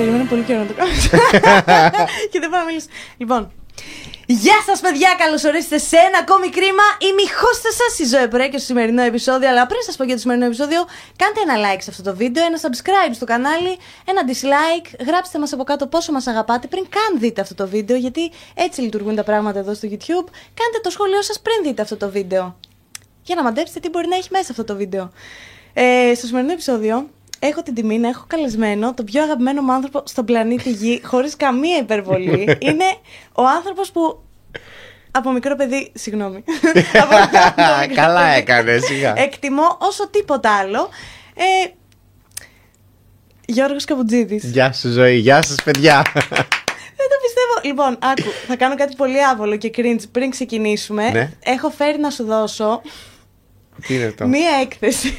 Περιμένω πολύ καιρό να το κάνω. και δεν πάω να μιλήσω. Λοιπόν, Γεια σας, παιδιά! Καλώς ορίσατε σε ένα ακόμη κρίμα. Είμαι η χώστα σας, η Ζωέ Πρέ και στο σημερινό επεισόδιο. Αλλά πριν σας πω για το σημερινό επεισόδιο, κάντε ένα like σε αυτό το βίντεο, ένα subscribe στο κανάλι, ένα dislike. Γράψτε μας από κάτω πόσο μας αγαπάτε πριν καν δείτε αυτό το βίντεο, γιατί έτσι λειτουργούν τα πράγματα εδώ στο YouTube. Κάντε το σχόλιο σας πριν δείτε αυτό το βίντεο. Για να μαντέψετε τι μπορεί να έχει μέσα αυτό το βίντεο. Ε, στο σημερινό επεισόδιο έχω την τιμή να έχω καλεσμένο τον πιο αγαπημένο μου άνθρωπο στον πλανήτη Γη, χωρίς καμία υπερβολή. Είναι ο άνθρωπος που. Από μικρό παιδί, συγγνώμη. Από μικρό Καλά παιδί. έκανε, σιγά. Εκτιμώ όσο τίποτα άλλο. Ε, Γιώργος Καπουτζίδης. Γεια σου, ζωή. Γεια σας, παιδιά. Δεν το πιστεύω. Λοιπόν, άκου, θα κάνω κάτι πολύ άβολο και cringe πριν ξεκινήσουμε. Ναι. Έχω φέρει να σου δώσω Τι είναι αυτό; μία έκθεση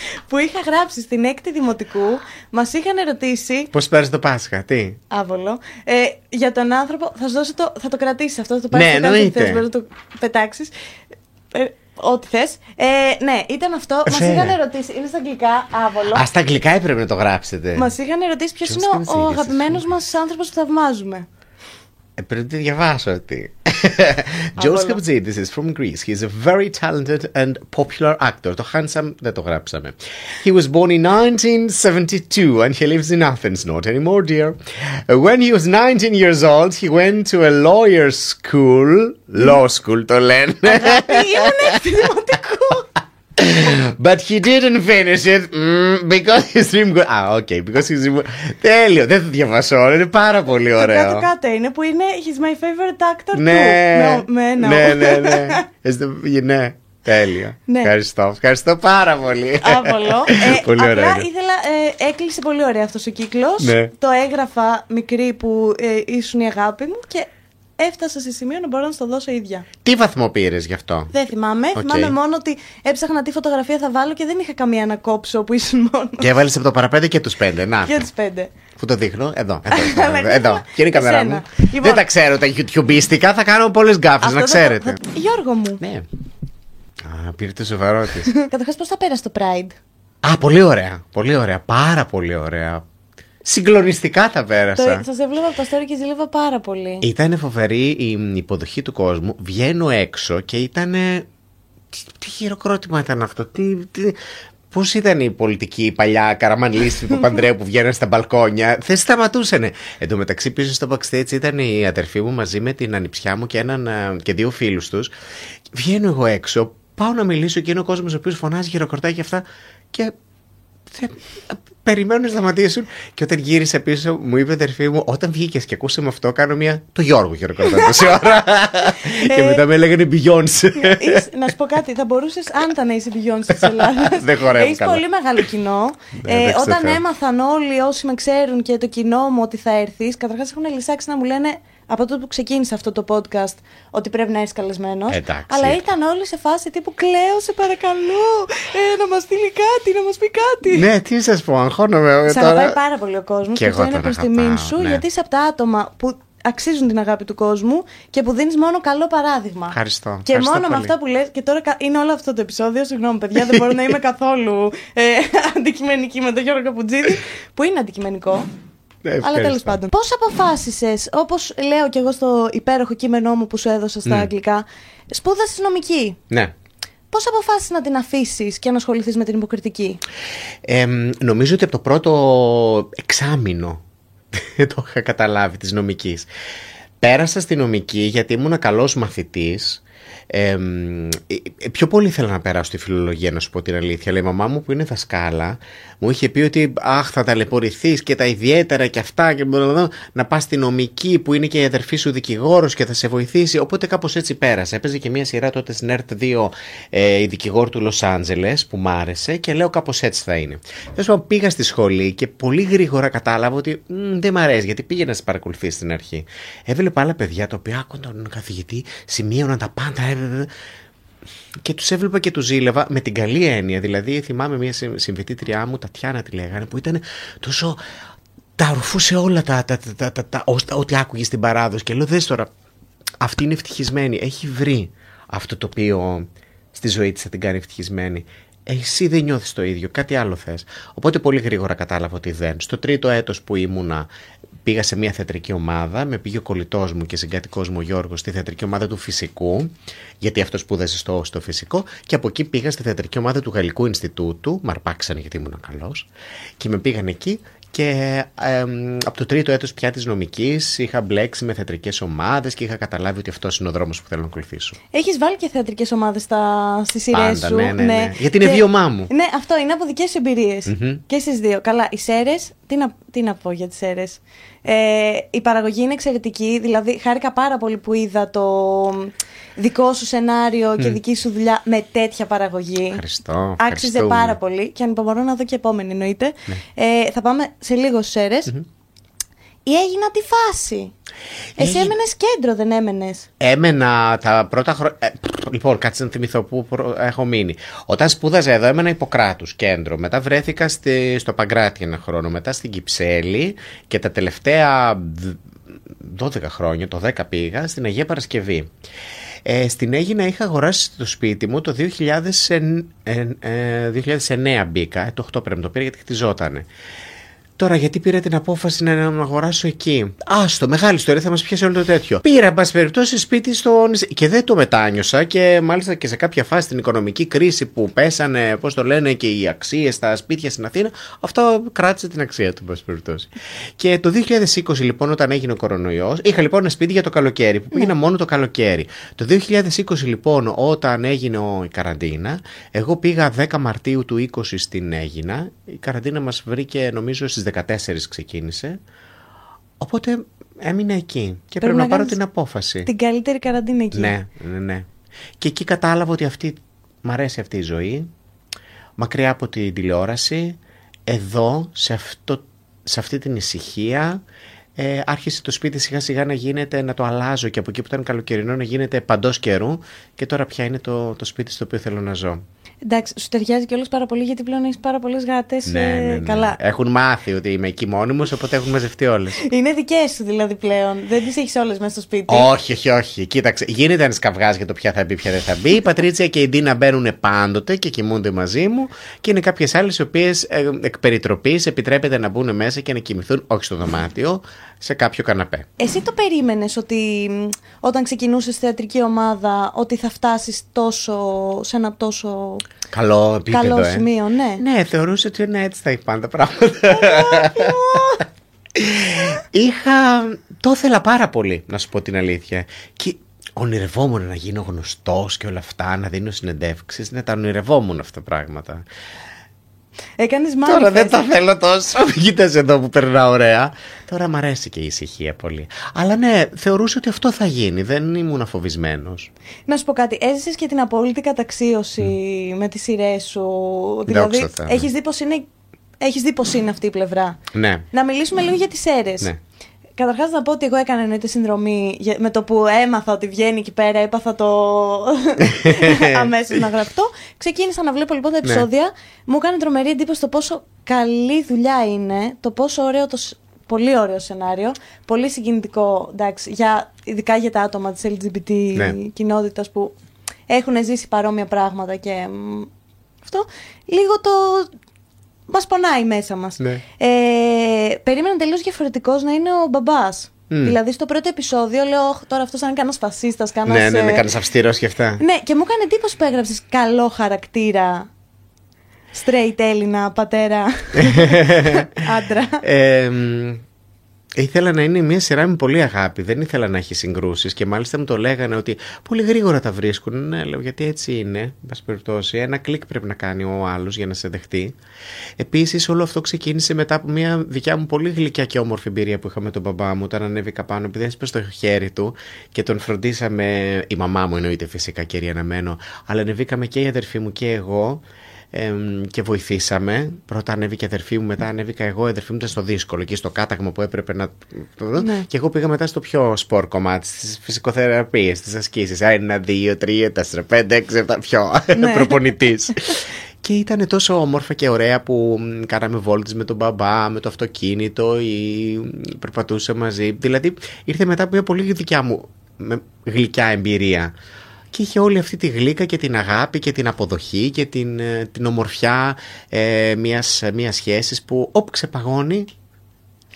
που είχα γράψει στην έκτη δημοτικού. Μας είχαν ερωτήσει Πώς πέρασε το Πάσχα, τι; Άβολο. Ε, για τον άνθρωπο. Θα σου δώσω το. Θα το κρατήσεις αυτό. Θα το πάρεις Ναι, στο κάτω εννοείται. θες, μπορείς να το πετάξεις. Ε, ό,τι θες. Ε, ναι, ήταν αυτό. Μας Φέρα. είχαν ερωτήσει. Είναι στα αγγλικά, άβολο. Α, στα αγγλικά έπρεπε να το γράψετε. Μας είχαν ερωτήσει ποιος Ποιος είναι ήταν ο, στις ο ίδιες αγαπημένος τις μας άνθρωπος που θαυμάζουμε. Ε, Πρέπει να τη διαβάσω τι. George Άβολο. Kapoutzidis is from Greece. He is a very talented and popular actor. Το handsome δεν το γράψαμε. He was born in 1972 and he lives in Athens. Not anymore, dear. Uh, When he was 19 years old, he went to a lawyer school. Law school το λένε. Αγάπη, ήμουν έκτη δημοτικού. But he didn't finish it mm, because his dream go... Α, okay, because his dream... Τέλειο, δεν θα διαβάσω όλο, είναι πάρα πολύ Το ωραίο. κάτω κάτω είναι που είναι He's my favorite actor Ναι, too. Με, με ένα. ναι, ναι, ναι. Εστε- ναι, τέλειο. Ναι. Ευχαριστώ, ευχαριστώ πάρα πολύ. Άβολο. Ε, πολύ απλά ωραία. είναι. ήθελα, ε, έκλεισε πολύ ωραία αυτός ο κύκλος. Ναι. Το έγραφα μικρή που ε, ήσουν η αγάπη μου και έφτασα σε σημείο να μπορώ να σου το δώσω ίδια. Τι βαθμό πήρες γι' αυτό; Δεν θυμάμαι. Οκ. Θυμάμαι μόνο ότι έψαχνα τι φωτογραφία θα βάλω και δεν είχα καμία να κόψω που ήσουν μόνο. Και έβαλες από το παραπέντε και τους πέντε. Να. Για τις πέντε. Πού το δείχνω, εδώ. Εδώ, Αλλά εδώ, εδώ. ήθελα Και είναι η καμερά εσένα. μου. Λοιπόν. Δεν τα ξέρω τα YouTubeίστικα, θα κάνω πολλές γκάφες, Αυτό να θα- ξέρετε. θα- Γιώργο μου, Ναι. Α, πήρε το σοβαρό της. καταρχάς πώς θα πέρασε το Pride; Α, πολύ ωραία. Πολύ ωραία. Πάρα πολύ ωραία. Συγκλονιστικά τα πέρασα. Σας έβλεπα από τα story και ζήλευα πάρα πολύ. Ήταν φοβερή η υποδοχή του κόσμου. Βγαίνω έξω και ήταν. Τι, τι χειροκρότημα ήταν αυτό; Τι, τι, Πώς ήταν η πολιτική παλιά καραμανλίστη του Παντρέου που βγαίνανε στα μπαλκόνια; Δεν σταματούσανε. Εν τω μεταξύ, πίσω στο backstage ήταν η αδερφή μου μαζί με την ανιψιά μου και, έναν, ε, και δύο φίλους τους. Βγαίνω εγώ έξω, πάω να μιλήσω και είναι ο κόσμος ο οποίος φωνάζει, χειροκροτάει και αυτά. Και δεν... Περιμένω να σταματήσουν. Και όταν γύρισε πίσω, μου είπε η αδερφή μου, όταν βγήκες και ακούσαμε αυτό, κάνω μια. Το Γιώργο χειροκροτάει τόση ώρα. και μετά με έλεγαν Beyoncé. Είσαι- να σου πω κάτι, θα μπορούσες, αν ήταν είσαι Beyoncé της Ελλάδας. Δεν χορεύω Έχεις καλά. πολύ μεγάλο κοινό. Ναι, ε, εντάξει, όταν Θεέ. έμαθαν όλοι όσοι με ξέρουν και το κοινό μου ότι θα έρθεις, καταρχάς έχουν λησάξει να μου λένε από τότε που ξεκίνησε αυτό το podcast ότι πρέπει να έρθει καλεσμένος. Εντάξει. Αλλά ήταν όλοι σε φάση τύπου κλαίω, σε παρακαλώ, ε, να μας στείλει κάτι, να μας πει κάτι. ναι, τι σας πω, αγχώνομαι Σε τώρα. αγαπάει πάρα πολύ ο κόσμος Και και αυτό εγώ είναι τον προς τιμήν αγαπάω, σου, ναι. γιατί είσαι από τα άτομα που αξίζουν την αγάπη του κόσμου και που δίνεις μόνο καλό παράδειγμα. Ευχαριστώ, Και ευχαριστώ μόνο με πολύ. αυτά που λες, και τώρα κα- είναι όλο αυτό το επεισόδιο. Συγγνώμη, παιδιά, δεν μπορώ να είμαι καθόλου ε, αντικειμενική με τον Γιώργο Καπουτζίδη, που είναι αντικειμενικό. Ναι, Αλλά ευχαριστώ. τέλο πάντων. Πώς αποφάσισες, όπως λέω και εγώ στο υπέροχο κείμενό μου που σου έδωσα στα Ναι. αγγλικά, σπούδασες νομική; Ναι. Πώς αποφάσισες να την αφήσεις και να ασχοληθείς με την υποκριτική; Ε, νομίζω ότι από το πρώτο εξάμηνο το είχα καταλάβει της νομικής. Πέρασα στη νομική γιατί ήμουν καλός μαθητής. Ε, ε, πιο πολύ ήθελα να περάσω στη φιλολογία, να σου πω την αλήθεια. Αλλά η μαμά μου που είναι δασκάλα μου είχε πει ότι αχ, θα ταλαιπωρηθείς και τα ιδιαίτερα και αυτά και μπλα, να πας στη νομική που είναι και η αδερφή σου δικηγόρος και θα σε βοηθήσει. Οπότε κάπως έτσι πέρασα. Έπαιζε και μια σειρά τότε στην ΕΡΤ 2 ε, η δικηγόρη του Λος Άντζελες που μ' άρεσε και λέω κάπως έτσι θα είναι. Τέλος πάντων πήγα στη σχολή και πολύ γρήγορα κατάλαβα ότι «Μ, δεν μ' αρέσει γιατί πήγαινα να σε παρακολουθεί στην αρχή. Έβλεπα άλλα παιδιά τα οποία άκουγαν τον καθηγητή, σημείωναν τα πάντα. Ε, ε, ε, και τους έβλεπα και τους ζήλευα με την καλή έννοια. Δηλαδή, θυμάμαι μια συμ- συμφοιτήτριά μου, Τατιάνα τη λέγανε, που ήταν τόσο. Τα ρουφούσε όλα τα, τα, τα, τα, τα, τα- ως- ό,τι άκουγε στην παράδοση. Και λέω, δες τώρα, αυτή είναι ευτυχισμένη. Έχει βρει αυτό το οποίο στη ζωή της θα την κάνει ευτυχισμένη. εσύ δεν νιώθεις το ίδιο, κάτι άλλο θες. Οπότε πολύ γρήγορα κατάλαβα ότι δεν. Στο τρίτο έτος που ήμουνα, πήγα σε μια θεατρική ομάδα, με πήγε ο κολλητός μου και συγκατοικό μου ο Γιώργος στη θεατρική ομάδα του φυσικού, γιατί αυτό σπούδασε στο, στο φυσικό, και από εκεί πήγα στη θεατρική ομάδα του Γαλλικού Ινστιτούτου, με αρπάξανε γιατί ήμουν καλός, και με πήγαν εκεί και ε, από το τρίτο έτος πια της νομικής είχα μπλέξει με θεατρικές ομάδες και είχα καταλάβει ότι αυτός είναι ο δρόμος που θέλω να ακολουθήσω. Έχεις βάλει και θεατρικές ομάδες στα... στις σειρές σου; Ναι, ναι, ναι, ναι. Γιατί είναι βίωμά μου. Ναι, αυτό είναι από δικές σου εμπειρίες. Mm-hmm. Και στις δύο. Καλά, οι Σέρες, τι να, τι να πω για τις Σέρες. Ε, η παραγωγή είναι εξαιρετική, δηλαδή χάρηκα πάρα πολύ που είδα το δικό σου σενάριο και δική σου δουλειά με τέτοια παραγωγή. Ευχαριστώ. Άξιζε πάρα πολύ και ανυπομονώ να δω και επόμενη εννοείται. Ναι. Ε, θα πάμε σε λίγο στις αιρε Ή έγινα τη φάση. Εσύ έμενες κέντρο, δεν έμενες. Έμενα τα πρώτα χρόνια. Ε, λοιπόν, κάτσε να θυμηθώ πού έχω μείνει. Όταν σπούδαζα εδώ, έμενα υποκράτου κέντρο. Μετά βρέθηκα στη... στο Παγκράτη ένα χρόνο. Μετά στην Κυψέλη και τα τελευταία 12 χρόνια, το 10 πήγα, στην Αγία Παρασκευή. Ε, στην Έγινα είχα αγοράσει το σπίτι μου το 2009, ε, μπήκα, το 8 πρέπει να το πήρα γιατί χτιζότανε. Τώρα, γιατί πήρα την απόφαση να, να αγοράσω εκεί; Άστο, μεγάλη ιστορία, θα μας πιάσει όλο το τέτοιο. Πήρα, εν πάση περιπτώσει, σπίτι στο νησί. Και δεν το μετάνιωσα και μάλιστα και σε κάποια φάση την οικονομική κρίση που πέσανε, πώς το λένε, και οι αξίες στα σπίτια στην Αθήνα, αυτό κράτησε την αξία του, εν πάση περιπτώσει. Και το 2020, λοιπόν, όταν έγινε ο κορονοϊός, είχα λοιπόν ένα σπίτι για το καλοκαίρι, που πήγαινα ναι. μόνο το καλοκαίρι. Το 2020, λοιπόν, όταν έγινε η καραντίνα, εγώ πήγα 10 Μαρτίου του 20 στην Έγινα. Η καραντίνα μας βρήκε, νομίζω, στις 14 ξεκίνησε. Οπότε έμεινε εκεί και πρέπει, να, πάρω την απόφαση. Την καλύτερη καραντίνα εκεί. Ναι, ναι, ναι. Και εκεί κατάλαβα ότι αυτή, μ' αρέσει αυτή η ζωή, μακριά από την τηλεόραση, εδώ, σε, αυτό, σε αυτή την ησυχία, ε, άρχισε το σπίτι σιγά σιγά να γίνεται, να το αλλάζω και από εκεί που ήταν καλοκαιρινό να γίνεται παντός καιρού και τώρα πια είναι το, το σπίτι στο οποίο θέλω να ζω. Εντάξει, σου ταιριάζει κιόλας πάρα πολύ γιατί πλέον έχεις πάρα πολλές γάτες. Ναι, ε, ναι, ναι. Καλά. Έχουν μάθει ότι είμαι εκεί μόνιμο, οπότε έχουν μαζευτεί όλες. Είναι δικές σου δηλαδή πλέον. Δεν τις έχεις όλες μέσα στο σπίτι. Όχι, όχι, όχι. Κοίταξε, γίνεται ένας καυγάς για το ποια θα μπει, ποια δεν θα μπει. Η Πατρίτσια και η Ντίνα μπαίνουν πάντοτε και κοιμούνται μαζί μου. Και είναι κάποιες άλλες οι οποίες ε, εκ περιτροπής επιτρέπεται να μπουν μέσα και να κοιμηθούν, όχι στο δωμάτιο, σε κάποιο καναπέ. Εσύ το περίμενες ότι όταν ξεκινούσες θεατρική ομάδα ότι θα φτάσεις τόσο σε ένα τόσο Καλό επίπεδο, Καλό ε. σημείο, ναι. Ναι, θεωρούσε ότι είναι έτσι θα είπαν τα πράγματα. Είχα... Το ήθελα πάρα πολύ, να σου πω την αλήθεια. Και ονειρευόμουν να γίνω γνωστός και όλα αυτά, να δίνω συνεντεύξεις. Ναι, τα ονειρευόμουν αυτά τα πράγματα. Έκανες Τώρα δεν τα θέλω τόσο. Κοίταζε εδώ που περνά ωραία. Τώρα μου αρέσει και η ησυχία πολύ. Αλλά ναι, θεωρούσα ότι αυτό θα γίνει. Δεν ήμουν αφοβισμένος. Να σου πω κάτι. Έζησες και την απόλυτη καταξίωση με τις σειρές σου. Δηλαδή, έχεις δει πώς είναι έχεις δει πώς είναι αυτή η πλευρά. Ναι. Να μιλήσουμε λίγο για τις αίρες. Ναι. Καταρχάς να πω ότι εγώ έκανα εννοείται συνδρομή με το που έμαθα ότι βγαίνει εκεί πέρα, έπαθα το αμέσως να γραφτώ. Ξεκίνησα να βλέπω λοιπόν τα ναι. επεισόδια. Μου έκανε τρομερή εντύπωση το πόσο καλή δουλειά είναι, το πόσο ωραίο το. Πολύ ωραίο σενάριο. Πολύ συγκινητικό, εντάξει, για, ειδικά για τα άτομα της LGBT ναι. κοινότητας που έχουν ζήσει παρόμοια πράγματα και αυτό. Λίγο το, μας πονάει μέσα μας. Ναι. Ε, περίμενα τελείως διαφορετικός να είναι ο μπαμπάς. Δηλαδή στο πρώτο επεισόδιο λέω τώρα αυτός σαν κανένας φασίστας, κανένας. Ναι, ναι, ναι, κανένα αυστηρός και αυτά. Ναι, και μου έκανε εντύπωση που έγραψες καλό χαρακτήρα. Straight Έλληνα, πατέρα, άντρα. Ε, Ήθελα να είναι μια σειρά με πολύ αγάπη. Δεν ήθελα να έχει συγκρούσεις και μάλιστα μου το λέγανε ότι πολύ γρήγορα τα βρίσκουν. Ναι, λέω γιατί έτσι είναι. Μπα περιπτώσει, ένα κλικ πρέπει να κάνει ο άλλος για να σε δεχτεί. Επίσης, όλο αυτό ξεκίνησε μετά από μια δικιά μου πολύ γλυκιά και όμορφη εμπειρία που είχα με τον μπαμπά μου όταν ανέβηκα πάνω, επειδή έσπασε το χέρι του και τον φροντίσαμε. Η μαμά μου εννοείται φυσικά κυρία Αναμένο, αλλά ανεβήκαμε και η αδερφή μου και εγώ και βοηθήσαμε. Πρώτα ανέβηκε η αδερφή μου, μετά ανέβηκα εγώ. Η αδερφή μου ήταν στο δύσκολο και στο κάταγμα που έπρεπε να. Ναι. Και εγώ πήγα μετά στο πιο σπορ κομμάτι, στις φυσικοθεραπείες, στις ασκήσεις. Ένα, δύο, τρία, τέσσερα, πέντε, έξι, επτά. Πιο ναι. προπονητής. Και ήταν τόσο όμορφα και ωραία που κάναμε βόλτες με τον μπαμπά, με το αυτοκίνητο ή περπατούσε μαζί. Δηλαδή ήρθε μετά από μια πολύ δικιά μου γλυκιά εμπειρία και είχε όλη αυτή τη γλύκα και την αγάπη και την αποδοχή και την, ε, την ομορφιά ε, μιας, μιας σχέσης που όπου ξεπαγώνει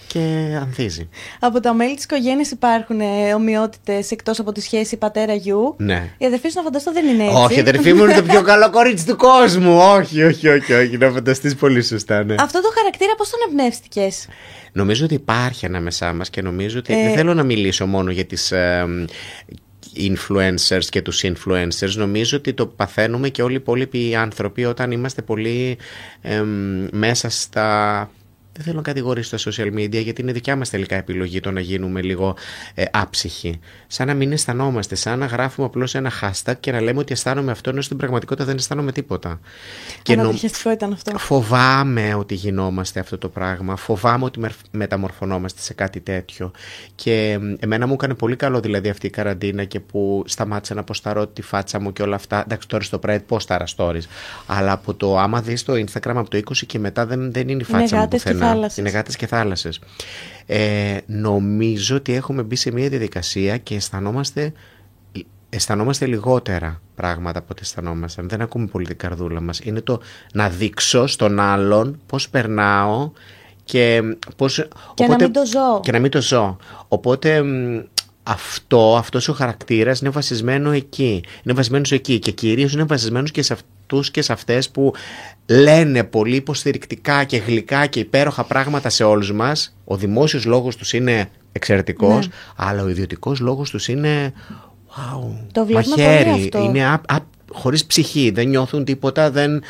και ανθίζει. Από τα μέλη της οικογένειας υπάρχουν ε, ομοιότητες εκτός από τη σχέση πατέρα-γιου. Ναι. Η αδερφή σου να φανταστώ δεν είναι έτσι. Όχι, η αδερφή μου είναι το πιο καλό κορίτσι του κόσμου. Όχι, όχι, όχι, όχι. Να φανταστείς πολύ σωστά, ναι. Αυτό το χαρακτήρα πώς τον εμπνεύστηκες; Νομίζω ότι υπάρχει ανάμεσά μας και νομίζω ότι. Ε, Δεν θέλω να μιλήσω μόνο για τις influencers και τους influencers νομίζω ότι το παθαίνουμε και όλοι οι υπόλοιποι άνθρωποι όταν είμαστε πολύ εμ, μέσα στα δεν θέλω να κατηγορήσω τα social media γιατί είναι δικιά μας τελικά επιλογή το να γίνουμε λίγο ε, άψυχοι. Σαν να μην αισθανόμαστε, σαν να γράφουμε απλώς ένα hashtag και να λέμε ότι αισθάνομαι αυτό ενώ στην πραγματικότητα δεν αισθάνομαι τίποτα. Και νο- Ανατριχιαστικό ήταν αυτό. Φοβάμαι ότι γινόμαστε αυτό το πράγμα. Φοβάμαι ότι μερ- μεταμορφωνόμαστε σε κάτι τέτοιο. Και μ, εμένα μου έκανε πολύ καλό δηλαδή αυτή η καραντίνα και που σταμάτησα να ποσταρώ τη φάτσα μου και όλα αυτά. Εντάξει, τώρα στο Pride ποστάρα stories. Αλλά από το άμα δεις το Instagram από το 20 και μετά δεν, δεν είναι η Είναι φάτσα μου γάτες και πουθενά. Θάλασσες. Είναι γάτες και θάλασσες. Ε, νομίζω ότι έχουμε μπει σε μια διαδικασία και αισθανόμαστε αισθανόμαστε λιγότερα πράγματα από ό,τι αισθανόμασταν. Δεν ακούμε πολύ την καρδούλα μας. Είναι το να δείξω στον άλλον πώς περνάω και πώς... Και να μην το ζω. Και να μην το ζω. Οπότε μ, αυτό, αυτός ο χαρακτήρας είναι βασισμένο εκεί. Είναι βασισμένος εκεί και κυρίως είναι βασισμένος και σε αυτούς και σε αυτές που λένε πολύ υποστηρικτικά και γλυκά και υπέροχα πράγματα σε όλους μας. Ο δημόσιος λόγος τους είναι εξαιρετικός, Ναι. αλλά ο ιδιωτικός λόγος τους είναι wow, Το βλέπουμε μαχαίρι. πολύ αυτό. Είναι α, α, χωρίς ψυχή, δεν νιώθουν τίποτα, δεν,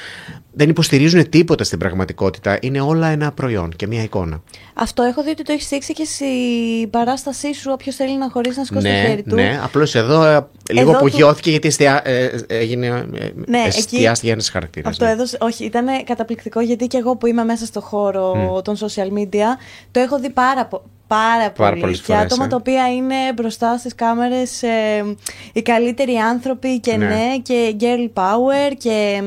δεν υποστηρίζουν τίποτα στην πραγματικότητα. Είναι όλα ένα προϊόν και μια εικόνα. Αυτό έχω δει ότι το έχεις δείξει και στην παράστασή σου. Όποιος θέλει να χωρίσει να σηκώσει το ναι, χέρι του. ναι, απλώς εδώ ε, λίγο Εδώ του- απογειώθηκε γιατί εστια, ε, ε, έγινε, ε, Ναι, εστιάστηκε ένας χαρακτήρας. Αυτό ναι. έδωσε, όχι, ήταν καταπληκτικό γιατί και εγώ που είμαι μέσα στο χώρο των social media το έχω δει πάρα, πο- πάρα, Πάρα πολύ. πολλές Και φορές, άτομα ε. τα οποία είναι μπροστά στις κάμερες ε, οι καλύτεροι άνθρωποι και ναι, Ναι. και girl power και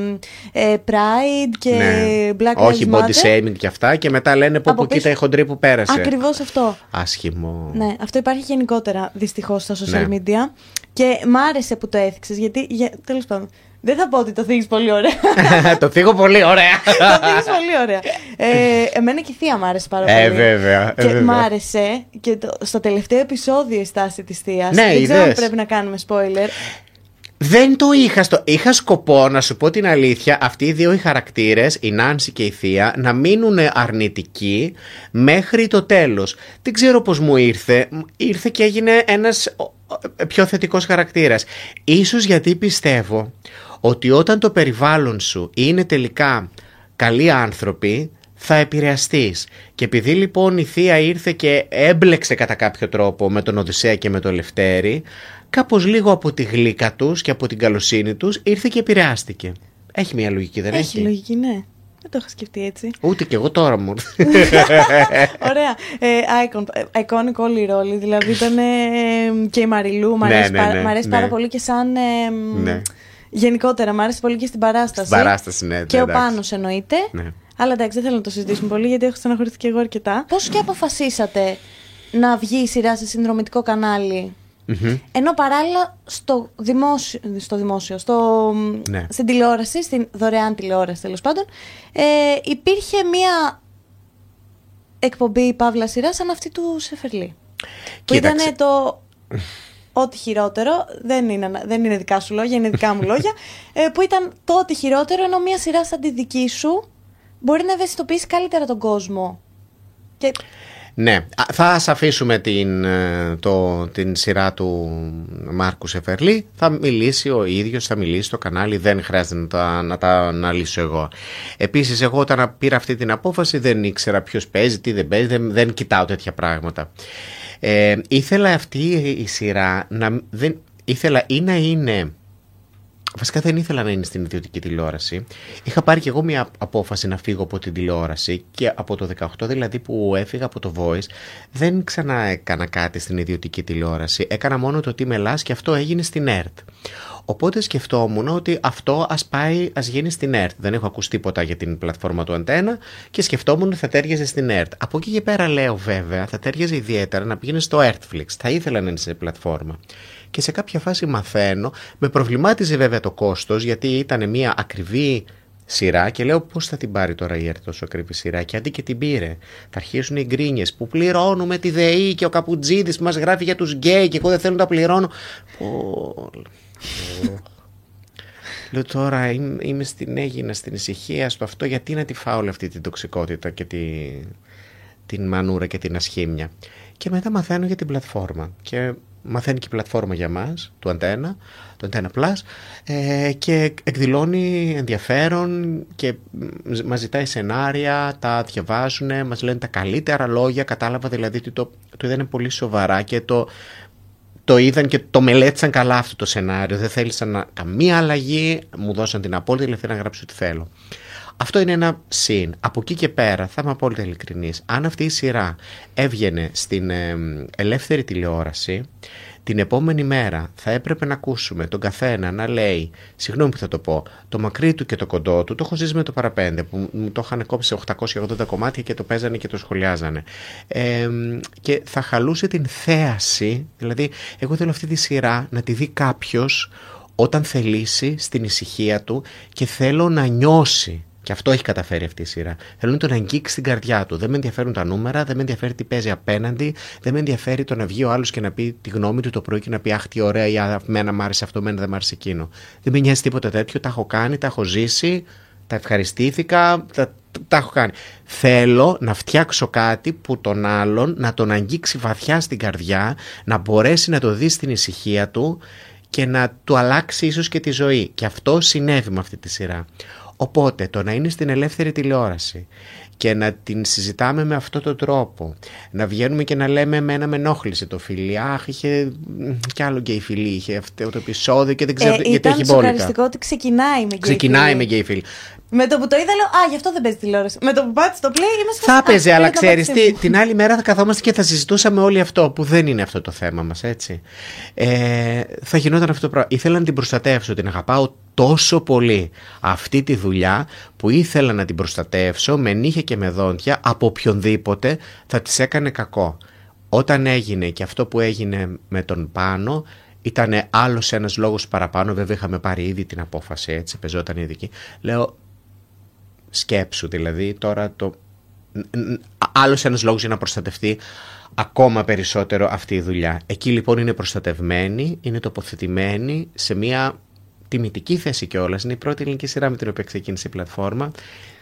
ε, pride και Ναι. black lives Όχι body matter. shaming και αυτά και μετά λένε πω Από πω κοίτα πίσω- η χοντρή που πέρασε. Ακριβώς αυτό. Άσχημο. Ναι, αυτό υπάρχει γενικότερα δυστυχώς στα social Ναι. media και μ' άρεσε που το έθιξες γιατί, για, τέλος πάντων, δεν θα πω ότι το θίγεις πολύ ωραία. το θίγω πολύ ωραία. το θίγεις πολύ ωραία. Ε, εμένα και η θεία μ' άρεσε πάρα πολύ. Ε, βέβαια. ε, Και βέβαια. μ' άρεσε και το, στο τελευταίο επεισόδιο η στάση της θείας. Ναι, δεν ξέρω αν είδες. πρέπει να κάνουμε spoiler. Δεν το είχα στο... Είχα σκοπό να σου πω την αλήθεια αυτοί οι δύο οι χαρακτήρες, η Νάνση και η Θεία, να μείνουν αρνητικοί μέχρι το τέλος. Δεν ξέρω πώς μου ήρθε. Μ, Ήρθε και έγινε ένας ο, ο, πιο θετικός χαρακτήρας. Ίσως γιατί πιστεύω ότι όταν το περιβάλλον σου είναι τελικά καλοί άνθρωποι, θα επηρεαστείς. Και επειδή λοιπόν η θεία ήρθε και έμπλεξε κατά κάποιο τρόπο με τον Οδυσσέα και με τον Λευτέρη, κάπως λίγο από τη γλύκα τους και από την καλοσύνη τους ήρθε και επηρεάστηκε. Έχει μια λογική, δεν έχει. Έχει; λογική, ναι. Δεν το είχα σκεφτεί έτσι. Ούτε κι εγώ τώρα μου. Ωραία. Ε, icon, ε, iconic όλοι οι ρόλοι. Δηλαδή ήταν ε, και η Μαριλού. Μ' Ναι, αρέσει, ναι, πάρα, ναι, μ' αρέσει ναι. πάρα πολύ και σαν. ε, Ναι. Γενικότερα, μ' άρεσε πολύ και στην παράσταση. Στην παράσταση, ναι, Και ναι, ο εντάξει. Πάνος εννοείται. Ναι. Αλλά εντάξει, δεν θέλω να το συζητήσουμε πολύ γιατί έχω στεναχωρηθεί και εγώ αρκετά. Πώς και αποφασίσατε να βγει η σειρά σε συνδρομητικό κανάλι, Μμμ. ενώ παράλληλα στο δημόσιο, στο δημόσιο στο, Ναι. στην τηλεόραση, στην δωρεάν τηλεόραση τέλος πάντων, ε, υπήρχε μία εκπομπή παύλα σειρά σαν αυτή του Σεφερλί. Που ήταν Κοίταξε. το ό,τι χειρότερο, δεν είναι, δεν είναι δικά σου λόγια, είναι δικά μου λόγια, ε, που ήταν το ό,τι χειρότερο, ενώ μία σειρά σαν τη δική σου μπορεί να ευαισθητοποιήσει καλύτερα τον κόσμο. Και Ναι, Α, θα ας αφήσουμε την, ε, το, την σειρά του Μάρκου Σεφερλή. Θα μιλήσει ο ίδιος, θα μιλήσει στο κανάλι, δεν χρειάζεται να τα, να τα αναλύσω εγώ. Επίσης, εγώ όταν πήρα αυτή την απόφαση δεν ήξερα ποιος παίζει, τι δεν παίζει, δεν, δεν κοιτάω τέτοια πράγματα. Ε, ήθελα αυτή η σειρά να δεν, ήθελα ή να είναι Βασικά δεν ήθελα να είναι στην ιδιωτική τηλεόραση. Είχα πάρει και εγώ μια απόφαση να φύγω από την τηλεόραση και από το 18 δηλαδή που έφυγα από το Voice δεν ξανά έκανα κάτι στην ιδιωτική τηλεόραση. Έκανα μόνο το τι μελάς και αυτό έγινε στην ΕΡΤ. Οπότε σκεφτόμουν ότι αυτό ας πάει, ας γίνει στην ΕΡΤ. Δεν έχω ακούσει τίποτα για την πλατφόρμα του Αντένα και σκεφτόμουν ότι θα τέριαζε στην ΕΡΤ. Από εκεί και πέρα λέω βέβαια, θα τέριαζε ιδιαίτερα να πηγαίνει στο Earthflix. Θα ήθελα να είναι σε πλατφόρμα. Και σε κάποια φάση μαθαίνω, με προβλημάτιζε βέβαια το κόστος γιατί ήταν μια ακριβή σειρά και λέω πώς θα την πάρει τώρα η ΕΡΤ τόσο ακριβή σειρά; Και αντί και την πήρε. Θα αρχίσουν οι γκρίνιες που πληρώνουμε τη ΔΕΗ και ο Καπουτζίδης που μας γράφει για τους γκέι και εγώ δεν θέλω να τα πληρώνω. Πω... Λέω τώρα είμαι στην Έγινα, στην ησυχία, στο αυτό, γιατί να τη φάω όλη αυτή την τοξικότητα και τη, την μανούρα και την ασχήμια. Και μετά μαθαίνω για την πλατφόρμα. Και μαθαίνει και η πλατφόρμα για μας, του Αντένα, το Antenna Plus ε, και εκδηλώνει ενδιαφέρον και μας ζητάει σενάρια, τα διαβάζουν, μας λένε τα καλύτερα λόγια, κατάλαβα δηλαδή ότι το, το είδανε πολύ σοβαρά και το, το είδαν και το μελέτησαν καλά αυτό το σενάριο, δεν θέλησαν να, καμία αλλαγή, μου δώσαν την απόλυτη ελευθερία να γράψω ό,τι θέλω. Αυτό είναι ένα συν. Από εκεί και πέρα, θα είμαι απόλυτα ειλικρινής, αν αυτή η σειρά έβγαινε στην ε, ελεύθερη τηλεόραση, την επόμενη μέρα θα έπρεπε να ακούσουμε τον καθένα να λέει, συγγνώμη που θα το πω, το μακρύ του και το κοντό του, το έχω ζήσει με το παραπέντε που μου το είχαν κόψει σε 880 κομμάτια και το παίζανε και το σχολιάζανε. Ε, και θα χαλούσε την θέαση, δηλαδή εγώ θέλω αυτή τη σειρά να τη δει κάποιος όταν θελήσει στην ησυχία του και θέλω να νιώσει και αυτό έχει καταφέρει αυτή η σειρά. Θέλω να τον αγγίξει στην καρδιά του. Δεν με ενδιαφέρουν τα νούμερα, δεν με ενδιαφέρει τι παίζει απέναντι, δεν με ενδιαφέρει το να βγει ο άλλος και να πει τη γνώμη του το πρωί και να πει Αχ, τι ωραία, ή Μένα μ' άρεσε αυτό, μένα δεν μ' άρεσε εκείνο. Δεν με νοιάζει τίποτα τέτοιο. Τα έχω κάνει, τα έχω ζήσει, τα ευχαριστήθηκα, τα, τα έχω κάνει. Θέλω να φτιάξω κάτι που τον άλλον να τον αγγίξει βαθιά στην καρδιά, να μπορέσει να το δει στην ησυχία του και να του αλλάξει ίσως και τη ζωή. Και αυτό συνέβη με αυτή τη σειρά. Οπότε το να είναι στην ελεύθερη τηλεόραση και να την συζητάμε με αυτόν τον τρόπο, να βγαίνουμε και να λέμε εμένα με ενόχλησε το φιλί, αχ είχε κι άλλο γκέι φιλί, είχε αυτό το επεισόδιο και δεν ξέρω ε, γιατί έχει μπόλικα. Ήταν ότι ξεκινάει με γκέι Ξεκινάει με γκέι φιλί. Με το που το είδα λέω Α, γι' αυτό δεν παίζει τηλεόραση. Με το που πάτε στο play είμαστε Θα παίζει, αλλά ξέρεις τι, την άλλη μέρα θα καθόμαστε και θα συζητούσαμε όλοι αυτό που δεν είναι αυτό το θέμα μας, έτσι. Ε, θα γινόταν αυτό το πράγμα. Ήθελα να την προστατεύσω, την αγαπάω τόσο πολύ αυτή τη δουλειά που ήθελα να την προστατεύσω με νύχια και με δόντια από οποιονδήποτε θα της έκανε κακό. Όταν έγινε και αυτό που έγινε με τον Πάνο ήταν άλλος ένας λόγος παραπάνω. Βέβαια, είχαμε πάρει ήδη την απόφαση έτσι, πεζόταν ήδη εκεί. Λέω, σκέψου δηλαδή τώρα το άλλος ένας λόγος για να προστατευτεί ακόμα περισσότερο αυτή η δουλειά. Εκεί λοιπόν είναι προστατευμένη, είναι τοποθετημένη σε μια τιμητική θέση κιόλας. Είναι η πρώτη ελληνική σειρά με την οποία ξεκίνησε η πλατφόρμα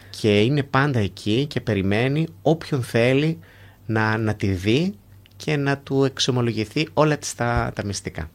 και είναι πάντα εκεί και περιμένει όποιον θέλει να, να τη δει και να του εξομολογηθεί όλα τα, τα μυστικά.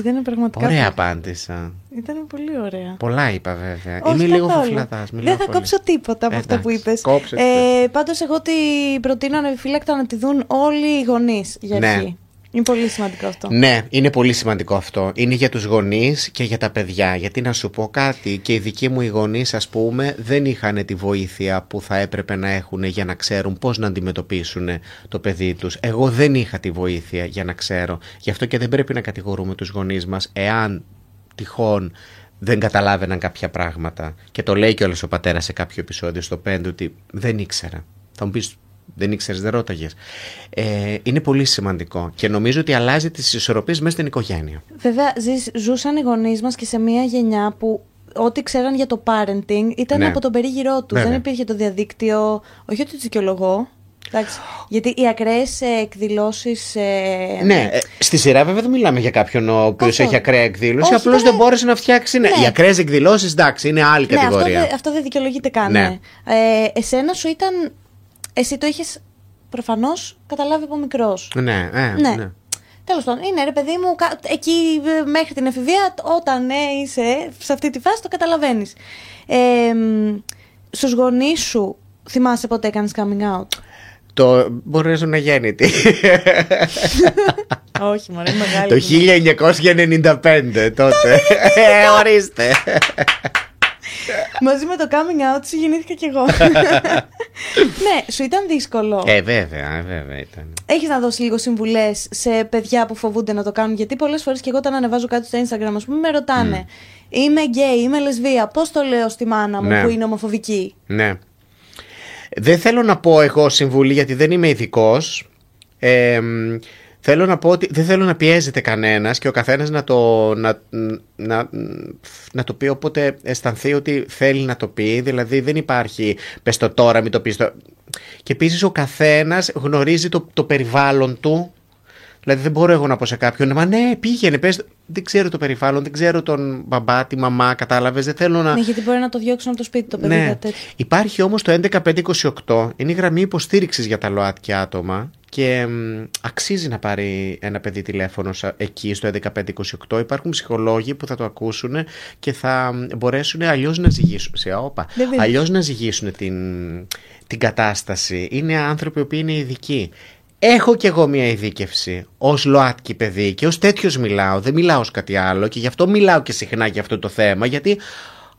Ήταν πραγματικά. Ωραία απάντησα. Ήταν πολύ ωραία. Πολλά είπα βέβαια. Όχι Είμαι λίγο φουφλατάς. Δεν θα κόψω τίποτα από αυτά που είπες. Ε, Πάντως, εγώ την προτείνω ανεπιφύλακτα να τη δουν όλοι οι γονείς για ναι. Αρχή. Είναι πολύ σημαντικό αυτό. Ναι, είναι πολύ σημαντικό αυτό. Είναι για τους γονείς και για τα παιδιά. Γιατί να σου πω κάτι, και οι δικοί μου οι γονείς ας πούμε δεν είχαν τη βοήθεια που θα έπρεπε να έχουν για να ξέρουν πώς να αντιμετωπίσουν το παιδί τους. Εγώ δεν είχα τη βοήθεια για να ξέρω. Γι' αυτό και δεν πρέπει να κατηγορούμε τους γονείς μας εάν τυχόν δεν καταλάβαιναν κάποια πράγματα. Και το λέει κιόλας ο πατέρας σε κάποιο επεισόδιο στο 5 ότι δεν ήξερα. Θα μου πεις δεν ήξερες, δεν ρώταγες. Ε, είναι πολύ σημαντικό και νομίζω ότι αλλάζει τις ισορροπίες μέσα στην οικογένεια. Βέβαια, ζούσαν οι γονείς μας και σε μια γενιά που ό,τι ξέραν για το parenting ήταν ναι. από τον περίγυρό τους. Δεν υπήρχε το διαδίκτυο. Όχι ότι το δικαιολογώ. Εντάξει. Γιατί οι ακραίες εκδηλώσεις. Ε, ναι, ε, στη σειρά βέβαια δεν μιλάμε για κάποιον ο οποίος έχει ακραία εκδήλωση. Απλώς δεν μπόρεσε να φτιάξει. Ναι. Οι ακραίες εκδηλώσεις, εντάξει, είναι άλλη ναι, κατηγορία. Αυτό, αυτό δεν δικαιολογείται καν. Ναι. Ε, εσένα σου ήταν εσύ το είχες προφανώς καταλάβει από μικρός. Ναι, ε, ναι. ναι. Τέλος πάντων, είναι ρε παιδί μου, εκεί ε, μέχρι την εφηβεία, όταν ναι, είσαι σε αυτή τη φάση, το καταλαβαίνεις. Ε, Στους γονείς σου, θυμάσαι πότε έκανες coming out; Το μπορείς να είναι γέννητη. Όχι, μωρέ, μεγάλη. Το 1995 τότε. ε, ορίστε. Μαζί με το coming out σου γεννήθηκα κι εγώ. ναι, σου ήταν δύσκολο. Ε, βέβαια, ε, βέβαια ήταν. Έχεις να δώσεις λίγο συμβουλές σε παιδιά που φοβούνται να το κάνουν; Γιατί πολλές φορές και εγώ όταν ανεβάζω κάτι στο Instagram, ας πούμε, με ρωτάνε. Είμαι γκέι, είμαι λεσβία. Πώς το λέω στη μάνα μου Ναι. που είναι ομοφοβική; Ναι. Δεν θέλω να πω εγώ συμβουλή γιατί δεν είμαι ειδικός. Ε, μ, θέλω να πω ότι δεν θέλω να πιέζεται κανένας και ο καθένας να το, να, να, να το πει όποτε αισθανθεί ότι θέλει να το πει. Δηλαδή δεν υπάρχει πες το τώρα, μην το πεις το... Και επίσης ο καθένας γνωρίζει το, το περιβάλλον του. Δηλαδή δεν μπορώ εγώ να πω σε κάποιον, μα ναι πήγαινε, πες, δεν ξέρω το περιβάλλον, δεν ξέρω τον μπαμπά, τη μαμά, κατάλαβες, δεν θέλω να... Ναι, γιατί μπορεί να το διώξουν από το σπίτι το παιδί. Ναι. κάτι τέτοιο. Υπάρχει όμως το 11528, είναι η γραμμή υποστήριξης για τα ΛΟΑΤΚΙ άτομα και μ, αξίζει να πάρει ένα παιδί τηλέφωνο σα- εκεί στο 11528. Υπάρχουν ψυχολόγοι που θα το ακούσουν και θα μ, μπορέσουν αλλιώς να ζυγίσουν, σε, όπα, Δεν πειράζει. αλλιώς να ζυγίσουν την, την κατάσταση. Είναι άνθρωποι που είναι ειδικοί. Έχω κι εγώ μια ειδίκευση ως ΛΟΑΤΚΙ παιδί και ως τέτοιος μιλάω. Δεν μιλάω ως κάτι άλλο και γι' αυτό μιλάω και συχνά για αυτό το θέμα. Γιατί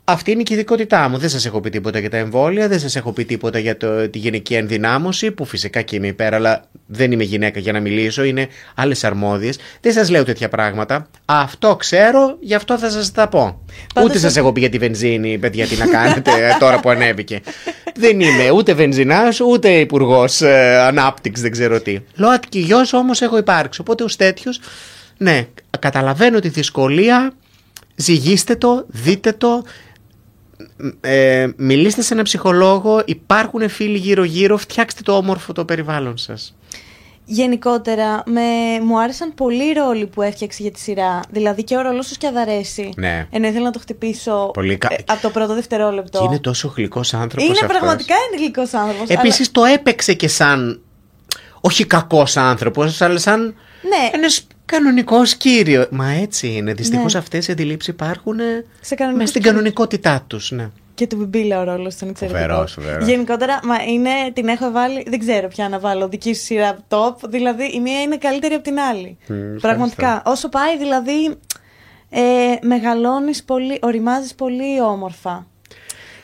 αυτή είναι και η ειδικότητά μου. Δεν σας έχω πει τίποτα για τα εμβόλια, δεν σας έχω πει τίποτα για το, τη γενική ενδυνάμωση, που φυσικά και είμαι υπέρ, αλλά δεν είμαι γυναίκα για να μιλήσω, είναι άλλες αρμόδιες. Δεν σας λέω τέτοια πράγματα. Αυτό ξέρω, γι' αυτό θα σας τα πω. Πάντως Ούτε σας έχω πει για τη βενζίνη, παιδιά, τι να κάνετε ε, τώρα που ανέβηκε. δεν είμαι ούτε βενζινάς, ούτε υπουργός ε, ανάπτυξης, δεν ξέρω τι. ΛΟΑΤΚΙ γιος όμως έχω υπάρξει. Οπότε ως τέτοιος, ναι, καταλαβαίνω τη δυσκολία. Ζυγίστε το, δείτε το, ε, μιλήστε σε έναν ψυχολόγο, υπάρχουν φίλοι γύρω-γύρω, φτιάξτε το όμορφο το περιβάλλον σας. Γενικότερα, με... μου άρεσαν πολύ οι ρόλοι που έφτιαξε για τη σειρά. Δηλαδή και ο ρόλος του Σκιαδαρέση. Ναι. Ενώ ήθελα να το χτυπήσω Πολύ κα- ε, από το πρώτο δευτερόλεπτο. Και είναι τόσο γλυκός άνθρωπος Είναι αυτός. πραγματικά είναι γλυκό άνθρωπο. Επίσης το έπαιξε και σαν, όχι κακός άνθρωπος, αλλά σαν Ναι. ένας κανονικός κύριο. Μα έτσι είναι, δυστυχώς Ναι. αυτές οι αντιλήψεις υπάρχουν ε, Σε κανονικούς μες στην κύριους. κανονικότητά τους. Ναι. Και του Μπιμπίλα ο ρόλος ήταν εξαιρετικό. Φοβερός, φοβερός. Γενικότερα, μα είναι, την έχω βάλει, δεν ξέρω πια να βάλω δική σου σειρά top. Δηλαδή, η μία είναι καλύτερη από την άλλη. ευχαριστώ. Πραγματικά. Όσο πάει, δηλαδή, ε, μεγαλώνεις πολύ, οριμάζεις πολύ όμορφα.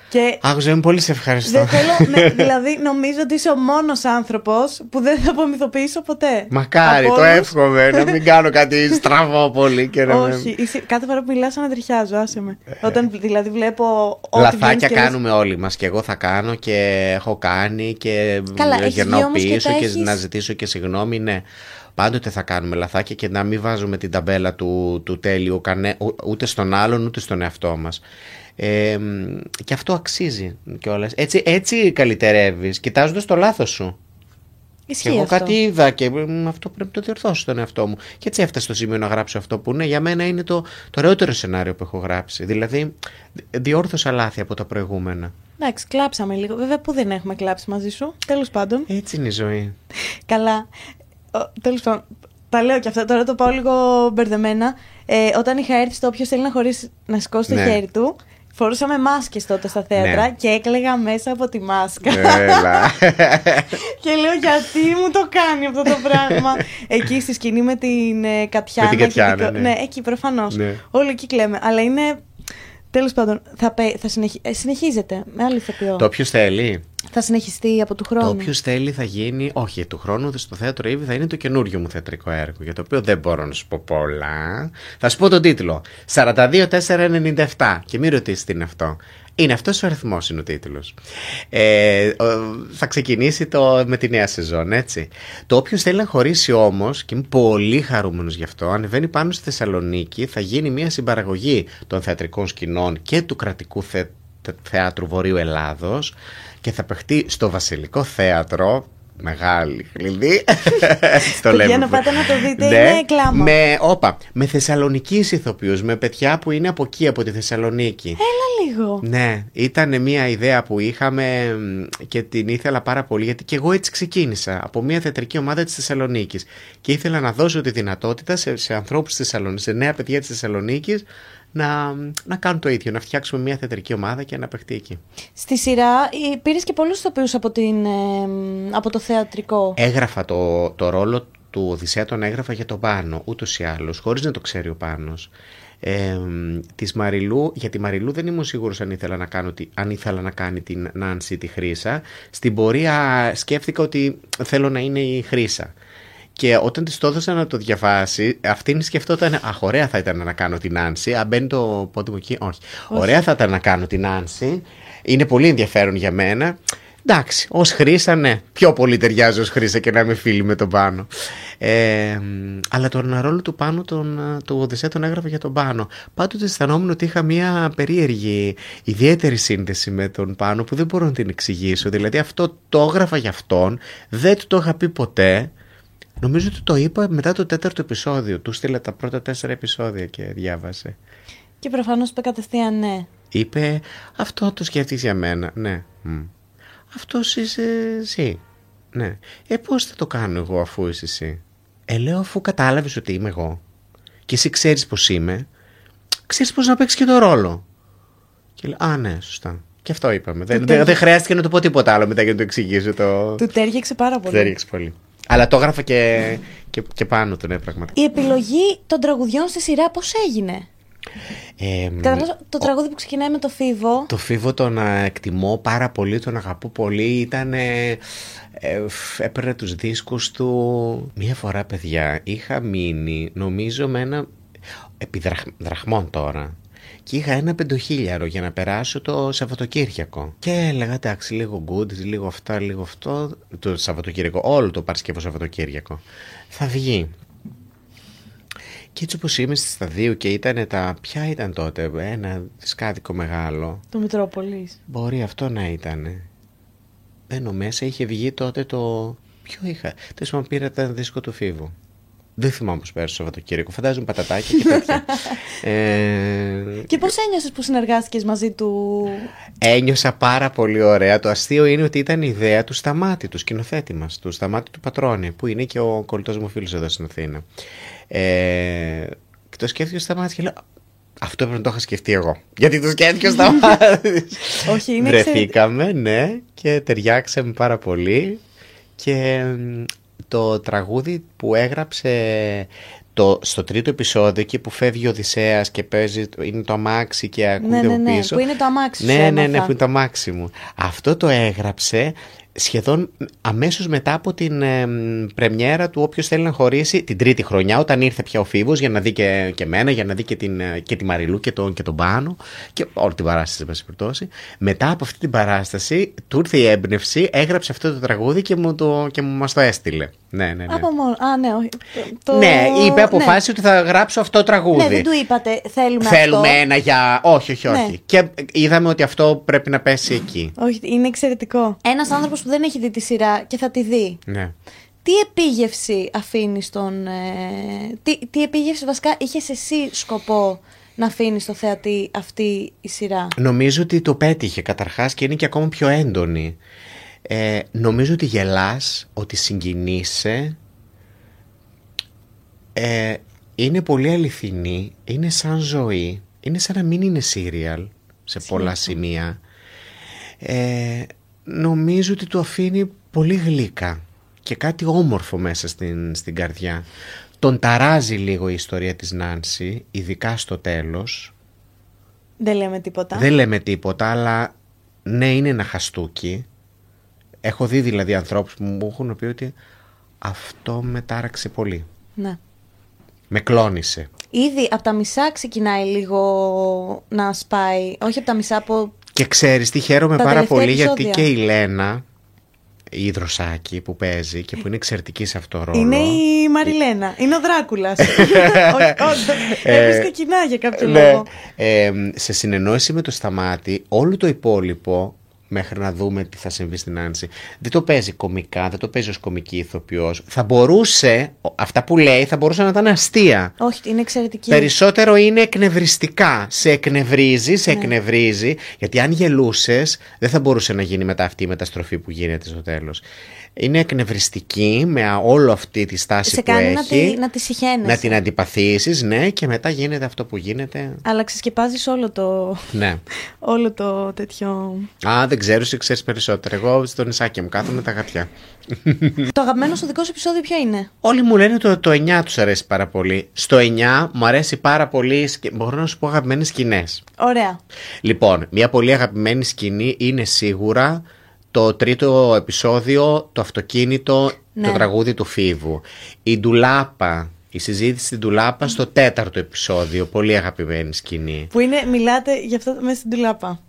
Και Άκουσα, είμαι πολύ σε ευχαριστώ. δεν θέλω, ναι, δηλαδή, νομίζω ότι είσαι ο μόνος άνθρωπος που δεν θα απομυθοποιήσω ποτέ. Μακάρι, Από το όλους- εύχομαι να μην κάνω κάτι στραβό πολύ και να με- Όχι, είσαι- κάθε φορά που μιλάς ανατριχιάζω, άσε με. Όταν δηλαδή βλέπω ό,τι Λαθάκια βγαίνεις και λες- κάνουμε όλοι μας και εγώ θα κάνω και έχω κάνει και Καλά, έχεις γυρνάω βγει όμως και πίσω τα και, έχεις- να ζητήσω και συγγνώμη, ναι. Πάντοτε θα κάνουμε λαθάκια και να μην βάζουμε την ταμπέλα του, του τέλειου κανέ, ου- ούτε στον άλλον ούτε στον εαυτό μας. Ε, μ, και αυτό αξίζει κιόλας. Έτσι, έτσι καλυτερεύεις, κοιτάζοντας το λάθος σου. Ισχύει Και εγώ αυτό. κάτι είδα και μ, αυτό πρέπει να το διορθώσω στον εαυτό μου. Και έτσι έφτασε στο σημείο να γράψω αυτό που ναι, για μένα είναι το, το ωραιότερο σενάριο που έχω γράψει. Δηλαδή, διόρθωσα λάθη από τα προηγούμενα. Εντάξει, κλάψαμε λίγο. Βέβαια, πού δεν έχουμε κλάψει μαζί σου. Τέλος πάντων. Έτσι είναι η ζωή. Καλά. Τέλος πάντων. Τα λέω και αυτά. Τώρα το πάω λίγο μπερδεμένα. Ε, όταν είχα έρθει στο όποιος θέλει να χωρίσει να σηκώσει το Ναι. χέρι του, φορούσαμε μάσκες τότε στα θέατρα Ναι. και έκλαιγα μέσα από τη μάσκα. Έλα. και λέω γιατί μου το κάνει αυτό το πράγμα; εκεί στη σκηνή με την ε, Κατιάνα. Με την Κατιάνα, και την- ναι. εκεί προφανώς. Ναι. Όλοι εκεί κλαίμε. Αλλά είναι. Τέλος πάντων, θα, πε- θα συνεχι... ε, συνεχίζεται με άλλη ηθοποιό. το όποιος θέλει. Θα συνεχιστεί από του χρόνου. Το όποιος θέλει θα γίνει. Όχι, του χρόνου στο θέατρο Ήβη θα είναι το καινούριο μου θεατρικό έργο. Για το οποίο δεν μπορώ να σου πω πολλά. Θα σου πω τον τίτλο. 42497. Και μην ρωτήσεις τι είναι αυτό. Είναι αυτός ο αριθμός, είναι ο τίτλος. Ε, ο- θα ξεκινήσει το, με τη νέα σεζόν, έτσι. Το όποιος θέλει να χωρίσει όμως, και είμαι πολύ χαρούμενος γι' αυτό, ανεβαίνει πάνω στη Θεσσαλονίκη, θα γίνει μια συμπαραγωγή των θεατρικών σκηνών και του κρατικού θε, θε- θεάτρου Βορείου Ελλάδος και θα παιχτεί στο Βασιλικό Θέατρο. Μεγάλη κλειδί. Στο Παιδιά, λέμε. να πάτε να το δείτε, Ναι, είναι κλάμα. Με, όπα, με Θεσσαλονική ηθοποιούς, με παιδιά που είναι από εκεί, από τη Θεσσαλονίκη. Έλα λίγο. Ναι, ήταν μια ιδέα που είχαμε μ, και την ήθελα πάρα πολύ γιατί και εγώ έτσι ξεκίνησα από μια θεατρική ομάδα της Θεσσαλονίκης και ήθελα να δώσω τη δυνατότητα σε, σε ανθρώπους της Θεσσαλονίκης, σε νέα παιδιά της Θεσσαλονίκης να, να κάνουν το ίδιο, να φτιάξουμε μια θεατρική ομάδα και να παιχτεί εκεί. Στη σειρά πήρες και πολλούς ηθοποιούς από, την, ε, από το θεατρικό. Έγραφα το, το ρόλο του Οδυσσέα τον έγραφα για τον Πάνο, ούτως ή άλλως, χωρίς να το ξέρει ο Πάνος. Ε, της Μαριλού, για τη Μαριλού δεν ήμουν σίγουρος αν ήθελα να, κάνω, τι- αν ήθελα να κάνει την Νάνση τη Χρύσα. Στην πορεία σκέφτηκα ότι θέλω να είναι η Χρύσα. Και όταν της το έδωσα να το διαβάσει, αυτήν σκεφτόταν, Αχ, ωραία θα ήταν να κάνω την Νάνση. Αν μπαίνει το πόδι μου εκεί, όχι. Ωραία θα ήταν να κάνω την Νάνση. Είναι πολύ ενδιαφέρον για μένα. Εντάξει, ως χρήσα, ναι. Πιο πολύ ταιριάζει ως χρήσα και να είμαι φίλη με τον πάνω. Ε, μ, αλλά τον ρόλο του πάνω, τον, ε, του Οδυσσέα τον έγραφε για τον πάνω. Πάντοτε αισθανόμουν ότι είχα μια περίεργη, ιδιαίτερη σύνδεση με τον πάνω που δεν μπορώ να την εξηγήσω. Δηλαδή αυτό το έγραφα για αυτόν, δεν του το είχα πει ποτέ. Νομίζω ότι το είπα μετά το τέταρτο επεισόδιο. Του στείλα τα πρώτα τέσσερα επεισόδια και διάβασε. Και προφανώς είπε κατευθείαν ναι. Είπε αυτό το σκέφτηκες για μένα. Ναι. Μμ. Αυτός είσαι εσύ. Ναι. Ε, πώς θα το κάνω εγώ αφού είσαι εσύ. Ε, λέω αφού κατάλαβες ότι είμαι εγώ και εσύ ξέρεις πως είμαι, ξέρεις πως να παίξεις και το ρόλο. Και λέω, α ναι, σωστά. Και αυτό είπαμε. Δεν, δεν, δεν χρειάστηκε να του πω τίποτα άλλο μετά για να το εξηγήσω. Το... Του τέριαξε πάρα πολύ. Δεν ρίξε πολύ. Αλλά το έγραφα και, και, και πάνω του, ναι, πραγματικά. Η επιλογή των τραγουδιών στη σειρά πώς έγινε; Ε, Καταρχάς, το τραγούδι που ξεκινάει με το φίβο. Το Φίβο τον α, εκτιμώ πάρα πολύ, τον αγαπώ πολύ. Ήταν. Ε, ε, φ, έπαιρνε τους δίσκους του. Μία φορά, παιδιά, είχα μείνει, νομίζω, με ένα. επί δραχ- δραχμών τώρα. Και είχα ένα πεντοχίλιαρο για να περάσω το Σαββατοκύριακο. Και έλεγα, εντάξει, λίγο good, λίγο αυτά, λίγο αυτό. Το Σαββατοκύριακο, όλο το Παρασκευό Σαββατοκύριακο. Θα βγει. Και έτσι όπως είμαι στη σταδίου και ήταν τα... Ποια ήταν τότε, ένα δισκάδικο μεγάλο. Του Μητρόπολης. Μπορεί αυτό να ήταν. Μπαίνω μέσα, είχε βγει τότε το... Ποιο είχα. Τέλος πάντων πήρα τα δίσκο του Φίβου. Δεν θυμάμαι πώς πέρασε το Σαββατοκύριακο. Φαντάζομαι πατατάκια και τέτοια. ε, Και πώς ένιωσες που συνεργάστηκες μαζί του; Ένιωσα πάρα πολύ ωραία. Το αστείο είναι ότι ήταν η ιδέα του Σταμάτη, του σκηνοθέτη μας, του Σταμάτη του Πατρώνη, που είναι και ο κολλητός μου φίλος εδώ στην Αθήνα. Ε, και το σκέφτηκε ο Σταμάτη και λέω. Αυτό έπρεπε να το είχα σκεφτεί εγώ. Γιατί το σκέφτηκε ο Σταμάτη. Όχι, είναι Βρεθήκαμε, ναι, και ταιριάξαμε πάρα πολύ. Και μ, το τραγούδι που έγραψε το, στο τρίτο επεισόδιο εκεί που φεύγει ο Οδυσσέας και παίζει, είναι το αμάξι και ακούγεται Ναι, ναι, από ναι, πίσω. που είναι το αμάξι σου, Ναι, ναι, ναι, έμαθα. που είναι το αμάξι μου. Αυτό το έγραψε σχεδόν αμέσως μετά από την ε, μ, πρεμιέρα του όποιος θέλει να χωρίσει την τρίτη χρονιά όταν ήρθε πια ο Φίβος για να δει και, και μένα, για να δει και, την, ε, και τη Μαριλού και τον, και τον Πάνο και όλη την παράσταση, εν πάση περιπτώσει. Μετά από αυτή την παράσταση του ήρθε η έμπνευση, έγραψε αυτό το τραγούδι και μου, το, και μου μας το έστειλε. Ναι, ναι, ναι. Από μόνο. Α, ναι, όχι. Το... Ναι, είπε, ναι. αποφάσισε ότι θα γράψω αυτό το τραγούδι. Ναι, δεν του είπατε θέλουμε, Θέλουμε αυτό. ένα για. Όχι, όχι, όχι. Ναι. Και είδαμε ότι αυτό πρέπει να πέσει εκεί. Όχι, είναι εξαιρετικό. Ένας άνθρωπος που δεν έχει δει τη σειρά και θα τη δει. Ναι. Τι επίγευση αφήνεις στον. Ε, τι, τι επίγευση βασικά είχες εσύ σκοπό να αφήνεις στο θεατή αυτή η σειρά; Νομίζω ότι το πέτυχε καταρχάς και είναι και ακόμα πιο έντονη. Ε, νομίζω ότι γελάς, ότι συγκινείσαι. Ε, είναι πολύ αληθινή, είναι σαν ζωή, είναι σαν να μην είναι σύριαλ σε πολλά σημεία. Ε, νομίζω ότι το αφήνει πολύ γλύκα και κάτι όμορφο μέσα στην, στην καρδιά. Τον ταράζει λίγο η ιστορία της Νάνση, ειδικά στο τέλος. Δεν λέμε τίποτα. Δεν λέμε τίποτα, αλλά ναι, είναι ένα χαστούκι. Έχω δει δηλαδή ανθρώπους που μου έχουν πει ότι αυτό με τάραξε πολύ. Ναι. Με κλώνησε. Ήδη από τα μισά ξεκινάει λίγο να σπάει. Όχι από τα μισά, από. Και ξέρεις τι χαίρομαι Τα πάρα τελευταία πολύ γιατί επεισόδια. και η Λένα, η Δροσάκη που παίζει και που είναι εξαιρετική σε αυτό ρόλο. Είναι η Μαριλένα. Είναι ο Δράκουλας. Ε, Έβρισκα κοινά για κάποιο Ναι. λόγο. Ε, σε συνεννόηση με το Σταμάτη, όλο το υπόλοιπο, μέχρι να δούμε τι θα συμβεί στην Άνση, δεν το παίζει κομικά, δεν το παίζει ως κομική ηθοποιός. Θα μπορούσε, αυτά που λέει, θα μπορούσε να ήταν αστεία. Όχι, είναι εξαιρετική. Περισσότερο είναι εκνευριστικά. Σε εκνευρίζει, σε Ναι. εκνευρίζει. Γιατί αν γελούσες, δεν θα μπορούσε να γίνει μετά αυτή η μεταστροφή που γίνεται στο τέλος. Είναι εκνευριστική με όλο αυτή τη στάση Σε που κάνει έχει. να τη, να τη συχαίνεσαι. να την αντιπαθήσεις, ναι, και μετά γίνεται αυτό που γίνεται. Αλλά ξεσκεπάζεις όλο το, Ναι. όλο το τέτοιο... Α, δεν δεν ξέρω, εσύ ξέρεις περισσότερο. Εγώ στο νησάκι μου κάθομαι τα γατιά. το αγαπημένο σου δικό σου επεισόδιο ποιο είναι; Όλοι μου λένε το, το 9 τους αρέσει πάρα πολύ. Στο 9 μου αρέσει πάρα πολύ. Μπορώ να σου πω αγαπημένες σκηνές. Ωραία. Λοιπόν, μια πολύ αγαπημένη σκηνή είναι σίγουρα το τρίτο επεισόδιο, το αυτοκίνητο, Ναι. το τραγούδι του Φίβου. Η Ντουλάπα, η συζήτηση στην Ντουλάπα στο τέταρτο επεισόδιο. Πολύ αγαπημένη σκηνή. Που είναι, μιλάτε γι' αυτό μέσα στην τουλάπα.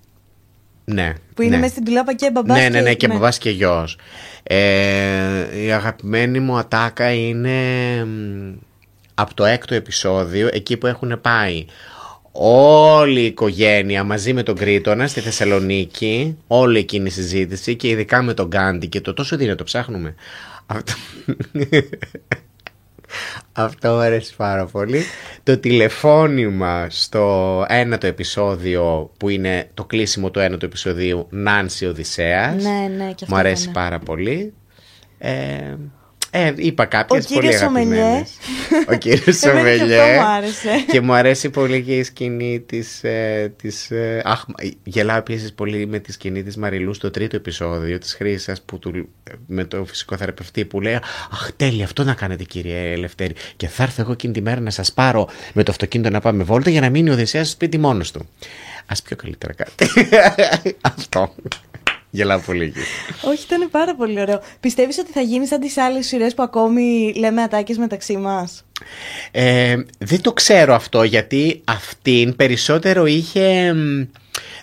Ναι. Που είναι ναι. μέσα στην τουλάπα και μπαμπάς. Ναι, ναι, ναι, και μπαμπάς και γιος. Ε, η αγαπημένη μου ατάκα είναι μ, από το έκτο επεισόδιο, εκεί που έχουν πάει όλη η οικογένεια μαζί με τον Κρήτονα στη Θεσσαλονίκη, όλη εκείνη η συζήτηση και ειδικά με τον Γκάντι και το τόσο δίνει το ψάχνουμε. Αυτό... Αυτό μου αρέσει πάρα πολύ. Το τηλεφώνημα στο ένατο επεισόδιο που είναι το κλείσιμο του ένατου επεισοδίου Νάνση Οδυσσέας. Ναι, ναι, και αυτό Μου αρέσει ήταν. πάρα πολύ. Ε, ε, είπα κάποιες Ο πολύ κύριος Σομελιέ. αγαπημένες. Ο κύριος Εμένα και Σομελιέ. αυτό μου άρεσε. Και μου αρέσει πολύ και η σκηνή της... Ε, της ε, αχ, γελάω επίσης πολύ με τη σκηνή της Μαριλού στο τρίτο επεισόδιο της Χρύσας που του, με το φυσικό θεραπευτή που λέει Αχ τέλεια αυτό να κάνετε κύριε Ελευθέρη και θα έρθω εγώ εκείνη τη μέρα να σας πάρω με το αυτοκίνητο να πάμε βόλτα για να μείνει ο Οδυσσέας στο σπίτι μόνος του. Ας πιο καλύτερα κάτι. αυτό. Γελάω πολύ εκεί. Όχι, ήταν πάρα πολύ ωραίο. Πιστεύεις ότι θα γίνει σαν τις άλλες σειρές που ακόμη λέμε ατάκες μεταξύ μας; Ε, δεν το ξέρω αυτό γιατί αυτήν περισσότερο είχε... μ,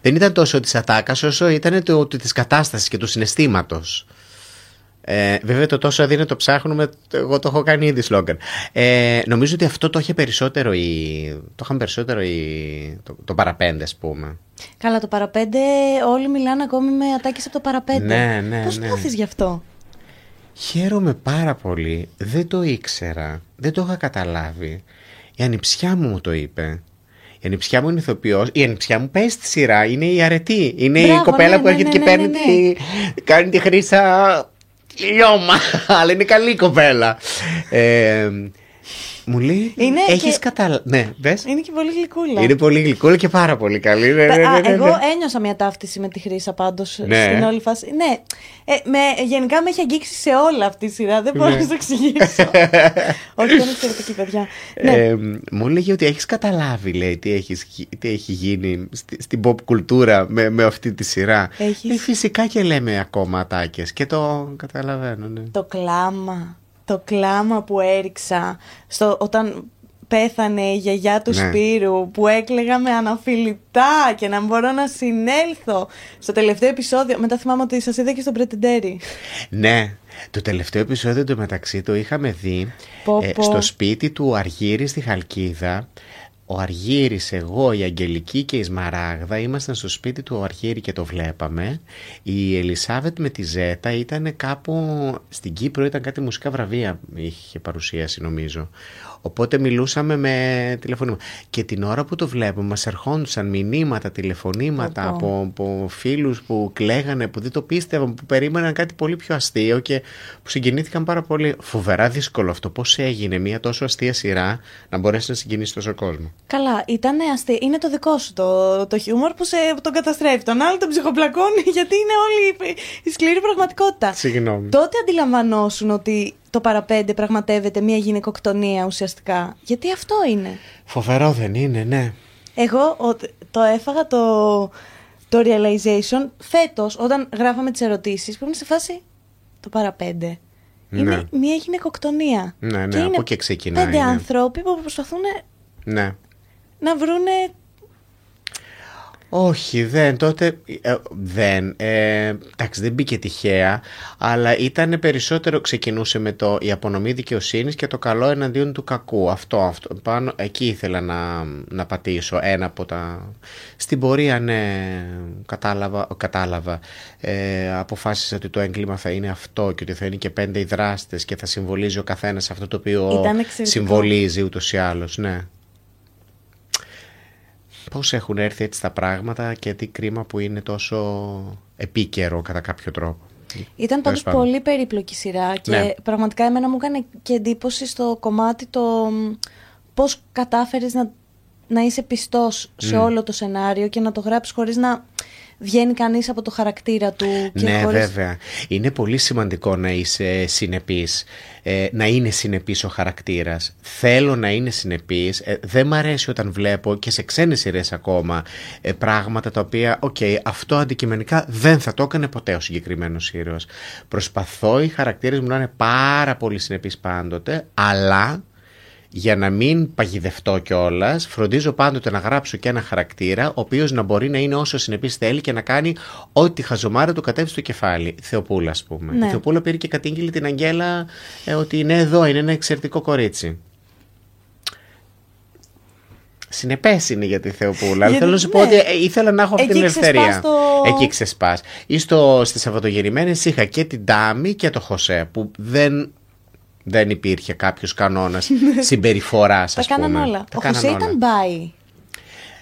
Δεν ήταν τόσο της ατάκας όσο ήταν το, το, της κατάστασης και του συναισθήματος. Ε, βέβαια το τόσο αδύνατο ψάχνουμε, εγώ το έχω κάνει ήδη σλόγκαν. Ε, νομίζω ότι αυτό το είχε περισσότερο η, το είχαν περισσότερο η, το, το παραπέντε ας πούμε. Καλά, το παραπέντε όλοι μιλάνε ακόμη με ατάκες από το παραπέντε. Ναι, ναι, Πώς ναι. νιώθεις γι' αυτό; Χαίρομαι πάρα πολύ. Δεν το ήξερα. Δεν το είχα καταλάβει. Η ανιψιά μου μου το είπε. Η ανιψιά μου είναι ηθοποιός. Η ανιψιά μου παίζει στη σειρά. Είναι η αρετή. Είναι η Μπράβο, κοπέλα ναι, που ναι, έρχεται ναι, και ναι, παίρνει ναι, τη... κάνει τη χρήσα λιώμα. Αλλά είναι καλή η κοπέλα. Ε, μου λέει, Είναι έχεις και- καταλάβει. Ναι, πες. Είναι και πολύ γλυκούλα. Είναι πολύ γλυκούλα και πάρα πολύ καλή. Ναι, ναι, ναι, Α, ναι, ναι. εγώ ένιωσα μια ταύτιση με τη Χρύσα πάντως Ναι. στην όλη φάση. Ναι. Ε, με, γενικά με έχει αγγίξει σε όλα αυτή η σειρά. Δεν μπορώ Ναι. να σου το εξηγήσω. Όχι, ήταν εξαιρετική παιδιά. ναι. Ε, μου έλεγε ότι έχεις καταλάβει λέει, τι, έχεις, γι- τι έχει γίνει στη- στην pop κουλτούρα με, με αυτή τη σειρά. Έχεις- Ε, φυσικά και λέμε ακόμα ατάκες και το καταλαβαίνω. Ναι. Το κλάμα. Το κλάμα που έριξα στο, όταν πέθανε η γιαγιά του Ναι. Σπύρου που έκλαιγα με αναφιλητά και να μπορώ να συνέλθω στο τελευταίο επεισόδιο. Μετά θυμάμαι ότι σας είδα και στο Πρετεντέρι. ναι, το τελευταίο επεισόδιο του μεταξύ το είχαμε δει Πω, ε, πω. στο σπίτι του Αργύρη στη Χαλκίδα. Ο Αργύρης, εγώ, η Αγγελική και η Σμαράγδα ήμασταν στο σπίτι του Αργύρη και το βλέπαμε. Η Ελισάβετ με τη Ζέτα ήταν κάπου στην Κύπρο, ήταν κάτι μουσικά βραβεία είχε παρουσίαση νομίζω. Οπότε μιλούσαμε με τηλεφωνήμα. Και την ώρα που το βλέπουμε μας ερχόντουσαν μηνύματα, τηλεφωνήματα Πω, πω. από, από φίλους που κλαίγανε, που δεν το πίστευαν, που περίμεναν κάτι πολύ πιο αστείο και που συγκινήθηκαν πάρα πολύ. Φοβερά δύσκολο αυτό. Πώς έγινε μια τόσο αστεία σειρά να μπορέσει να συγκινήσει τόσο κόσμο; Καλά, ήταν αστείο. Είναι το δικό σου το, το χιούμορ που σε, που τον καταστρέφει. Τον άλλο τον ψυχοπλακώνει γιατί είναι όλη η, η σκληρή πραγματικότητα. Συγγνώμη. Τότε αντιλαμβανόσουν ότι το παραπέντε πραγματεύεται μια γυναικοκτονία ουσιαστικά. Γιατί αυτό είναι; Φοβερό δεν είναι, ναι. Εγώ ο- το έφαγα το, το realization φέτος όταν γράφαμε τις ερωτήσεις που ήμουν σε φάση το παραπέντε. Ναι. Είναι μια γυναικοκτονία. Ναι, ναι, και είναι από εκεί ξεκινάει, Πέντε ναι. άνθρωποι που προσπαθούν Ναι. να βρούνε Όχι, δεν, τότε ε, δεν, ε, εντάξει δεν μπήκε τυχαία, αλλά ήταν περισσότερο, ξεκινούσε με το η απονομή δικαιοσύνης και το καλό εναντίον του κακού, αυτό, αυτό, πάνω, εκεί ήθελα να, να πατήσω ένα από τα, στην πορεία ναι, κατάλαβα, κατάλαβα. Ε, αποφάσισα ότι το έγκλημα θα είναι αυτό και ότι θα είναι και πέντε οι δράστες και θα συμβολίζει ο καθένας αυτό το οποίο Ήταν εξαιρετικό. συμβολίζει ούτως ή άλλως, ναι. Πώς έχουν έρθει έτσι τα πράγματα και τι κρίμα που είναι τόσο επίκαιρο κατά κάποιο τρόπο; Ήταν Τέλος πάντως πάντων. πολύ περίπλοκη σειρά και Ναι. πραγματικά εμένα μου έκανε και εντύπωση στο κομμάτι το μ, πώς κατάφερες να, να είσαι πιστός σε Μμ. όλο το σενάριο και να το γράψεις χωρίς να, βγαίνει κανείς από το χαρακτήρα του. Και ναι, χωρίς... βέβαια. Είναι πολύ σημαντικό να είσαι συνεπής, ε, να είναι συνεπής ο χαρακτήρας. Θέλω να είναι συνεπής. Ε, δεν μ' αρέσει όταν βλέπω και σε ξένες σειρές ακόμα ε, πράγματα τα οποία, οκ, αυτό αντικειμενικά δεν θα το έκανε ποτέ ο συγκεκριμένος ήρωας. Προσπαθώ οι χαρακτήρες μου να είναι πάρα πολύ συνεπείς πάντοτε, αλλά για να μην παγιδευτώ κιόλας, φροντίζω πάντοτε να γράψω και ένα χαρακτήρα, ο οποίος να μπορεί να είναι όσο συνεπής θέλει και να κάνει ό,τι χαζομάρα του κατέβει στο κεφάλι. Θεοπούλα, ας πούμε. Ναι. Η Θεοπούλα πήρε και κατήγγειλε την Αγγέλα ε, ότι είναι εδώ, είναι ένα εξαιρετικό κορίτσι. Συνεπές είναι για τη Θεοπούλα. Αλλά Γιατί- θέλω να σου πω ναι. ότι ε, ήθελα να έχω αυτή Εκεί την ελευθερία. ξεσπάς το- Εκεί ξεσπάς. Ή στο, στις Σαββατογεννημένες είχα και την Τάμι και το Χωσέ που δεν, δεν υπήρχε κάποιος κανόνας συμπεριφοράς, ας Τα πούμε. κάναν όλα. Τα ο κάναν Χωσέ όλα. ήταν μπάι.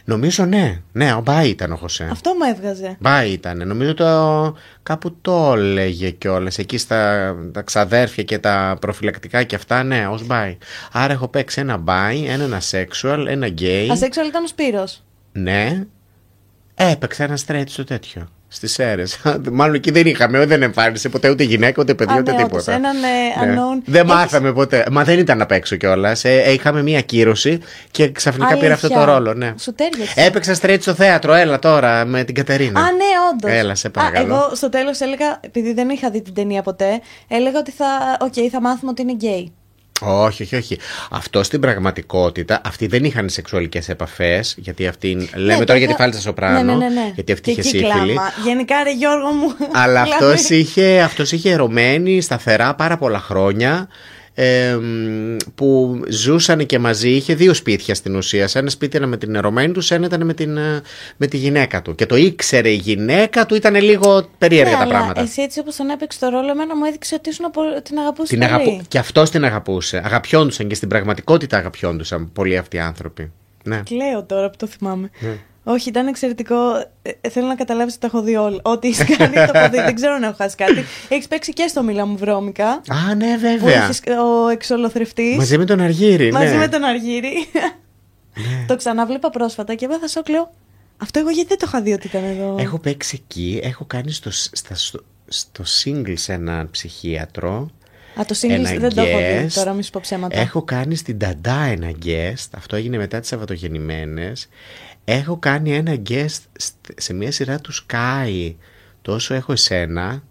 Νομίζω ναι. Ναι, ο Μπάι ήταν ο Χωσέ. Αυτό μου έβγαζε. Μπάι ήταν. Νομίζω το κάπου το έλεγε κιόλας. Εκεί στα τα ξαδέρφια και τα προφυλακτικά και αυτά, ναι, ως Μπάι. Άρα έχω παίξει ένα Μπάι, ένα, ένα sexual, ένα gay. Ασέξουαλ ήταν ο Σπύρος. Ναι. Έπαιξα ένα straight στο τέτοιο. Στις αίρες. Μάλλον εκεί δεν είχαμε, δεν εμφάνισε ποτέ ούτε γυναίκα, ούτε παιδί, Α, ούτε ναι, όντως, τίποτα. έναν, ε, Ναι. unknown. Δεν Έχεις- μάθαμε ποτέ. Μα δεν ήταν απ' έξω κιόλας. Ε, ε, είχαμε μία κύρωση και ξαφνικά πήρα αυτό το Αλήθεια. ρόλο. Ναι. Σου τέριαξε. Έπαιξα straight στο θέατρο, έλα τώρα με την Κατερίνα. Α, ναι, όντως. Έλα, σε παρακαλώ. εγώ στο τέλος έλεγα, επειδή δεν είχα δει την ταινία ποτέ, έλεγα ότι θα, okay, θα μάθουμε ότι είναι γκέι. Όχι, όχι, όχι. Αυτό στην πραγματικότητα, αυτοί δεν είχαν σεξουαλικές επαφές. Γιατί αυτή. Λέμε Ναι, τώρα το για τη είχα- φάλτσα σοπράνο. Ναι, ναι, ναι, ναι. Γιατί αυτή Και είχε εκεί σύφυλλη. κλάμα. Γενικά, ρε Γιώργο μου. Αλλά κλάμε. αυτός είχε, αυτός είχε ερωμένη σταθερά πάρα πολλά χρόνια ε, μ, που ζούσαν και μαζί. Είχε δύο σπίτια στην ουσία. Σε ένα σπίτι ήταν με την ερωμένη του, σε ένα ήταν με, την, ε, με τη γυναίκα του. Και το ήξερε η γυναίκα του, ήταν λίγο περίεργα ναι, τα αλλά πράγματα. Εσύ έτσι όπως τον έπαιξε το ρόλο, εμένα μου έδειξε ότι ήσουν απο- την αγαπούσε Την πολύ. αγαπου... Και αυτός την αγαπούσε. Αγαπιόντουσαν και στην πραγματικότητα αγαπιόντουσαν πολλοί αυτοί οι άνθρωποι. Ναι. Κλαίω τώρα που το θυμάμαι. Όχι, ήταν εξαιρετικό. Ε, ε, θέλω να καταλάβεις ότι τα έχω δει όλα. Ό,τι έχεις κάνει το έχω δει. Δεν ξέρω να έχω χάσει κάτι. Έχεις παίξει και στο Μίλα μου βρώμικα. Α, ναι, Που βέβαια. έχεις ο εξολοθρευτής. Μαζί με τον Αργύρι. μαζί ναι. με τον Αργύρι. το ξαναβλέπα πρόσφατα και έπαθα σοκ, λέω. Αυτό εγώ γιατί δεν το είχα δει ότι ήταν εδώ. Έχω παίξει εκεί, έχω κάνει στο, στα, στο, στο singles έναν ψυχίατρο. Α, το singles ένα δεν το έχω δει guest. τώρα, μη σου πω ψέματα. Έχω κάνει στην Ταντά ένα guest. Αυτό έγινε μετά τις Σαββατογεννημένες. Έχω κάνει ένα guest στ- σε μια σειρά του Sky. Τόσο έχω εσένα.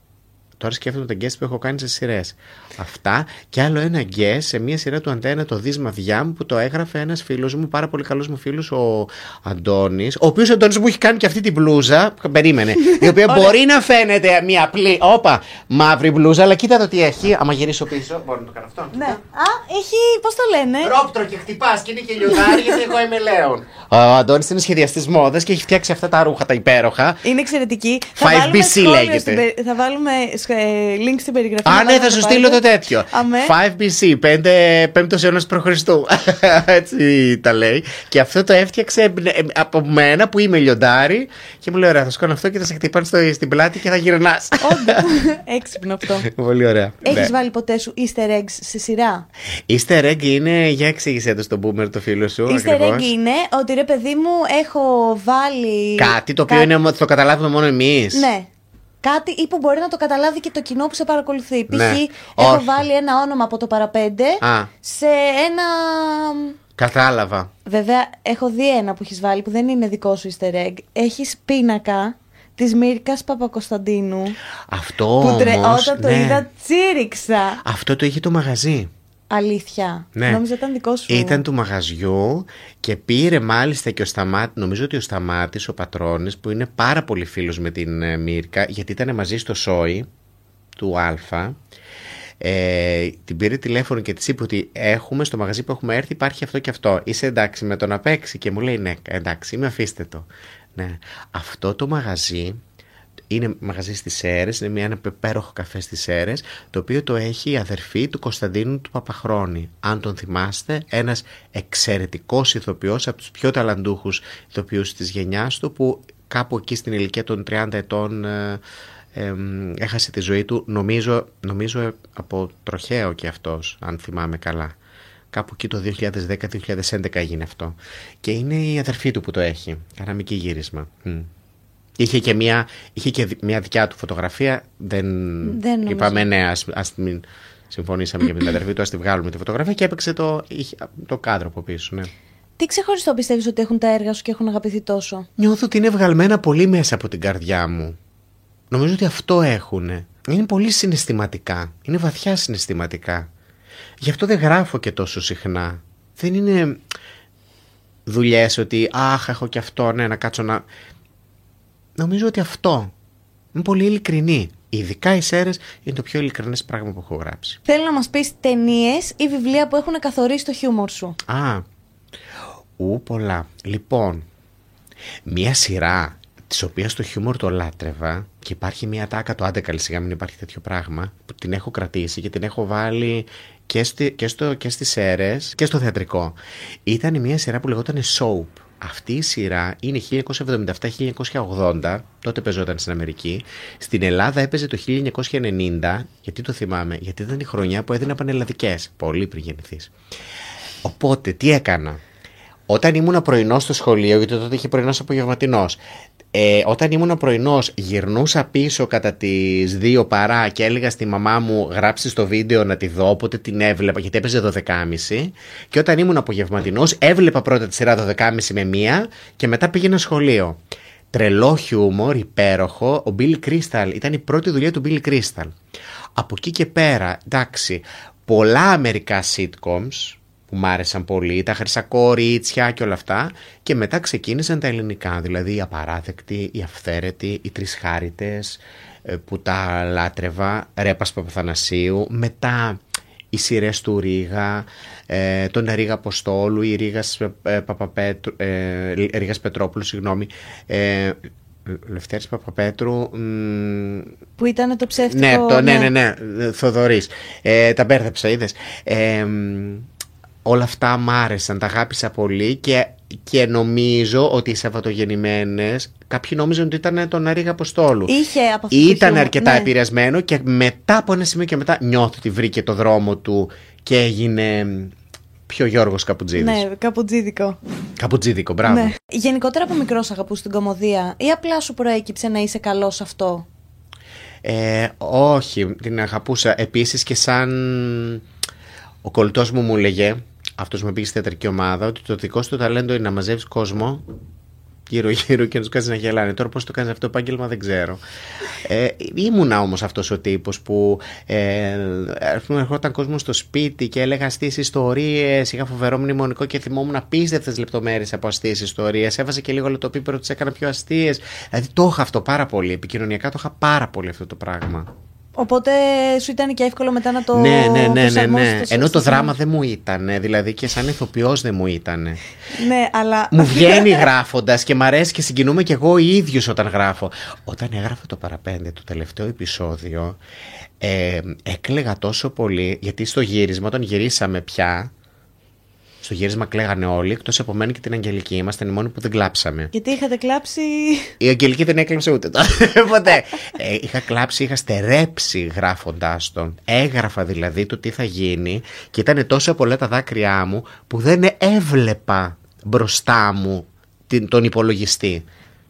Τώρα σκέφτομαι τα guest που έχω κάνει σε σειρές. Αυτά. Και άλλο ένα guest σε μια σειρά του Αντένα, το Δίσμα Διά μου, που το έγραφε ένας φίλος μου, πάρα πολύ καλός μου φίλος, ο Αντώνης. Ο οποίος Αντώνης μου έχει κάνει και αυτή την μπλούζα. Περίμενε. η οποία μπορεί να φαίνεται μια απλή. Όπα, μαύρη μπλούζα, αλλά κοίτα το τι έχει. Άμα γυρίσω πίσω, μπορώ να το κάνω αυτό. Ναι. Α, έχει. Πώς το λένε; Ρόπτρο και χτυπάς και είναι και λιοντάρι γιατί εγώ είμαι λέον. Ο Αντώνης είναι σχεδιαστής μόδας και έχει φτιάξει αυτά τα ρούχα τα υπέροχα. Είναι εξαιρετική. 5BC σχόλιο λέγεται. στην περι- θα βάλουμε ε, link στην περιγραφή. Α, να ναι, πάτε θα να σου το στείλω το πάρετε. τέτοιο. Αμέ. 5BC, 5ο αιώνας π.Χ. Έτσι τα λέει. Και αυτό το έφτιαξε ε, ε, από μένα που είμαι λιοντάρι. Και μου λέει: Ωραία, θα σου κάνω αυτό και θα σε χτυπάνε στο, στην πλάτη και θα γυρνάς. Όντω. Έξυπνο αυτό. Πολύ ωραία. Έχεις Ναι. βάλει ποτέ σου easter eggs σε σειρά; Easter egg είναι, για εξήγησέ το στον boomer το φίλο σου. Easter ακριβώς. egg είναι ότι ρε παιδί μου έχω βάλει. Κάτι το οποίο Κα- είναι, θα το καταλάβουμε μόνο εμείς. Ναι. Κάτι ή που μπορεί να το καταλάβει και το κοινό που σε παρακολουθεί. Π.χ. Ναι. έχω Όχι. βάλει ένα όνομα από το παραπέντε Α. σε ένα. Κατάλαβα. Βέβαια, έχω δει ένα που έχεις βάλει που δεν είναι δικό σου easter egg. Έχεις πίνακα της Μύρκας Παπακοσταντίνου. Αυτό που τρε... όμως, όταν το ναι. είδα, τσίριξα. Αυτό το είχε το μαγαζί. Αλήθεια. Ναι. Νόμιζα ήταν δικό σου. Ήταν του μαγαζιού και πήρε μάλιστα και ο Σταμάτη, νομίζω ότι ο Σταμάτης, ο πατρόνης, που είναι πάρα πολύ φίλος με την ε, Μύρκα, γιατί ήταν μαζί στο Σόι του Α. Ε, την πήρε τηλέφωνο και της είπε ότι έχουμε στο μαγαζί που έχουμε έρθει υπάρχει αυτό και αυτό. Είσαι εντάξει με το να παίξει; Και μου λέει ναι, εντάξει, είμαι αφήστε το. Ναι. Αυτό το μαγαζί είναι μαγαζί στις Σέρες, είναι μια, ένα υπέροχο καφέ στις Σέρες, το οποίο το έχει η αδερφή του Κωνσταντίνου του Παπαχρόνη. Αν τον θυμάστε, ένας εξαιρετικός ηθοποιός, από τους πιο ταλαντούχους ηθοποιούς της γενιάς του, που κάπου εκεί στην ηλικία των 30 ετών ε, εμ, έχασε τη ζωή του, νομίζω, νομίζω από τροχαίο και αυτός, αν θυμάμαι καλά. Κάπου εκεί το 2010-2011 έγινε αυτό. Και είναι η αδερφή του που το έχει. Καναμική γύρισμα. Μμ. Είχε και μια, είχε και μια δικιά του φωτογραφία. Δεν, Δεν νομίζω. είπαμε ναι, ας, ας μην συμφωνήσαμε και με την αδερφή του, ας τη βγάλουμε τη φωτογραφία και έπαιξε το, είχε- το κάδρο από πίσω. Ναι. Τι ξεχωριστό πιστεύεις ότι έχουν τα έργα σου και έχουν αγαπηθεί τόσο; Νιώθω ότι είναι βγαλμένα πολύ μέσα από την καρδιά μου. Νομίζω ότι αυτό έχουν. Είναι πολύ συναισθηματικά. Είναι βαθιά συναισθηματικά. Γι' αυτό δεν γράφω και τόσο συχνά. Δεν είναι δουλειές ότι αχ έχω και αυτό, ναι να κάτσω να... Νομίζω ότι αυτό είναι πολύ ειλικρινή. Ειδικά οι σέρες είναι το πιο ειλικρινές πράγμα που έχω γράψει. Θέλω να μας πεις ταινίες ή βιβλία που έχουν καθορίσει το χιούμορ σου. Α, ου πολλά. Λοιπόν, μία σειρά της οποίας το χιούμορ το λάτρευα και υπάρχει μία τάκα το άντε καλή σιγά μην υπάρχει τέτοιο πράγμα που την έχω κρατήσει και την έχω βάλει και, στη, και, στο, και στις αίρες και στο θεατρικό. Ήταν μία σειρά που λεγόταν Soap. Αυτή η σειρά είναι 1977-1980, τότε παίζονταν στην Αμερική. Στην Ελλάδα έπαιζε το 1990, γιατί το θυμάμαι, γιατί ήταν η χρονιά που έδινα πανελλαδικές, πολύ πριν γεννηθείς. Οπότε τι έκανα; Όταν ήμουν πρωινός στο σχολείο, γιατί τότε είχε πρωινός απογευματινός. Ε, όταν ήμουν πρωινός, γυρνούσα πίσω κατά τις 2 παρά και έλεγα στη μαμά μου γράψει στο βίντεο να τη δω. Οπότε την έβλεπα, γιατί έπαιζε 12.30. Και όταν ήμουν απογευματινός, έβλεπα πρώτα τη σειρά 12.30 με μία και μετά πήγαινα σχολείο. Τρελό χιούμορ, υπέροχο. Ο Billy Crystal ήταν η πρώτη δουλειά του Billy Crystal. Από εκεί και πέρα, εντάξει, πολλά αμερικά sitcoms που μ' άρεσαν πολύ, τα χρυσά κορίτσια και όλα αυτά και μετά ξεκίνησαν τα ελληνικά, δηλαδή η απαράδεκτη, η αυθαίρετη, οι τρεις χάριτες ε, που τα λάτρευα, Ρέπας Παπαθανασίου, μετά οι σειρές του Ρίγα, ε, τον Ρίγα Αποστόλου, η Ρίγας, ε, Παπαπέτρου, ε, Ρίγας Πετρόπουλου, συγγνώμη, ε, Λευτέρης Παπαπέτρου, μ, Που ήταν το ψεύτικο. ναι, το, ναι, ναι, ναι, Θοδωρής. Ε, τα μπέρδεψα, είδες. Ε, μ, όλα αυτά μ' άρεσαν, τα αγάπησα πολύ και, και νομίζω ότι οι Σαββατογεννημένες, κάποιοι νόμιζαν ότι ήταν τον Αρίγα Αποστόλου. Είχε από αυτό το Ήταν χιούμορ, αρκετά ναι. επηρεασμένο και μετά από ένα σημείο και μετά νιώθω ότι βρήκε το δρόμο του και έγινε μ, πιο Γιώργος Καπουτζίδης. Ναι, καπουτζίδικο. Καπουτζίδικο, μπράβο. Ναι. Γενικότερα από μικρός αγαπούς την κομμωδία ή απλά σου προέκυψε να είσαι καλός σε αυτό; Ε, όχι, την αγαπούσα. Επίσης και σαν ο κολλητός μου μου έλεγε, αυτός που με πήγε στη θεατρική ομάδα, ότι το δικό σου το ταλέντο είναι να μαζεύεις κόσμο γύρω γύρω και να τους κάνεις να γελάνε. Τώρα πώς το κάνεις αυτό το επάγγελμα δεν ξέρω. Ε, ήμουνα όμως αυτός ο τύπος που ε, ας πούμε, ερχόταν κόσμος στο σπίτι και έλεγα αστείες ιστορίες, είχα φοβερό μνημονικό και θυμόμουν απίστευτες λεπτομέρειες από αστείες ιστορίες. Έβαζε και λίγο λεπτοπίπερο, τις έκανα πιο αστείες. Δηλαδή το είχα αυτό πάρα πολύ. Επικοινωνιακά το είχα πάρα πολύ αυτό το πράγμα. Οπότε σου ήταν και εύκολο μετά να το. ναι, ναι, ναι, ναι, προσαρμόσεις ναι. στο- Ενώ το στο δράμα δεν μου ήταν, δηλαδή και σαν ηθοποιός δεν μου ήταν. Ναι, αλλά. Μου βγαίνει γράφοντας και μ' αρέσει και συγκινούμε κι εγώ ίδιο όταν γράφω. Όταν έγραφα το παραπέντε, το τελευταίο επεισόδιο, ε, έκλαιγα τόσο πολύ, γιατί στο γύρισμα, όταν γυρίσαμε πια, στο γύρισμα κλαίγανε όλοι, εκτός από μένα και την Αγγελική. Ήμασταν οι μόνοι που δεν κλάψαμε. Γιατί είχατε κλάψει; Η Αγγελική δεν έκλαψε ούτε το. Ποτέ. Ε, είχα κλάψει, είχα στερέψει γράφοντά τον. Έγραφα δηλαδή το τι θα γίνει και ήταν τόσο πολλά τα δάκρυά μου που δεν έβλεπα μπροστά μου την, τον υπολογιστή.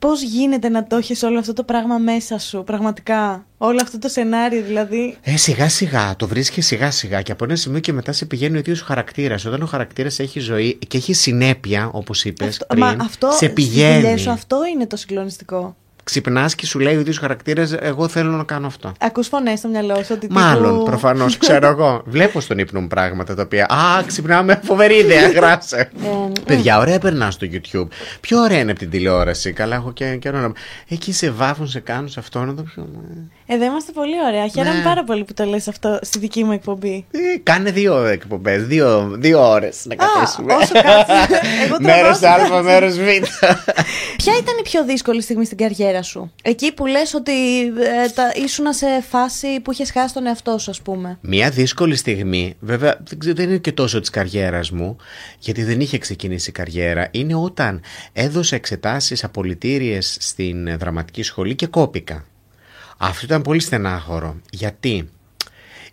Πώς γίνεται να το έχεις όλο αυτό το πράγμα μέσα σου, πραγματικά. Όλο αυτό το σενάριο, δηλαδή; Ε, σιγά σιγά, το βρίσκει σιγά σιγά και από ένα σημείο και μετά σε πηγαίνει ο ίδιος ο χαρακτήρας. Όταν ο χαρακτήρας έχει ζωή και έχει συνέπεια, όπως είπες Αυτό, πριν, μα αυτό, σε στις πηγαίνει. δουλειές σου, αυτό είναι το συγκλονιστικό. Ξυπνάς και σου λέει ο ίδιος χαρακτήρας, Εγώ θέλω να κάνω αυτό. Ακούς φωνές στο μυαλό σου ότι. Μάλλον, τύπου- προφανώς, ξέρω εγώ. Βλέπω στον ύπνο μου πράγματα τα οποία. Α, ξυπνάμε, φοβερή ιδέα, γράψε. Ε, Παιδιά, ωραία περνάς στο YouTube. Πιο ωραία είναι από την τηλεόραση. Καλά, έχω και καιρό να. Εκεί σε βάφουν, σε κάνουν σε αυτό να το πιο. Εδώ είμαστε πολύ ωραία. Χαίρομαι Ναι. πάρα πολύ που το λες αυτό στη δική μου εκπομπή. Ε, κάνε δύο εκπομπές, δύο, δύο ώρες να καθίσουμε. όσο κάτσε. Εγώ Μέρος τραβάω Α, μέρος Β. Ποια ήταν η πιο δύσκολη στιγμή στην καριέρα σου, Εκεί που λες ότι ε, τα, ήσουν σε φάση που είχες χάσει τον εαυτό σου, ας πούμε. Μια δύσκολη στιγμή, βέβαια δεν, ξέρω, δεν είναι και τόσο της καριέρας μου, γιατί δεν είχε ξεκινήσει η καριέρα, είναι όταν έδωσα εξετάσεις απολυτήριες στην δραματική σχολή και κόπηκα. Αυτό ήταν πολύ στενάχωρο. Γιατί;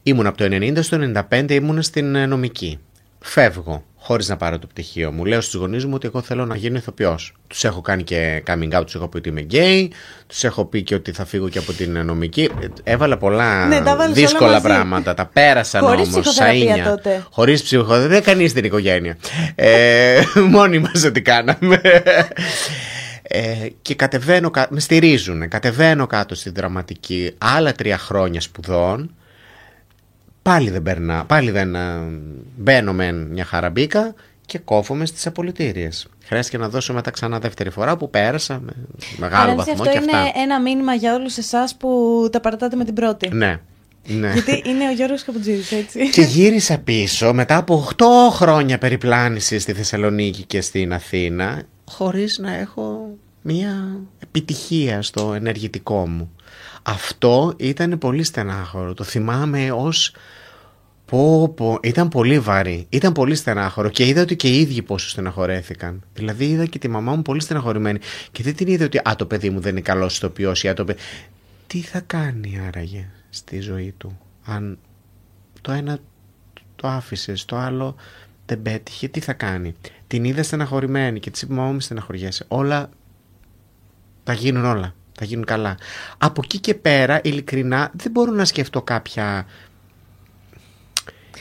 Ήμουν από το 90 στο 95 ήμουν στην ε, νομική. Φεύγω. χωρίς να πάρω το πτυχίο μου. Λέω στους γονείς μου ότι εγώ θέλω να γίνω ηθοποιός. Τους έχω κάνει και coming out, τους έχω πει ότι είμαι gay, τους έχω πει και ότι θα φύγω και από την νομική. Έβαλα πολλά Ναι, τα βάλεις όλα δύσκολα μαζί. πράγματα. Τα πέρασαν Χωρίς όμως. ψυχοθεραπεία τότε. Χωρίς ψυχοθεραπεία. Δεν κανεί στην οικογένεια. ε, μόνοι μας ό,τι κάναμε. Ε, και κατεβαίνω, κα- με στηρίζουν, κατεβαίνω κάτω στη δραματική άλλα τρία χρόνια σπουδών πάλι δεν περνά, πάλι δεν α, μπαίνω με μια χαραμπίκα και κόβομαι στις απολυτήριες. Χρειάστηκε να δώσω μετά ξανά δεύτερη φορά που πέρασα με μεγάλο Άρα, βαθμό αυτό και είναι αυτά. ένα μήνυμα για όλους εσάς που τα παρατάτε με την πρώτη. Ναι, ναι. Γιατί είναι ο Γιώργος Καπουτζίδης, έτσι. Και γύρισα πίσω μετά από 8 χρόνια περιπλάνησης στη Θεσσαλονίκη και στην Αθήνα χωρίς να έχω μια επιτυχία στο ενεργητικό μου. Αυτό ήταν πολύ στενάχωρο. Το θυμάμαι ως... Πω, πω, ήταν πολύ βαρύ. Ήταν πολύ στενάχωρο και είδα ότι και οι ίδιοι πόσο στεναχωρέθηκαν. Δηλαδή είδα και τη μαμά μου πολύ στεναχωρημένη. Και δεν την είδα ότι α, το παιδί μου δεν είναι καλός ηθοποιός ή α, το παιδί. Τι θα κάνει άραγε στη ζωή του, αν το ένα το άφησες, το άλλο δεν πέτυχε, τι θα κάνει. Την είδα στεναχωρημένη και της είπε: Μαμά, μη στεναχωριέσαι. Όλα θα γίνουν όλα. Θα γίνουν καλά. Από εκεί και πέρα, ειλικρινά, δεν μπορώ να σκεφτώ κάποια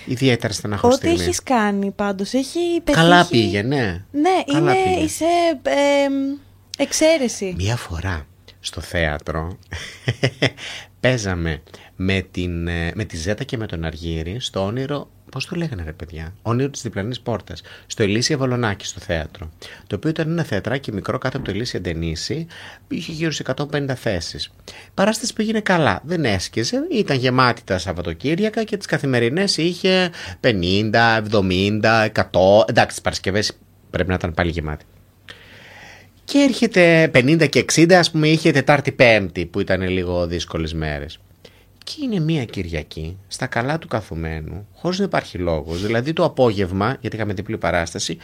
ιδιαίτερα στεναχωρή Ό,τι στιγμή. έχεις κάνει πάντως έχει πετύχει... Καλά πήγε, ναι. Ναι, Καλά είναι, πήγε. είσαι ε, εξαίρεση. Μία φορά στο θέατρο παίζαμε με, την, ε, με τη Ζέτα και με τον Αργύρι στο όνειρο, πώς το λέγανε ρε παιδιά, όνειρο της διπλανής πόρτας, στο Ελίσια Βολονάκη στο θέατρο, το οποίο ήταν ένα θεατράκι μικρό κάτω από το Ελίσια Ντενίση, είχε γύρω σε 150 θέσεις. Η παράσταση πήγαινε καλά, δεν έσκυζε, ήταν γεμάτη τα Σαββατοκύριακα και τις καθημερινές είχε 50, 70, 100, εντάξει τις Παρασκευές πρέπει να ήταν πάλι γεμάτη. Και έρχεται 50 και 60, ας πούμε, είχε Τετάρτη Πέμπτη που ήταν λίγο δύσκολες μέρες. Και είναι μία Κυριακή, στα καλά του καθουμένου, χωρίς να υπάρχει λόγος. Δηλαδή το απόγευμα, γιατί είχαμε διπλή παράσταση,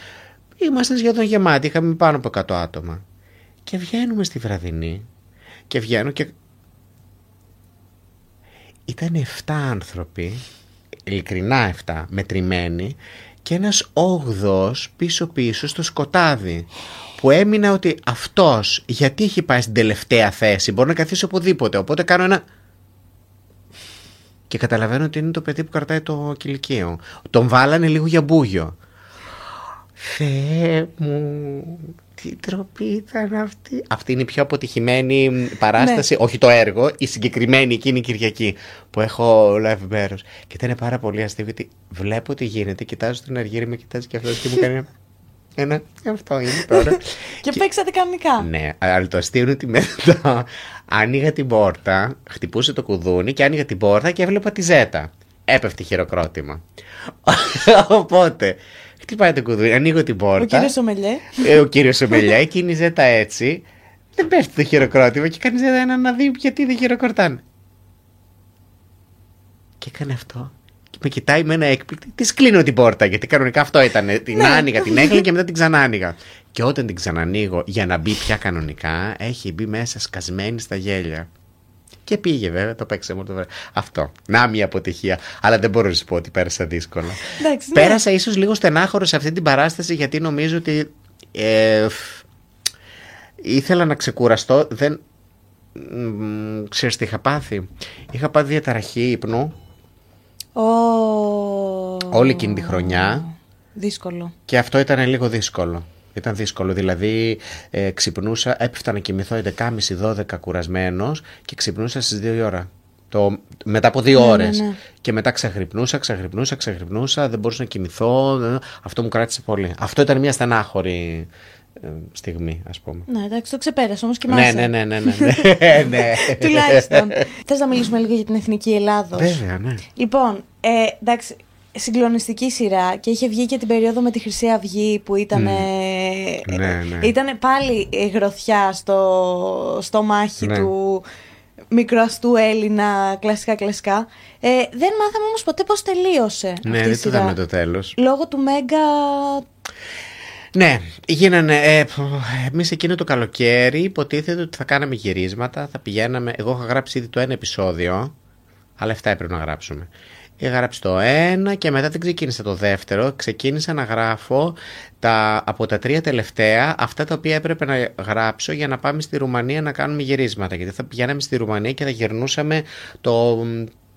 ήμασταν σχεδόν γεμάτοι, είχαμε πάνω από 100 άτομα. Και βγαίνουμε στη βραδινή και βγαίνω και... Ήταν 7 άνθρωποι, ειλικρινά 7, μετρημένοι και ένας όγδος πίσω-πίσω στο σκοτάδι που έμεινα ότι αυτός γιατί έχει πάει στην τελευταία θέση μπορεί να καθίσει οπουδήποτε οπότε κάνω ένα και καταλαβαίνω ότι είναι το παιδί που κρατάει το κηλικείο. Τον βάλανε λίγο για μπούγιο. Θεέ μου τι τροπή ήταν αυτή. Αυτή είναι η πιο αποτυχημένη παράσταση όχι το έργο η συγκεκριμένη εκείνη η Κυριακή που έχω live μέρος. Και ήταν πάρα πολύ αστείο γιατί βλέπω τι γίνεται κοιτάζω την Αργύρη με κοιτάζει και αυτός και μου κάνει ένα αυτό είναι τώρα. Και παίξατε κανονικά. ναι, αλλά το αστείο είναι ότι μετά άνοιγα την πόρτα, χτυπούσε το κουδούνι και άνοιγα την πόρτα και έβλεπα τη ζέτα. Έπεφτε χειροκρότημα. Οπότε, χτυπάει το κουδούνι, ανοίγω την πόρτα. Ο κύριος Ομελιέ. Ε, ο κύριος Ομελιά, εκείνη η ζέτα έτσι. Δεν πέφτει το χειροκρότημα και κάνει ζέτα ένα να δει γιατί δεν χειροκροτάνε. Και έκανε αυτό. Και με κοιτάει με ένα έκπληκτη. Της κλείνω την πόρτα γιατί κανονικά αυτό ήταν. Την άνοιγα, την έκλεινα και μετά την ξανάνοιγα. Και όταν την ξανανοίγω για να μπει πια κανονικά, έχει μπει μέσα σκασμένη στα γέλια. Και πήγε βέβαια, το παίξαμε όλο το βράδυ. Αυτό. Να μια αποτυχία. Αλλά δεν μπορώ να σου πω ότι πέρασα δύσκολα. Εντάξει, ναι. Πέρασα ίσως λίγο στενάχωρο σε αυτή την παράσταση γιατί νομίζω ότι. Ε, φ, ήθελα να ξεκουραστώ. Δεν. μ, Ξέρεις τι είχα πάθει; Είχα πάθει διαταραχή ύπνου Ω. όλη εκείνη τη χρονιά Δύσκολο. και αυτό ήταν λίγο δύσκολο. Ήταν δύσκολο. Δηλαδή, ε, ξυπνούσα, έπεφτα να κοιμηθώ 11.30-12 κουρασμένος και ξυπνούσα στις 2 η ώρα. Το, μετά από δύο Ναι, ώρες. ναι, ναι. Και μετά ξεχρυπνούσα, ξεχρυπνούσα, ξεχρυπνούσα, δεν μπορούσα να κοιμηθώ. ε, Αυτό μου κράτησε πολύ. Αυτό ήταν μια στενάχωρη ε, στιγμή, ας πούμε. Ναι, εντάξει, το ξεπέρασε όμως και Ναι, ναι, ναι, ναι, ναι, ναι, ναι. Τουλάχιστον. Θες να μιλήσουμε λίγο για την εθνική Ελλάδος; Βέβαια, ναι. Λοιπόν, ε, εντάξει, συγκλονιστική σειρά και είχε βγει και την περίοδο με τη Χρυσή Αυγή που ήταν. Ναι, ναι. Ήταν πάλι η γροθιά στο, στο μάχη Ναι. του μικροαστού Έλληνα κλασικά κλασικά. Ε, δεν μάθαμε όμως ποτέ πώς τελείωσε Ναι, αυτή η δεν το σειρά. είδαμε το τέλος. Λόγω του Μέγκα... Ναι, γίνανε. Ε, Εμείς εκείνο το καλοκαίρι υποτίθεται ότι θα κάναμε γυρίσματα, θα πηγαίναμε. Εγώ είχα γράψει ήδη το ένα επεισόδιο, αλλά 7 έπρεπε να γράψουμε. Είχα γράψει το ένα και μετά δεν ξεκίνησα το δεύτερο. Ξεκίνησα να γράφω τα, από τα τρία τελευταία αυτά τα οποία έπρεπε να γράψω για να πάμε στη Ρουμανία να κάνουμε γυρίσματα. Γιατί θα πηγαίναμε στη Ρουμανία και θα γυρνούσαμε το,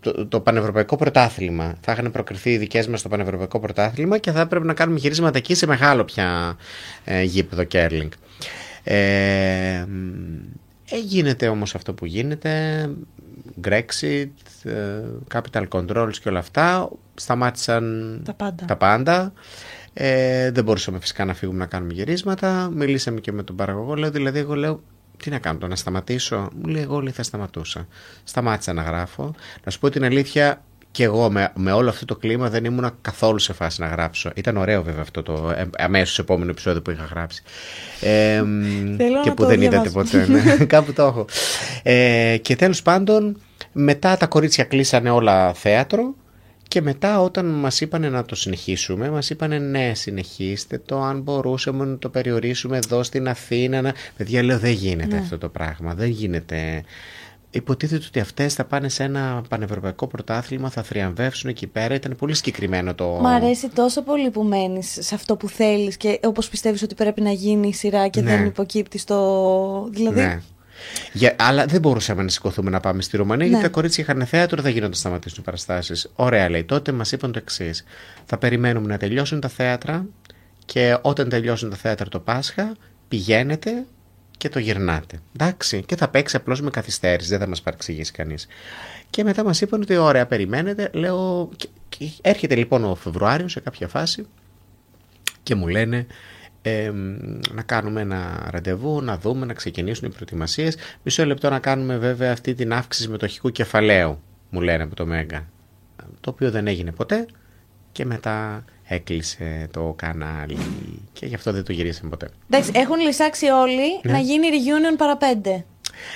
το, το Πανευρωπαϊκό Πρωτάθλημα. Θα είχαν προκριθεί οι δικές μας στο Πανευρωπαϊκό Πρωτάθλημα και θα έπρεπε να κάνουμε γυρίσματα εκεί σε μεγάλο πια ε, γήπεδο Κέρλινγκ. Ε, ε, γίνεται όμως αυτό που γίνεται Brexit, ε, capital controls και όλα αυτά σταμάτησαν Τα πάντα. τα πάντα. Ε, δεν μπορούσαμε φυσικά να φύγουμε να κάνουμε γυρίσματα. Μιλήσαμε και με τον παραγωγό. Λέω, δηλαδή, εγώ λέω, τι να κάνω, το να σταματήσω; Μου λέει, εγώ λέει, θα σταματούσα. Σταμάτησα να γράφω. Να σου πω την αλήθεια, και εγώ με, με όλο αυτό το κλίμα δεν ήμουν καθόλου σε φάση να γράψω. Ήταν ωραίο βέβαια αυτό το ε, αμέσως επόμενο επεισόδιο που είχα γράψει. Ε, Θέλω και να που το δεν είδατε διαβάσω. ποτέ. Ναι. Κάπου το έχω. Ε, και τέλος πάντων, μετά τα κορίτσια κλείσανε όλα θέατρο και μετά όταν μας είπανε να το συνεχίσουμε, μας είπανε ναι συνεχίστε το, αν μπορούσαμε να το περιορίσουμε εδώ στην Αθήνα. Να... Παιδιά λέω δεν γίνεται Ναι. αυτό το πράγμα, δεν γίνεται. Υποτίθεται ότι αυτές θα πάνε σε ένα πανευρωπαϊκό πρωτάθλημα, θα θριαμβεύσουν εκεί πέρα. Ήταν πολύ συγκεκριμένο το. Μ' αρέσει τόσο πολύ που μένεις σε αυτό που θέλεις και όπως πιστεύεις ότι πρέπει να γίνει η σειρά και Ναι. δεν υποκύπτει στο. Δηλαδή. Ναι. Για, αλλά δεν μπορούσαμε να σηκωθούμε να πάμε στη Ρουμανία Ναι. γιατί τα κορίτσια είχαν θέατρο, δεν γίνονταν να σταματήσουν οι παραστάσεις. Ωραία, λέει. Τότε μας είπαν το εξής. Θα περιμένουμε να τελειώσουν τα θέατρα και όταν τελειώσουν τα θέατρα το Πάσχα, πηγαίνετε και το γυρνάτε. Εντάξει. Και θα παίξει απλώς με καθυστέρηση, δεν θα μας παρεξηγήσει κανείς. Και μετά μας είπαν ότι ωραία, περιμένετε. Λέω. Και, και έρχεται λοιπόν ο Φεβρουάριος σε κάποια φάση και μου λένε ε, να κάνουμε ένα ραντεβού, να δούμε, να ξεκινήσουν οι προετοιμασίες. Μισό λεπτό να κάνουμε βέβαια αυτή την αύξηση μετοχικού κεφαλαίου, μου λένε από το Μέγκα. Το οποίο δεν έγινε ποτέ και μετά έκλεισε το κανάλι και γι' αυτό δεν το γυρίσαμε ποτέ. Εντάξει, έχουν λυσάξει όλοι Ναι. να γίνει reunion παραπέντε.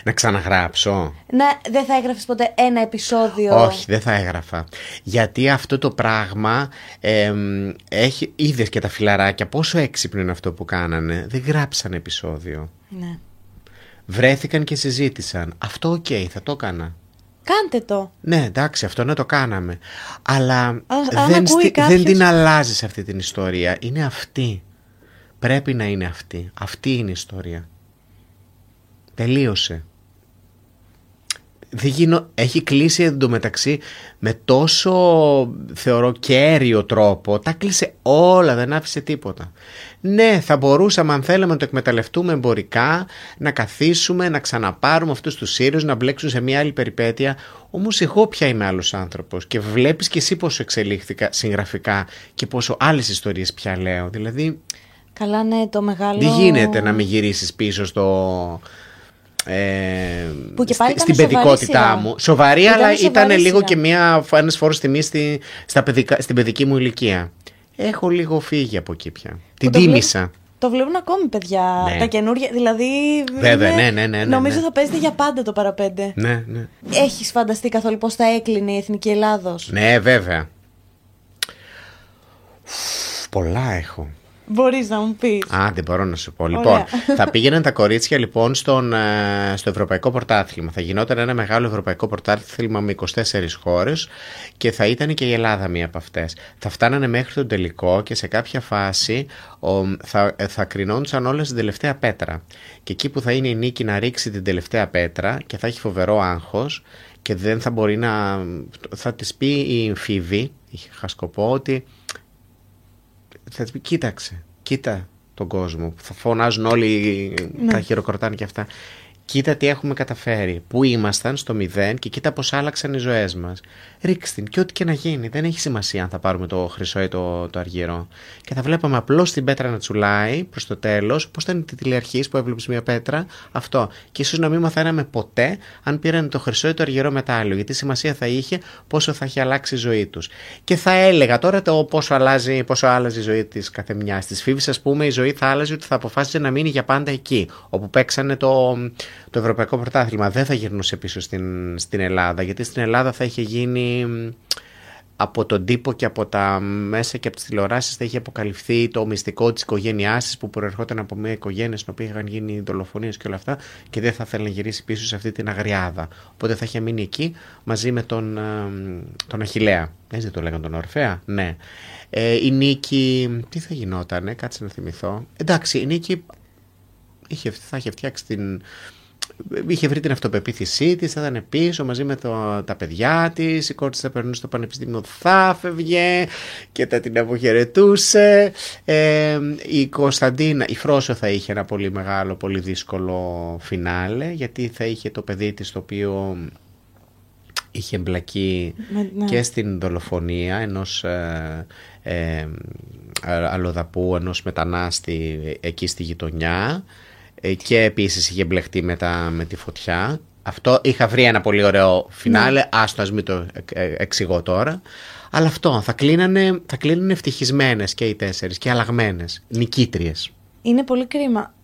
Να ξαναγράψω. Να, δεν θα έγραφες ποτέ ένα επεισόδιο. Όχι, δεν θα έγραφα. Γιατί αυτό το πράγμα εμ, έχει, είδες και τα φιλαράκια πόσο έξυπνο είναι αυτό που κάνανε. Δεν γράψαν επεισόδιο. Ναι. Βρέθηκαν και συζήτησαν. Αυτό οκ, θα το έκανα. Κάντε το. Ναι, εντάξει, αυτό να το κάναμε. Αλλά αν δεν, ακούει στι- κάποιος- δεν την αλλάζεις αυτή την ιστορία. Είναι αυτή. Πρέπει να είναι αυτή. Αυτή είναι η ιστορία. Τελείωσε. Δεν γίνω... Έχει κλείσει εντωμεταξύ με τόσο θεωρώ κέριο τρόπο. Τα κλείσε όλα, δεν άφησε τίποτα. Ναι, θα μπορούσαμε αν θέλαμε να το εκμεταλλευτούμε εμπορικά, να καθίσουμε, να ξαναπάρουμε αυτούς τους Σύριους, να μπλέξουν σε μια άλλη περιπέτεια. Όμως εγώ πια είμαι άλλος άνθρωπος και βλέπεις και εσύ πόσο εξελίχθηκα συγγραφικά και πόσο άλλες ιστορίες πια λέω. Δηλαδή Καλά, ναι, το μεγάλο. δεν γίνεται να μην γυρίσεις πίσω στο... Ε, Που και στη- πάλι ήταν στην σοβαρή παιδικότητά σειρά. μου. Σοβαρή, Ήταν αλλά σοβαρή ήταν λίγο σειρά. και μια ένας φόρος τιμή στη, στα παιδικά, στην παιδική μου ηλικία. Έχω λίγο φύγει από εκεί πια. Την το τίμησα. Το βλέπουν ακόμη παιδιά. Ναι. Τα καινούργια. Δηλαδή. Βέβαια, είναι- ναι, ναι, ναι, ναι, Νομίζω ναι. θα παίζεται για πάντα το παραπέντε. Ναι, ναι. Έχεις φανταστεί καθόλου πώς θα έκλεινε η Εθνική Ελλάδος; Ναι, βέβαια. Φου, Πολλά έχω. Μπορείς να μου πεις. Α, δεν μπορώ να σου πω. Ωραία. Λοιπόν, θα πήγαιναν τα κορίτσια λοιπόν στον, ε, στο Ευρωπαϊκό Πρωτάθλημα. Θα γινόταν ένα μεγάλο Ευρωπαϊκό Πρωτάθλημα με 24 χώρες και θα ήταν και η Ελλάδα μία από αυτές. Θα φτάνανε μέχρι τον τελικό και σε κάποια φάση ο, θα, ε, θα κρινόντουσαν όλες την τελευταία πέτρα. Και εκεί που θα είναι η νίκη να ρίξει την τελευταία πέτρα και θα έχει φοβερό άγχος και δεν θα μπορεί να... θα της πει η Φίβη, η Χασκοπό, ότι θα της πει κοίταξε, κοίτα τον κόσμο. που Θα φωνάζουν όλοι, Ναι. τα χειροκροτάνε και αυτά. Κοίτα τι έχουμε καταφέρει. Πού ήμασταν στο μηδέν και κοίτα πώς άλλαξαν οι ζωές μας. Ρίξ την και ό,τι και να γίνει. Δεν έχει σημασία αν θα πάρουμε το χρυσό ή το, το αργυρό. Και θα βλέπαμε απλώς την πέτρα να τσουλάει προς το τέλος. Πώς ήταν η τηλεαρχής που έβλεπες μια πέτρα. Αυτό. Και ίσως να μην μαθαίναμε ποτέ αν πήραν το χρυσό ή το αργυρό μετάλλιο. Γιατί σημασία θα είχε πόσο θα έχει αλλάξει η ζωή τους. Και θα έλεγα τώρα το πόσο, αλλάζει, πόσο άλλαζε η ζωή της κάθε μιας. Της Φίβης ας πούμε η ζωή θα άλλαζε ότι θα αποφάσισε να μείνει για πάντα εκεί. Όπου παίξανε το, το Ευρωπαϊκό Πρωτάθλημα. Δεν θα γυρνούσε πίσω στην, στην Ελλάδα. Γιατί στην Ελλάδα θα είχε γίνει από τον τύπο και από τα μέσα και από τις τηλεοράσεις θα είχε αποκαλυφθεί το μυστικό της οικογένειάς της που προερχόταν από μια οικογένεια στην οποία είχαν γίνει δολοφονίες και όλα αυτά και δεν θα θέλει να γυρίσει πίσω σε αυτή την αγριάδα. Οπότε θα είχε μείνει εκεί μαζί με τον, ε, τον Αχιλέα. Έτσι δεν το λέγανε τον Ορφέα. Ναι. Ε, η Νίκη, τι θα γινότανε, κάτσε να θυμηθώ. Εντάξει, η Νίκη είχε, θα είχε φτιάξει την, είχε βρει την αυτοπεποίθησή της, θα ήταν πίσω μαζί με το, τα παιδιά της. Η κόρη τη θα περνούσε στο πανεπιστήμιο, θα φεύγε και θα την αποχαιρετούσε. Ε, η Κωνσταντίνα, η Φρόσο θα είχε ένα πολύ μεγάλο, πολύ δύσκολο φινάλε, γιατί θα είχε το παιδί της το οποίο είχε εμπλακεί ναι. και στην δολοφονία ενός ε, ε, αλλοδαπού, ενός μετανάστη εκεί στη γειτονιά ε, και επίσης είχε μπλεχτεί με, με τη φωτιά. Αυτό είχα βρει ένα πολύ ωραίο φινάλε, ναι. άστο ας μην το ε, εξηγώ τώρα. Αλλά αυτό, θα κλείνανε, θα κλείνουν ευτυχισμένες και οι τέσσερις και αλλαγμένες, νικήτριες. Είναι πολύ κρίμα.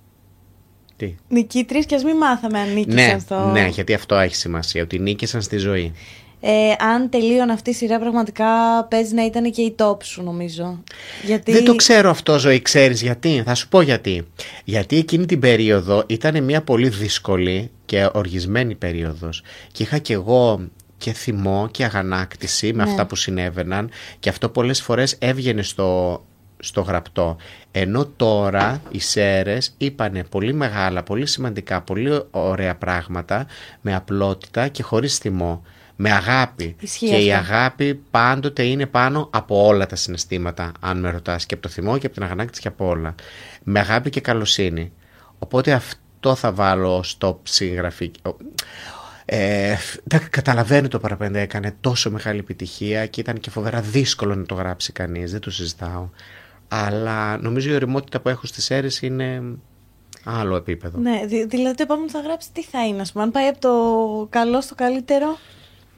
Τι; Νικήτριες και ας μην μάθαμε αν νίκησαν ναι, στο... Ναι, γιατί αυτό έχει σημασία, ότι νίκησαν στη ζωή ε, αν τελείωνε αυτή η σειρά πραγματικά παίζει να ήταν και η top σου νομίζω. Γιατί... Δεν το ξέρω αυτό ζωή, ξέρεις γιατί, θα σου πω γιατί. Γιατί εκείνη την περίοδο ήταν μια πολύ δύσκολη και οργισμένη περίοδος και είχα και εγώ και θυμό και αγανάκτηση με ναι. αυτά που συνέβαιναν και αυτό πολλές φορές έβγαινε στο, στο γραπτό. Ενώ τώρα οι Σέρες είπανε πολύ μεγάλα, πολύ σημαντικά, πολύ ωραία πράγματα με απλότητα και χωρίς θυμό με αγάπη. και η αγάπη πάντοτε είναι πάνω από όλα τα συναισθήματα, αν με ρωτάς, και από το θυμό και από την αγανάκτηση και από όλα. Με αγάπη και καλοσύνη. Οπότε αυτό θα βάλω στο συγγραφή. Ε, καταλαβαίνω το παραπέντε έκανε τόσο μεγάλη επιτυχία και ήταν και φοβερά δύσκολο να το γράψει κανείς, δεν το συζητάω. Αλλά νομίζω η οριμότητα που έχω στις αίρες είναι άλλο επίπεδο. Ναι, δηλαδή το επόμενο θα γράψει τι θα είναι, ας πούμε, αν πάει από το καλό στο καλύτερο;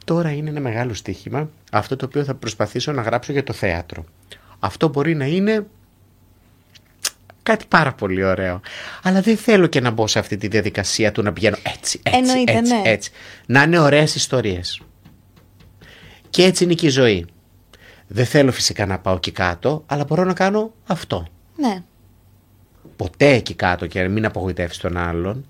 Τώρα είναι ένα μεγάλο στοίχημα αυτό το οποίο θα προσπαθήσω να γράψω για το θέατρο. Αυτό μπορεί να είναι κάτι πάρα πολύ ωραίο. Αλλά δεν θέλω και να μπω σε αυτή τη διαδικασία του να πηγαίνω έτσι, έτσι, Εννοείται, έτσι, ναι. έτσι. Να είναι ωραίες ιστορίες. Και έτσι είναι και η ζωή. Δεν θέλω φυσικά να πάω εκεί κάτω, αλλά μπορώ να κάνω αυτό. Ναι. Ποτέ εκεί κάτω και μην απογοητεύσει τον άλλον.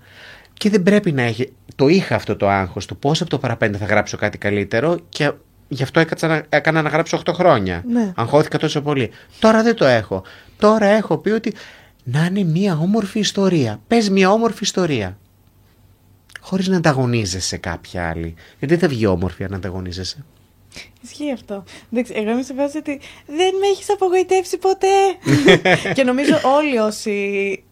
Και δεν πρέπει να έχει. Το είχα αυτό το άγχος του πώς από το παραπέντε θα γράψω κάτι καλύτερο και γι' αυτό έκατσα να, έκανα να γράψω 8 χρόνια. Ναι. Αγχώθηκα τόσο πολύ. Τώρα δεν το έχω. Τώρα έχω πει ότι να είναι μια όμορφη ιστορία. Πες μια όμορφη ιστορία. Χωρίς να ανταγωνίζεσαι κάποια άλλη. Γιατί δεν θα βγει όμορφη αν ανταγωνίζεσαι. Ισχύει αυτό. Εντάξει, εγώ είμαι σε βάση ότι δεν με έχεις απογοητεύσει ποτέ. και νομίζω όλοι όσοι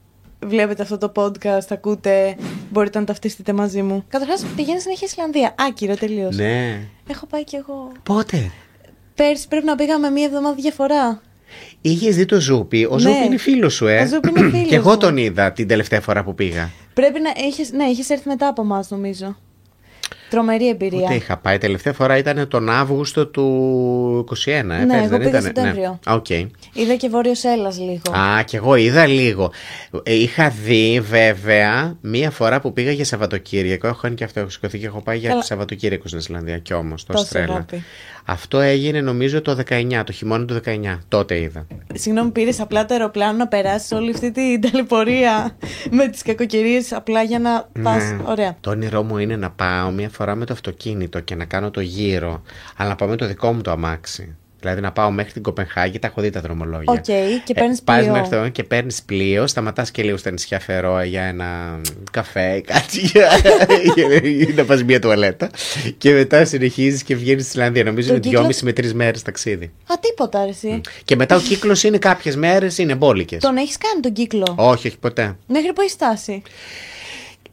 βλέπετε αυτό το podcast, ακούτε, μπορείτε να ταυτιστείτε μαζί μου. Καταρχάς, πηγαίνεις συνέχεια Ισλανδία. Άκυρο τελείως. Ναι. Έχω πάει κι εγώ. Πότε; Πέρσι πρέπει να πήγαμε μία εβδομάδα διαφορά. Είχες δει το Ζούπι; Ο ναι. Ζούπι είναι φίλος σου, ε. Ο Ζούπι είναι φίλος. και εγώ τον είδα την τελευταία φορά που πήγα. Πρέπει να έχει ναι, είχες έρθει μετά από εμάς, νομίζω. Τρομερή εμπειρία. Ούτε είχα πάει. Τελευταία φορά ήταν τον Αύγουστο του 2021. Ε, ναι, εγώ δεν πήγα ήταν. Σεπτέμβριο. Ναι. Okay. Είδα και Βόρειο Σέλας λίγο. Α, και εγώ είδα λίγο. Ε, είχα δει βέβαια μία φορά που πήγα για Σαββατοκύριακο. Έχω κάνει και αυτό. Έχω σηκωθεί και έχω πάει για Καλά. Σαββατοκύριακο στην Ισλανδία. Κι όμως, το Αστρέλα. Αυτό έγινε νομίζω το 19, το χειμώνα του 19. Τότε είδα. Συγγνώμη, πήρες απλά το αεροπλάνο να περάσεις όλη αυτή την ταλαιπωρία με τις κακοκαιρίες απλά για να ναι. πας. Ωραία. Το όνειρό μου είναι να πάω μία φορά με το αυτοκίνητο και να κάνω το γύρο, αλλά να πάω με το δικό μου το αμάξι. Δηλαδή να πάω μέχρι την Κοπενχάγη, τα έχω δει τα δρομολόγια. OK, okay, και παίρνεις ε, πλοίο. Πας μέχρι το και παίρνεις πλοίο, σταματάς και λίγο στα νησιά Φερόε για ένα καφέ ή κάτι. να πας μια τουαλέτα. Και μετά συνεχίζεις και βγαίνεις στη Ισλανδία. Νομίζω είναι κύκλος... δυόμιση με τρεις μέρες ταξίδι. Α, τίποτα, αρεσί. Και μετά ο κύκλος είναι κάποιες μέρες, είναι μπόλικε. Τον έχεις κάνει τον κύκλο; Όχι, όχι ποτέ. Μέχρι που έχει στάσει.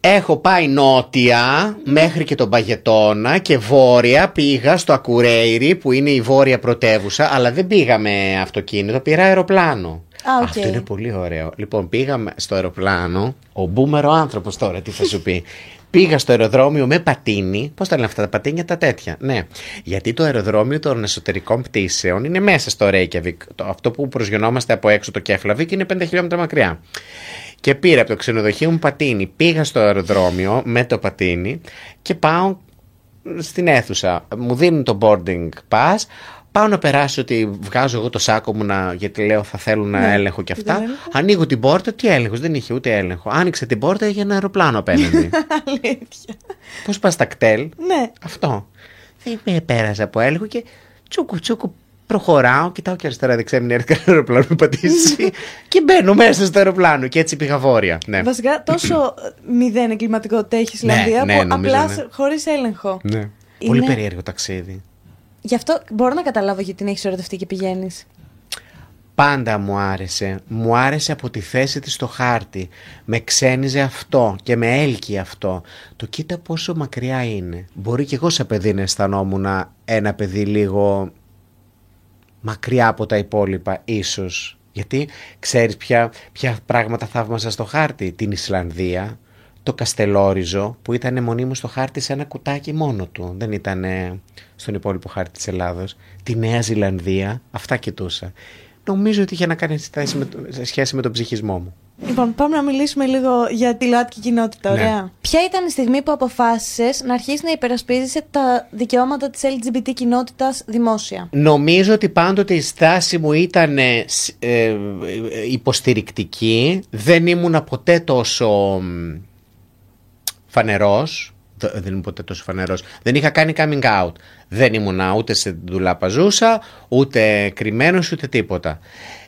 Έχω πάει νότια μέχρι και τον Παγετώνα και βόρεια πήγα στο Ακουρέιρι που είναι η βόρεια πρωτεύουσα αλλά δεν πήγα με αυτοκίνητο, πήρα αεροπλάνο. okay. Αυτό είναι πολύ ωραίο. Λοιπόν πήγαμε στο αεροπλάνο, ο μπούμερο άνθρωπος τώρα τι θα σου πει. Πήγα στο αεροδρόμιο με πατίνι. Πώς τα λένε αυτά τα πατίνια, τα τέτοια. Ναι. Γιατί το αεροδρόμιο των εσωτερικών πτήσεων είναι μέσα στο Reykjavik. Αυτό που προσγειωνόμαστε από έξω το Κέφλαβικ είναι 5 χιλιόμετρα μακριά. Και πήρα από το ξενοδοχείο μου πατίνι. Πήγα στο αεροδρόμιο με το πατίνι και πάω στην αίθουσα. Μου δίνουν το boarding pass. Πάω να περάσω ότι βγάζω εγώ το σάκο μου να, γιατί λέω θα θέλω να Ναι, έλεγχο και τι αυτά. τον έλεγχο; Ανοίγω την πόρτα, τι έλεγχος, δεν είχε ούτε έλεγχο. Άνοιξε την πόρτα, είχε ένα αεροπλάνο απέναντι. Αλήθεια. Πώς πας στα κτέλ, Ναι. αυτό. Δεν με πέρασα από έλεγχο και τσούκου τσούκου προχωράω, κοιτάω και αριστερά δεξιά μην έρθει κανένα αεροπλάνο να πατήσει και μπαίνω μέσα στο αεροπλάνο και έτσι πήγα βόρεια. Ναι. Βασικά τόσο μηδέν εγκληματικότητα έχει η Ναι, Ισλανδία ναι, που νομίζω, απλά ναι. χωρίς έλεγχο. ναι. Πολύ Είναι- περίεργο ταξίδι. Γι' αυτό μπορώ να καταλάβω γιατί την έχεις ερωτευτεί και πηγαίνεις. Πάντα μου άρεσε. Μου άρεσε από τη θέση της στο χάρτη. Με ξένιζε αυτό και με έλκει αυτό. Το κοίτα πόσο μακριά είναι. Μπορεί και εγώ σαν παιδί να αισθανόμουν ένα παιδί λίγο μακριά από τα υπόλοιπα ίσως. Γιατί ξέρεις ποια, ποια πράγματα θαύμασα στο χάρτη; Την Ισλανδία, το Καστελόριζο που ήταν μονίμως στο χάρτη σε ένα κουτάκι μόνο του. Δεν ήταν ε, στον υπόλοιπο χάρτη της Ελλάδος. Τη Νέα Ζηλανδία, αυτά κοιτούσα. Νομίζω ότι είχε να κάνει σε σχέση με, το- σε σχέση με τον ψυχισμό μου. Λοιπόν, πάμε να μιλήσουμε λίγο για τη ΛΟΑΤΚΙ κοινότητα, Ναι. ωραία. Ποια ήταν η στιγμή που αποφάσισες να αρχίσεις να υπερασπίζεσαι τα δικαιώματα της LGBT κοινότητας δημόσια; Νομίζω ότι πάντοτε η στάση μου ήταν ε, σ- ε, ε, υποστηρικτική. Δεν ήμουν ποτέ τόσο μ, φανερός. Δε- Δεν ήμουν ποτέ τόσο φανερός. Δεν είχα κάνει coming out. Δεν ήμουν ούτε σε ντουλάπα ζούσα, ούτε κρυμμένος, ούτε τίποτα.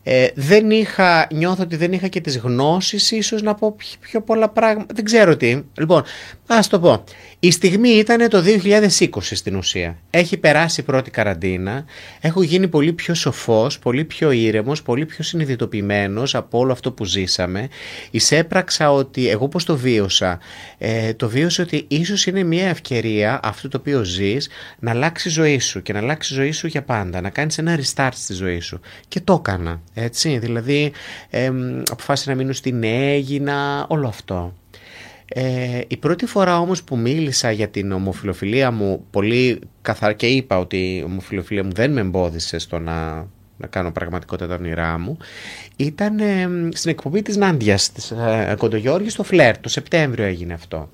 Ε, δεν είχα, νιώθω ότι δεν είχα και τις γνώσεις ίσως να πω πιο, πιο πολλά πράγματα. Δεν ξέρω τι. Λοιπόν, ας το πω. Η στιγμή ήταν το 2020 στην ουσία. Έχει περάσει η πρώτη καραντίνα. Έχω γίνει πολύ πιο σοφός, πολύ πιο ήρεμος, πολύ πιο συνειδητοποιημένος από όλο αυτό που ζήσαμε. Εισέπραξα ότι εγώ πώς το βίωσα. Ε, το βίωσα ότι ίσως είναι μια ευκαιρία αυτό το οποίο ζεις να αλλάξει η ζωή σου και να αλλάξει η ζωή σου για πάντα. Να κάνεις ένα restart στη ζωή σου. Και το έκανα. Έτσι, δηλαδή εμ, αποφάσισα να μείνω στην Έγινα, όλο αυτό. Ε, η πρώτη φορά όμως που μίλησα για την ομοφιλοφιλία μου πολύ καθαρά και είπα ότι η ομοφιλοφιλία μου δεν με εμπόδισε στο να, να κάνω πραγματικότητα τα όνειρά μου ήταν ε, στην εκπομπή της Νάντιας της ε, Κοντογιώργης στο Φλερ το Σεπτέμβριο έγινε αυτό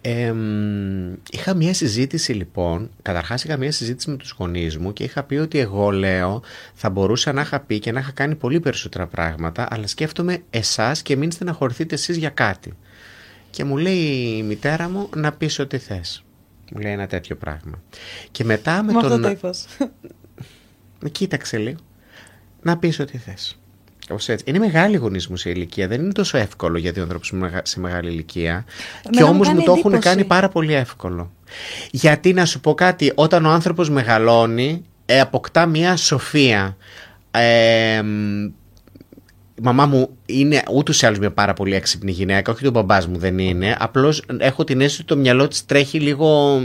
ε, μ, είχα μια συζήτηση λοιπόν, καταρχάς είχα μια συζήτηση με τους γονείς μου και είχα πει ότι εγώ λέω θα μπορούσα να είχα πει και να είχα κάνει πολύ περισσότερα πράγματα αλλά σκέφτομαι εσάς και μην στεναχωρηθείτε εσείς για κάτι. Και μου λέει η μητέρα μου να πεις ό,τι θες. Μου λέει ένα τέτοιο πράγμα. Και μετά με Με αυτό τον... το ύφος. Με κοίταξε λίγο. Να πεις ό,τι θες. Κάπως έτσι. Είναι μεγάλη η γονείς μου σε ηλικία. Δεν είναι τόσο εύκολο για δύο ανθρώπους σε μεγα- σε μεγάλη ηλικία. και Εμένα μου όμως μου κάνει το έχουν εντύπωση. κάνει πάρα πολύ εύκολο. Γιατί να σου πω κάτι, όταν ο άνθρωπος μεγαλώνει, ε, αποκτά μια σοφία. Ε, μ, η μαμά μου είναι ούτως ή άλλως μια πάρα πολύ έξυπνη γυναίκα, όχι το μπαμπάς μου δεν είναι. Απλώς έχω την αίσθηση ότι το μυαλό της τρέχει λίγο.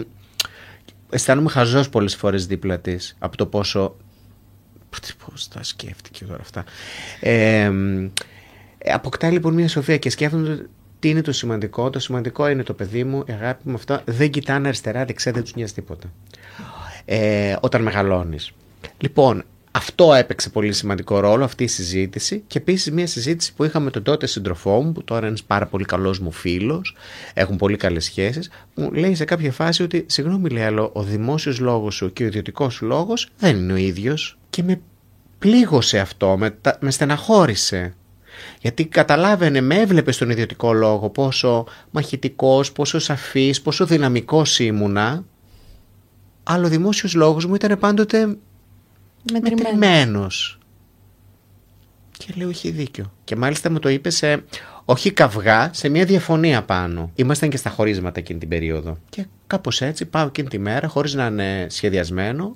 Αισθάνομαι χαζός πολλές φορές δίπλα της από το πόσο. Πώς τα σκέφτηκε τώρα αυτά. Ε, μ, ε, αποκτά λοιπόν μια σοφία και σκέφτομαι ότι τι είναι το σημαντικό. Το σημαντικό είναι το παιδί μου, η αγάπη μου, αυτό. Δεν κοιτάνε αριστερά, δεξιά, δεν τους νοιάζει τίποτα. Ε, όταν μεγαλώνεις. Λοιπόν, αυτό έπαιξε πολύ σημαντικό ρόλο, αυτή η συζήτηση. Και επίσης μια συζήτηση που είχαμε με τον τότε σύντροφό μου, που τώρα είναι ένας πάρα πολύ καλός μου φίλος, έχουν πολύ καλές σχέσεις, μου λέει σε κάποια φάση ότι, συγγνώμη, λέει, αλλά ο δημόσιος λόγος σου και ο ιδιωτικός σου λόγος δεν είναι ο ίδιος. Και με πλήγωσε αυτό, με, τα- με στεναχώρησε. Γιατί καταλάβαινε, με έβλεπε στον ιδιωτικό λόγο πόσο μαχητικός, πόσο σαφής, πόσο δυναμικός ήμουνα. Αλλά ο δημόσιος λόγος μου ήταν πάντοτε Μετρημένος. μετρημένος. Και λέω, έχει δίκιο. Και μάλιστα μου το είπε σε, όχι καυγά, σε μια διαφωνία πάνω. Ήμασταν και στα χωρίσματα εκείνη την περίοδο. Και κάπως έτσι πάω εκείνη τη μέρα, χωρίς να είναι σχεδιασμένο,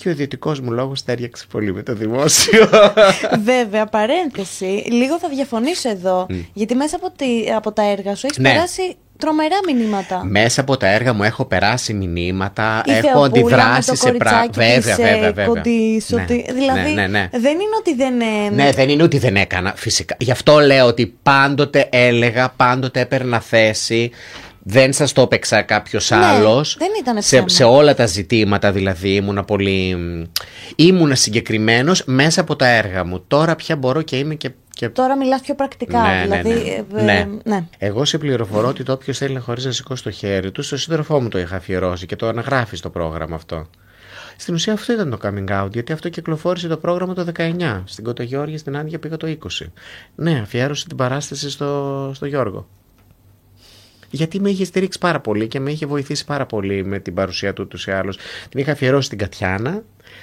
και ο ιδιωτικός μου λόγος τέριαξε πολύ με το δημόσιο. Βέβαια, παρένθεση. Λίγο θα διαφωνήσω εδώ. Γιατί μέσα από, τη, από τα έργα σου έχεις Ναι. περάσει τρομερά μηνύματα. Μέσα από τα έργα μου έχω περάσει μηνύματα, Η έχω Θεοπούλα αντιδράσει με το σε πράγματα. κοριτσάκι της, Βέβαια, ε, βέβαια, βέβαια. κοντής, Ναι, ότι- δηλαδή, ναι, ναι, ναι. δεν είναι ότι δεν... ε, Ναι, δεν είναι ότι δεν έκανα, φυσικά. Γι' αυτό λέω ότι πάντοτε έλεγα, πάντοτε έπαιρνα θέση. Δεν σας το έπαιξα κάποιος Ναι, άλλος. δεν ήταν σε, ψέμα. σε όλα τα ζητήματα δηλαδή ήμουνα πολύ... Ήμουνα συγκεκριμένος μέσα από τα έργα μου. Τώρα πια μπορώ και είμαι και, Και... Τώρα μιλάς πιο πρακτικά. Ναι, ναι, δηλαδή, ναι. ε, Ναι. ναι. Εγώ σε πληροφορώ ότι το όποιος θέλει να χωρίσει να σηκώσει το χέρι του, στο σύντροφό μου το είχα αφιερώσει και το αναγράφεις στο πρόγραμμα αυτό. Στην ουσία αυτό ήταν το coming out, γιατί αυτό κυκλοφόρησε το πρόγραμμα το 19. Στην Κωτογιώργη, στην Άντια πήγα το 20. Ναι, αφιέρωσε την παράσταση στο, στο Γιώργο. Γιατί με είχε στηρίξει πάρα πολύ και με είχε βοηθήσει πάρα πολύ με την παρουσία του ούτως ή άλλως. Την είχα αφιερώσει στην Κατιάνα,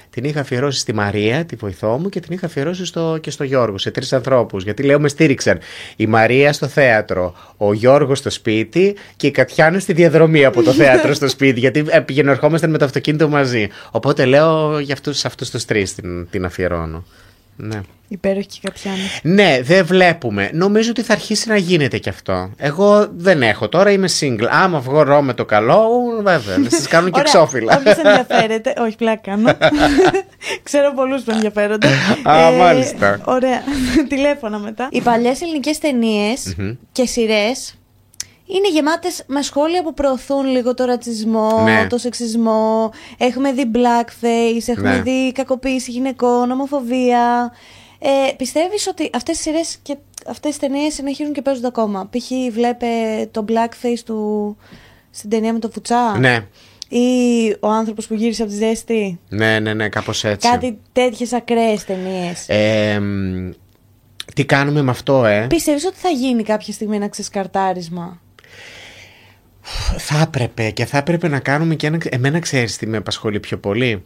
την είχα αφιερώσει στη Μαρία, τη βοηθό μου, και την είχα αφιερώσει στο, και στο Γιώργο, σε τρεις ανθρώπους. Γιατί λέω με στήριξαν. Η Μαρία στο θέατρο, ο Γιώργος στο σπίτι και η Κατιάνα στη διαδρομή από το θέατρο στο σπίτι. Γιατί ε, πηγαίνω ερχόμασταν με το αυτοκίνητο μαζί. Οπότε λέω για αυτούς αυτούς τους τρεις την, την αφιερώνω. Ναι. Υπέροχη και κάποια άλλη. Ναι, δεν βλέπουμε. Νομίζω ότι θα αρχίσει να γίνεται κι αυτό. Εγώ δεν έχω τώρα, είμαι single. Άμα βγω με το καλό, ου, βέβαια, να σας κάνω και ξόφυλλα. Όποιο ενδιαφέρεται. Όχι, πλάκα κάνω. Ξέρω πολλούς που ενδιαφέρονται. Ε, Α, μάλιστα. Ωραία. Τηλέφωνα μετά. Οι παλιές ελληνικές ταινίες και σειρές είναι γεμάτες με σχόλια που προωθούν λίγο το ρατσισμό, Ναι. το σεξισμό. Έχουμε δει blackface, έχουμε Ναι. δει κακοποίηση γυναικών, ομοφοβία. Ε, πιστεύεις ότι αυτές οι σειρές και αυτές οι ταινίες συνεχίζουν και παίζονται ακόμα; Π.χ. βλέπε το blackface του στην ταινία με το Φουτσά; Ναι, Ή ο άνθρωπος που γύρισε από τη ζέστη; ναι, ναι, ναι, κάπως έτσι. Κάτι τέτοιες ακραίες ταινίες. Ε, μ, τι κάνουμε με αυτό, ε; Πιστεύεις ότι θα γίνει κάποια στιγμή ένα ξεσκαρτάρισμα; Θα έπρεπε και θα έπρεπε να κάνουμε και ένα. Εμένα ξέρεις τι με απασχολεί πιο πολύ.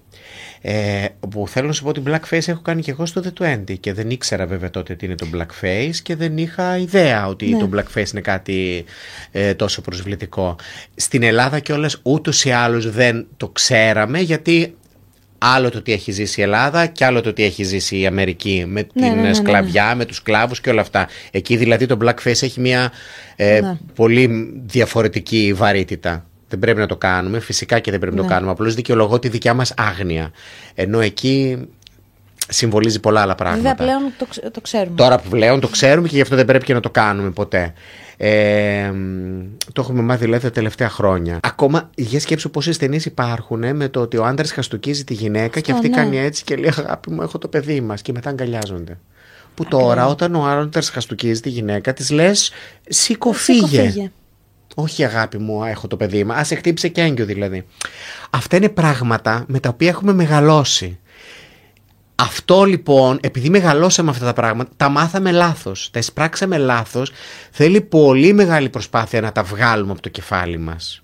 Ε, που θέλω να σου πω ότι blackface έχω κάνει και εγώ στο The 20 και δεν ήξερα βέβαια τότε τι είναι το blackface και δεν είχα ιδέα ότι Ναι. το blackface είναι κάτι ε, τόσο προσβλητικό. Στην Ελλάδα κιόλας ούτως ή άλλως δεν το ξέραμε γιατί άλλο το τι έχει ζήσει η Ελλάδα και άλλο το τι έχει ζήσει η Αμερική με Ναι, την ναι, ναι, ναι, σκλαβιά, με τους σκλάβους και όλα αυτά. Εκεί δηλαδή το blackface έχει μια ε, Ναι. πολύ διαφορετική βαρύτητα. Δεν πρέπει να το κάνουμε, φυσικά και δεν πρέπει να το Ναι. κάνουμε. Απλώς δικαιολογώ τη δικιά μας άγνοια. Ενώ εκεί συμβολίζει πολλά άλλα πράγματα. Βέβαια πλέον το, ξε- το ξέρουμε. Τώρα που πλέον το ξέρουμε και γι' αυτό δεν πρέπει και να το κάνουμε ποτέ. Ε, μ, το έχουμε μάθει δηλαδή τα τελευταία χρόνια. Ακόμα για σκέψου πόσες ταινίες υπάρχουν ε, με το ότι ο άντρας χαστοκίζει τη γυναίκα και Αυτό, αυτή ναι. κάνει έτσι και λέει Αγάπη μου, έχω το παιδί μας και μετά αγκαλιάζονται. Που τώρα όταν ο άντρας χαστοκίζει τη γυναίκα, της λες Σήκω, Σήκω, φύγε. Όχι αγάπη μου, έχω το παιδί μου. Α σε χτύπησε και έγκυο δηλαδή. Αυτά είναι πράγματα με τα οποία έχουμε μεγαλώσει. Αυτό λοιπόν, επειδή μεγαλώσαμε αυτά τα πράγματα, τα μάθαμε λάθος, τα εισπράξαμε λάθος, θέλει πολύ μεγάλη προσπάθεια να τα βγάλουμε από το κεφάλι μας.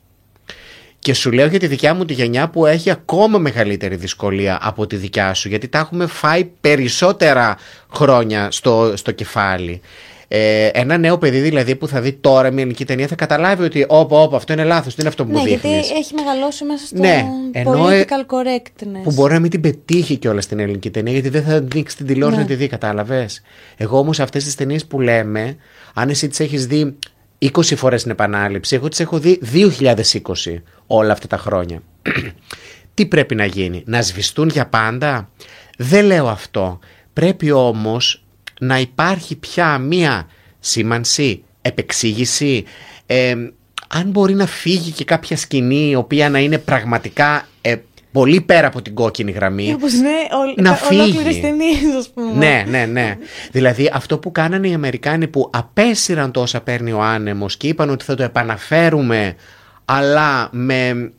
Και σου λέω για τη δικιά μου τη γενιά που έχει ακόμα μεγαλύτερη δυσκολία από τη δικιά σου, γιατί τα έχουμε φάει περισσότερα χρόνια στο, στο κεφάλι. Ε, ένα νέο παιδί δηλαδή που θα δει τώρα μια ελληνική ταινία θα καταλάβει ότι όπα όπα αυτό είναι λάθος, τι είναι αυτό που ναι, μου γιατί δείχνεις. έχει μεγαλώσει μέσα στο Ναι, ενώ, ε, political correctness. Που μπορεί να μην την πετύχει κιόλας στην ελληνική ταινία, γιατί δεν θα ανοίξει την τηλεόραση Ναι. να τη δει, κατάλαβες. Εγώ όμως αυτές τις ταινίες που λέμε, αν εσύ τις έχεις δει 20 φορές την επανάληψη, εγώ τις έχω δει 2020 όλα αυτά τα χρόνια. Τι πρέπει να γίνει, να σβηστούν για πάντα; Δεν λέω αυτό. Πρέπει όμως να υπάρχει πια μία σήμανση, επεξήγηση, ε, αν μπορεί να φύγει και κάποια σκηνή η οποία να είναι πραγματικά ε, πολύ πέρα από την κόκκινη γραμμή. Όπως ναι, ολ, Να κα- ολόκληρες φύγει. ταινίες, ας πούμε. Ναι, ναι, ναι. δηλαδή αυτό που κάνανε οι Αμερικάνοι που απέσυραν τόσα παίρνει ο άνεμος και είπαν ότι θα το επαναφέρουμε αλλά με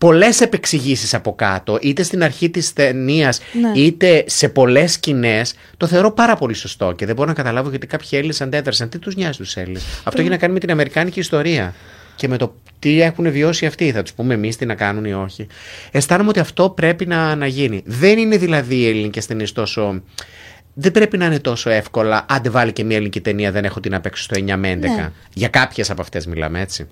πολλές επεξηγήσεις από κάτω είτε στην αρχή της ταινίας, Ναι. είτε σε πολλές σκηνές, το θεωρώ πάρα πολύ σωστό και δεν μπορώ να καταλάβω γιατί κάποιοι Έλληνες αντέδρασαν τι τους νοιάζει τους Έλληνες; Αυτό έχει να κάνει με την Αμερικάνικη ιστορία και με το τι έχουν βιώσει αυτοί. Θα τους πούμε εμείς τι να κάνουν ή όχι. Αισθάνομαι ότι αυτό πρέπει να, να γίνει. Δεν είναι δηλαδή οι ελληνικέ ταινίες τόσο. Δεν πρέπει να είναι τόσο εύκολα. Άντε βάλει και μια ελληνική ταινία, δεν έχω την να παίξω στο 9 με 11. Ναι. Για κάποιες από αυτές μιλάμε έτσι.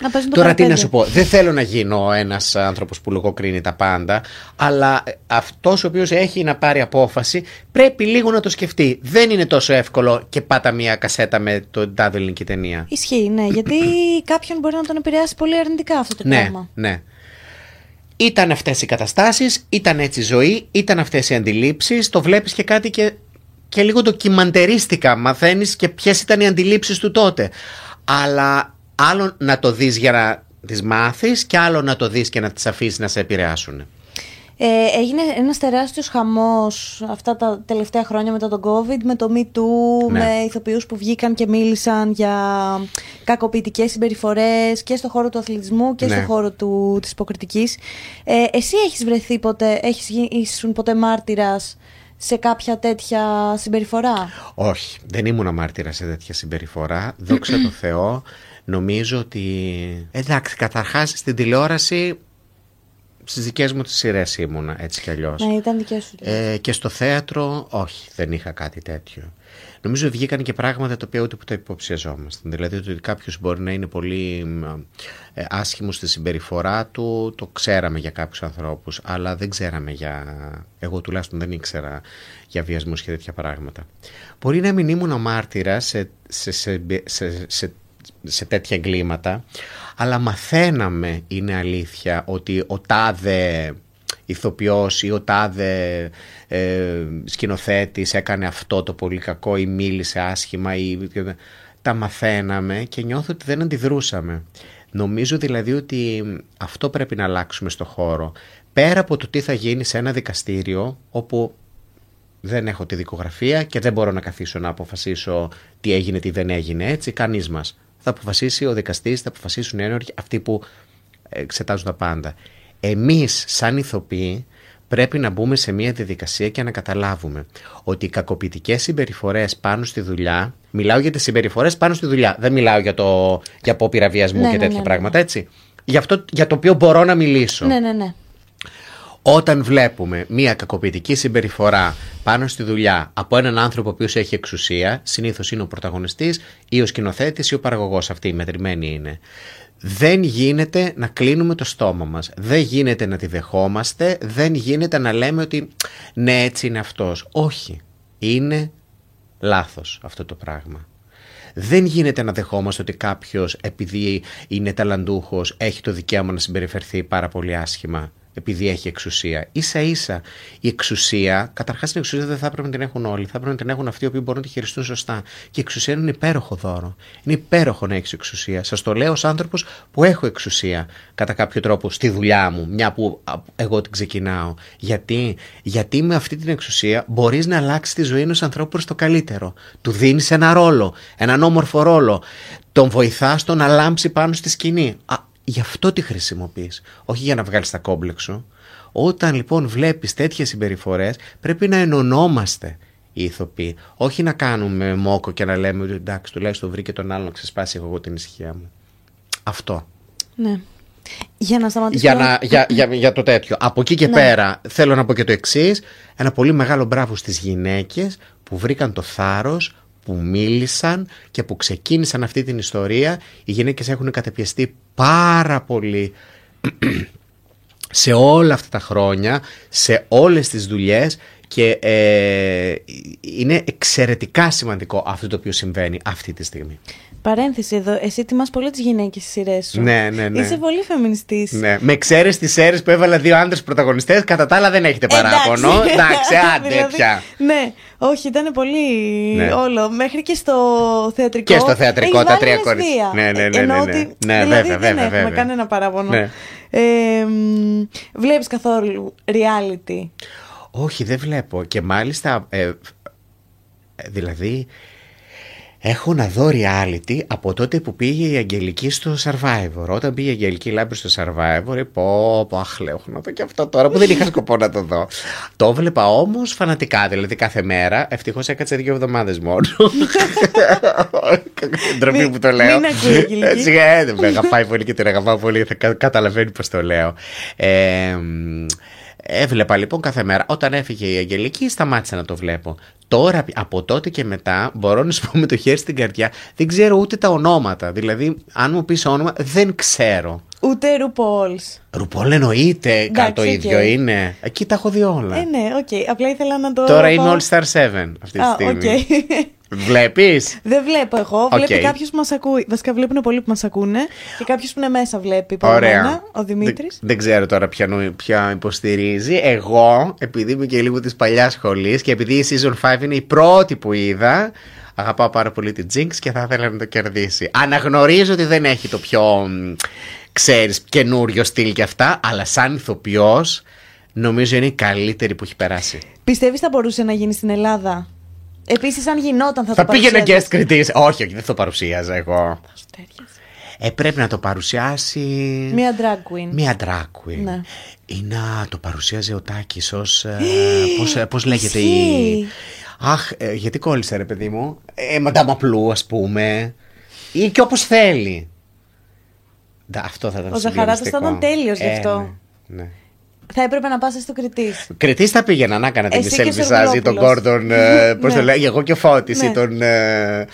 Να παίζουν το Τώρα τι να παραπέντε. σου πω, δεν θέλω να γίνω ένας άνθρωπος που λογοκρίνει τα πάντα, αλλά αυτός ο οποίος έχει να πάρει απόφαση πρέπει λίγο να το σκεφτεί. Δεν είναι τόσο εύκολο και πάτα μια κασέτα με το τάδε ελληνική ταινία. Ισχύει, ναι, γιατί κάποιον μπορεί να τον επηρεάσει πολύ αρνητικά αυτό το Ναι, πράγμα. ναι. Ήταν αυτές οι καταστάσεις, ήταν έτσι η ζωή, ήταν αυτές οι αντιλήψεις, το βλέπεις και κάτι και, και λίγο ντοκιμαντερίστικα, μαθαίνεις και ποιες ήταν οι αντιλήψεις του τότε. Αλλά άλλο να το δεις για να τις μάθεις και άλλο να το δεις και να τις αφήσεις να σε επηρεάσουν. Ε, έγινε ένας τεράστιος χαμός αυτά τα τελευταία χρόνια μετά τον COVID, με το Me Too, Ναι. με ηθοποιούς που βγήκαν και μίλησαν για κακοποιητικές συμπεριφορές και στο χώρο του αθλητισμού και Ναι. στο χώρο του, της υποκριτικής. Ε, εσύ έχεις βρεθεί ποτέ, έχεις γι- ήσουν ποτέ μάρτυρας σε κάποια τέτοια συμπεριφορά; Όχι, δεν ήμουν μάρτυρα σε τέτοια συμπεριφορά. Δόξα τω Θεώ, νομίζω ότι. Εντάξει, καταρχάς στην τηλεόραση στις δικές μου τις σειρές ήμουνα έτσι κι αλλιώς. Ναι, ήταν δικές σου. Ε, και στο θέατρο, όχι, δεν είχα κάτι τέτοιο. Νομίζω βγήκαν και πράγματα τα οποία ούτε που τα υποψιαζόμασταν. Δηλαδή ότι κάποιος μπορεί να είναι πολύ μ, ε, άσχημος στη συμπεριφορά του, το ξέραμε για κάποιους ανθρώπους, αλλά δεν ξέραμε για. Εγώ τουλάχιστον δεν ήξερα για βιασμούς και τέτοια πράγματα. Μπορεί να μην ήμουν μάρτυρας σε, σε, σε, σε, σε, σε τέτοια εγκλήματα, αλλά μαθαίναμε, είναι αλήθεια, ότι ο τάδε ηθοποιός ή ο τάδε ε, σκηνοθέτης έκανε αυτό το πολύ κακό ή μίλησε άσχημα ή τα μαθαίναμε και νιώθω ότι δεν αντιδρούσαμε. Νομίζω δηλαδή ότι αυτό πρέπει να αλλάξουμε στο χώρο. Πέρα από το τι θα γίνει σε ένα δικαστήριο όπου δεν έχω τη δικογραφία και δεν μπορώ να καθίσω να αποφασίσω τι έγινε, τι δεν έγινε. Έτσι, κανείς μας. Θα αποφασίσει ο δικαστής, θα αποφασίσουν οι ένοροι, αυτοί που εξετάζουν τα πάντα. Εμείς, σαν ηθοποιοί, πρέπει να μπούμε σε μια διαδικασία και να καταλάβουμε ότι οι κακοποιητικές συμπεριφορές πάνω στη δουλειά. Μιλάω για τις συμπεριφορές πάνω στη δουλειά. Δεν μιλάω για, το, για απόπειρα βιασμού Ναι, και ναι, τέτοια ναι, ναι. πράγματα, έτσι. Για αυτό για το οποίο μπορώ να μιλήσω. Ναι, ναι, ναι. Όταν βλέπουμε μια κακοποιητική συμπεριφορά πάνω στη δουλειά από έναν άνθρωπο ο οποίος έχει εξουσία, συνήθως είναι ο πρωταγωνιστής ή ο σκηνοθέτης ή ο παραγωγός, αυτή η μετρημένη είναι. Δεν γίνεται να κλείνουμε το στόμα μας, δεν γίνεται να τη δεχόμαστε, δεν γίνεται να λέμε ότι ναι έτσι είναι αυτός. Όχι, είναι λάθος αυτό το πράγμα. Δεν γίνεται να δεχόμαστε ότι κάποιος επειδή είναι ταλαντούχος έχει το δικαίωμα να συμπεριφερθεί πάρα πολύ άσχημα επειδή έχει εξουσία. Ίσα ίσα η εξουσία, καταρχάς την εξουσία δεν θα έπρεπε να την έχουν όλοι, θα έπρεπε να την έχουν αυτοί οι οποίοι μπορούν να τη χειριστούν σωστά. Και η εξουσία είναι υπέροχο δώρο. Είναι υπέροχο να έχεις εξουσία. Σας το λέω ως άνθρωπος που έχω εξουσία κατά κάποιο τρόπο στη δουλειά μου, μια που α, εγώ την ξεκινάω. Γιατί, Γιατί με αυτή την εξουσία μπορείς να αλλάξεις τη ζωή ενός ανθρώπου προς το καλύτερο. Του δίνεις ένα ρόλο, έναν όμορφο ρόλο. Τον βοηθάς στο να λάμψει πάνω στη σκηνή. Α, γι' αυτό τη χρησιμοποιείς, όχι για να βγάλεις τα κόμπλεξ σου. Όταν λοιπόν βλέπεις τέτοιες συμπεριφορές πρέπει να ενωνόμαστε οι ηθοποιοί. Όχι να κάνουμε μόκο και να λέμε ότι εντάξει τουλάχιστον βρήκε τον άλλο να ξεσπάσει εγώ την ησυχία μου. Αυτό. Ναι. Για να σταματήσω. Για, να, για, για, για το τέτοιο. Από εκεί και Ναι. πέρα θέλω να πω και το εξής. Ένα πολύ μεγάλο μπράβο στις γυναίκες που βρήκαν το θάρρος που μίλησαν και που ξεκίνησαν αυτή την ιστορία. Οι γυναίκες έχουν κατεπιεστεί πάρα πολύ σε όλα αυτά τα χρόνια, σε όλες τις δουλειές και ε, είναι εξαιρετικά σημαντικό αυτό το οποίο συμβαίνει αυτή τη στιγμή. Παρένθεση εδώ. Εσύ τιμάς πολύ τις γυναίκες στις σειρές σου. Ναι, ναι, ναι. Είσαι πολύ φεμινιστής. Ναι. Με εξαίρεση τις αίρε που έβαλα δύο άντρε πρωταγωνιστές, κατά τα άλλα δεν έχετε παράπονο. Εντάξει, άντε Δηλαδή, πια. Ναι, όχι, ήταν πολύ Ναι. όλο. Μέχρι και στο θεατρικό. Και στο θεατρικό, έχεις τα βάλει τρία λεσβία. κορίτσια. Ναι, ναι, ναι, Ενώ ναι, ναι. ότι, Ναι, δηλαδή βέβαια, δεν βέβαια, έχουμε βέβαια. κανένα παράπονο. Ναι. Ε, μ, βλέπεις καθόλου reality; Όχι, δεν βλέπω. Και μάλιστα, ε, ε, δηλαδή, έχω να δω reality από τότε που πήγε η Αγγελική στο Survivor. Όταν πήγε η Αγγελική Λάμπρη στο Survivor, είπα, πω, πω, αχ, λέω, έχω να δω και αυτό τώρα που δεν είχα σκοπό να το δω. Το βλέπα όμως φανατικά, δηλαδή κάθε μέρα. Ευτυχώς έκατσε δύο εβδομάδες μόνο. Ντροπή Μην- που το λέω. μην ακούει η Αγγελική. Έτσι, ε, δεν με αγαπάει πολύ και την αγαπάω πολύ, θα κα- καταλαβαίνει πώς το λέω. Ε, μ, Έβλεπα λοιπόν κάθε μέρα. Όταν έφυγε η Αγγελική, σταμάτησα να το βλέπω. Τώρα, από τότε και μετά, μπορώ να σου πω με το χέρι στην καρδιά, δεν ξέρω ούτε τα ονόματα. Δηλαδή, αν μου πεις όνομα, δεν ξέρω. Ούτε RuPaul's. RuPaul εννοείται, Εντάξει, το οκ. ίδιο είναι. Εκεί τα έχω δει όλα. Ε, ναι, οκ. Απλά ήθελα να το. Τώρα είμαι πάω- All Stars 7 αυτή τη Α, στιγμή. οκ. Βλέπεις; Δεν βλέπω εγώ. Οκ. Βλέπει κάποιος που μας ακούει. Βασικά βλέπουν πολλοί που μας ακούνε. Και κάποιος που είναι μέσα βλέπει. από Ωραία. μένα, ο Δημήτρης. Δεν, δεν ξέρω τώρα ποια, νο- ποια υποστηρίζει. Εγώ, επειδή είμαι και λίγο της παλιάς σχολής και επειδή η season 5 είναι η πρώτη που είδα, αγαπάω πάρα πολύ την Jinkx και θα ήθελα να το κερδίσει. Αναγνωρίζω ότι δεν έχει το πιο, μ, ξέρεις, καινούριο στυλ και αυτά, αλλά σαν ηθοποιός νομίζω είναι η καλύτερη που έχει περάσει. Πιστεύεις θα μπορούσε να γίνει στην Ελλάδα; Επίσης, αν γινόταν, θα, Θα το πήγαινε παρουσίαζες. guest κριτής. Όχι, όχι, δεν το παρουσίαζα εγώ. Θα σου τέριαζε. Ε, πρέπει να το παρουσιάσεις. Μία drag queen. Μία drag queen. Ναι. Ή να το παρουσίαζε ο Τάκης ως... ε, πώς, ε, πώς λέγεται η... Ισχύει. Αχ, ε, γιατί κόλλησε ρε παιδί μου. Ε, Μαντάμ Απλού ας πούμε. Ή και όπως θέλει. Ντα, αυτό θα ήταν Ο Ζαχαράτος θα συγκλονιστικό. ήταν τέλειος γι' αυτό. Ναι, ναι. Θα έπρεπε να πας στο κριτή. Κριτής θα πήγαινα να έκανα την Εσύ Μισελ και ο Βιζάζη, τον Σεργουλόπουλος. Γκόρντον, ε, πώς το Ναι. λέγει, εγώ και ο Φώτης ή Ναι. τον... ε,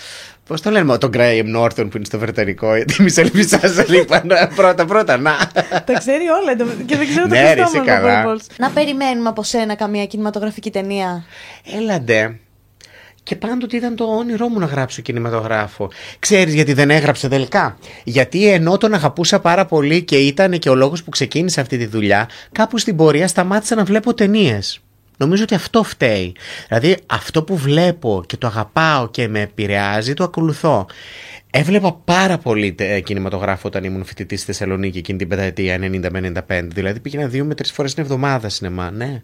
Πώς το λένε, τον Γκρέιμ Νόρθον που είναι στο Βρετανικό, τη Μισελ Βιζάζη λοιπόν, πρώτα πρώτα, να. Τα ξέρει όλα εντω- και δεν ξέρω το Ναι, ρε, Χριστό είσαι καλά. Να περιμένουμε από σένα καμία κινηματογραφική ταινία. Έλαντε. Και πάντοτε ήταν το όνειρό μου να γράψω κινηματογράφο. Ξέρεις γιατί δεν έγραψε τελικά; Γιατί ενώ τον αγαπούσα πάρα πολύ και ήταν και ο λόγος που ξεκίνησα αυτή τη δουλειά, κάπου στην πορεία σταμάτησα να βλέπω ταινίες. Νομίζω ότι αυτό φταίει. Δηλαδή αυτό που βλέπω και το αγαπάω και με επηρεάζει, το ακολουθώ. Έβλεπα πάρα πολύ ε, κινηματογράφο όταν ήμουν φοιτητής στη Θεσσαλονίκη εκείνη την πενταετία 90 με 95. Δηλαδή πήγαινα δύο με τρεις φορές την εβδομάδα σινεμά. Ναι.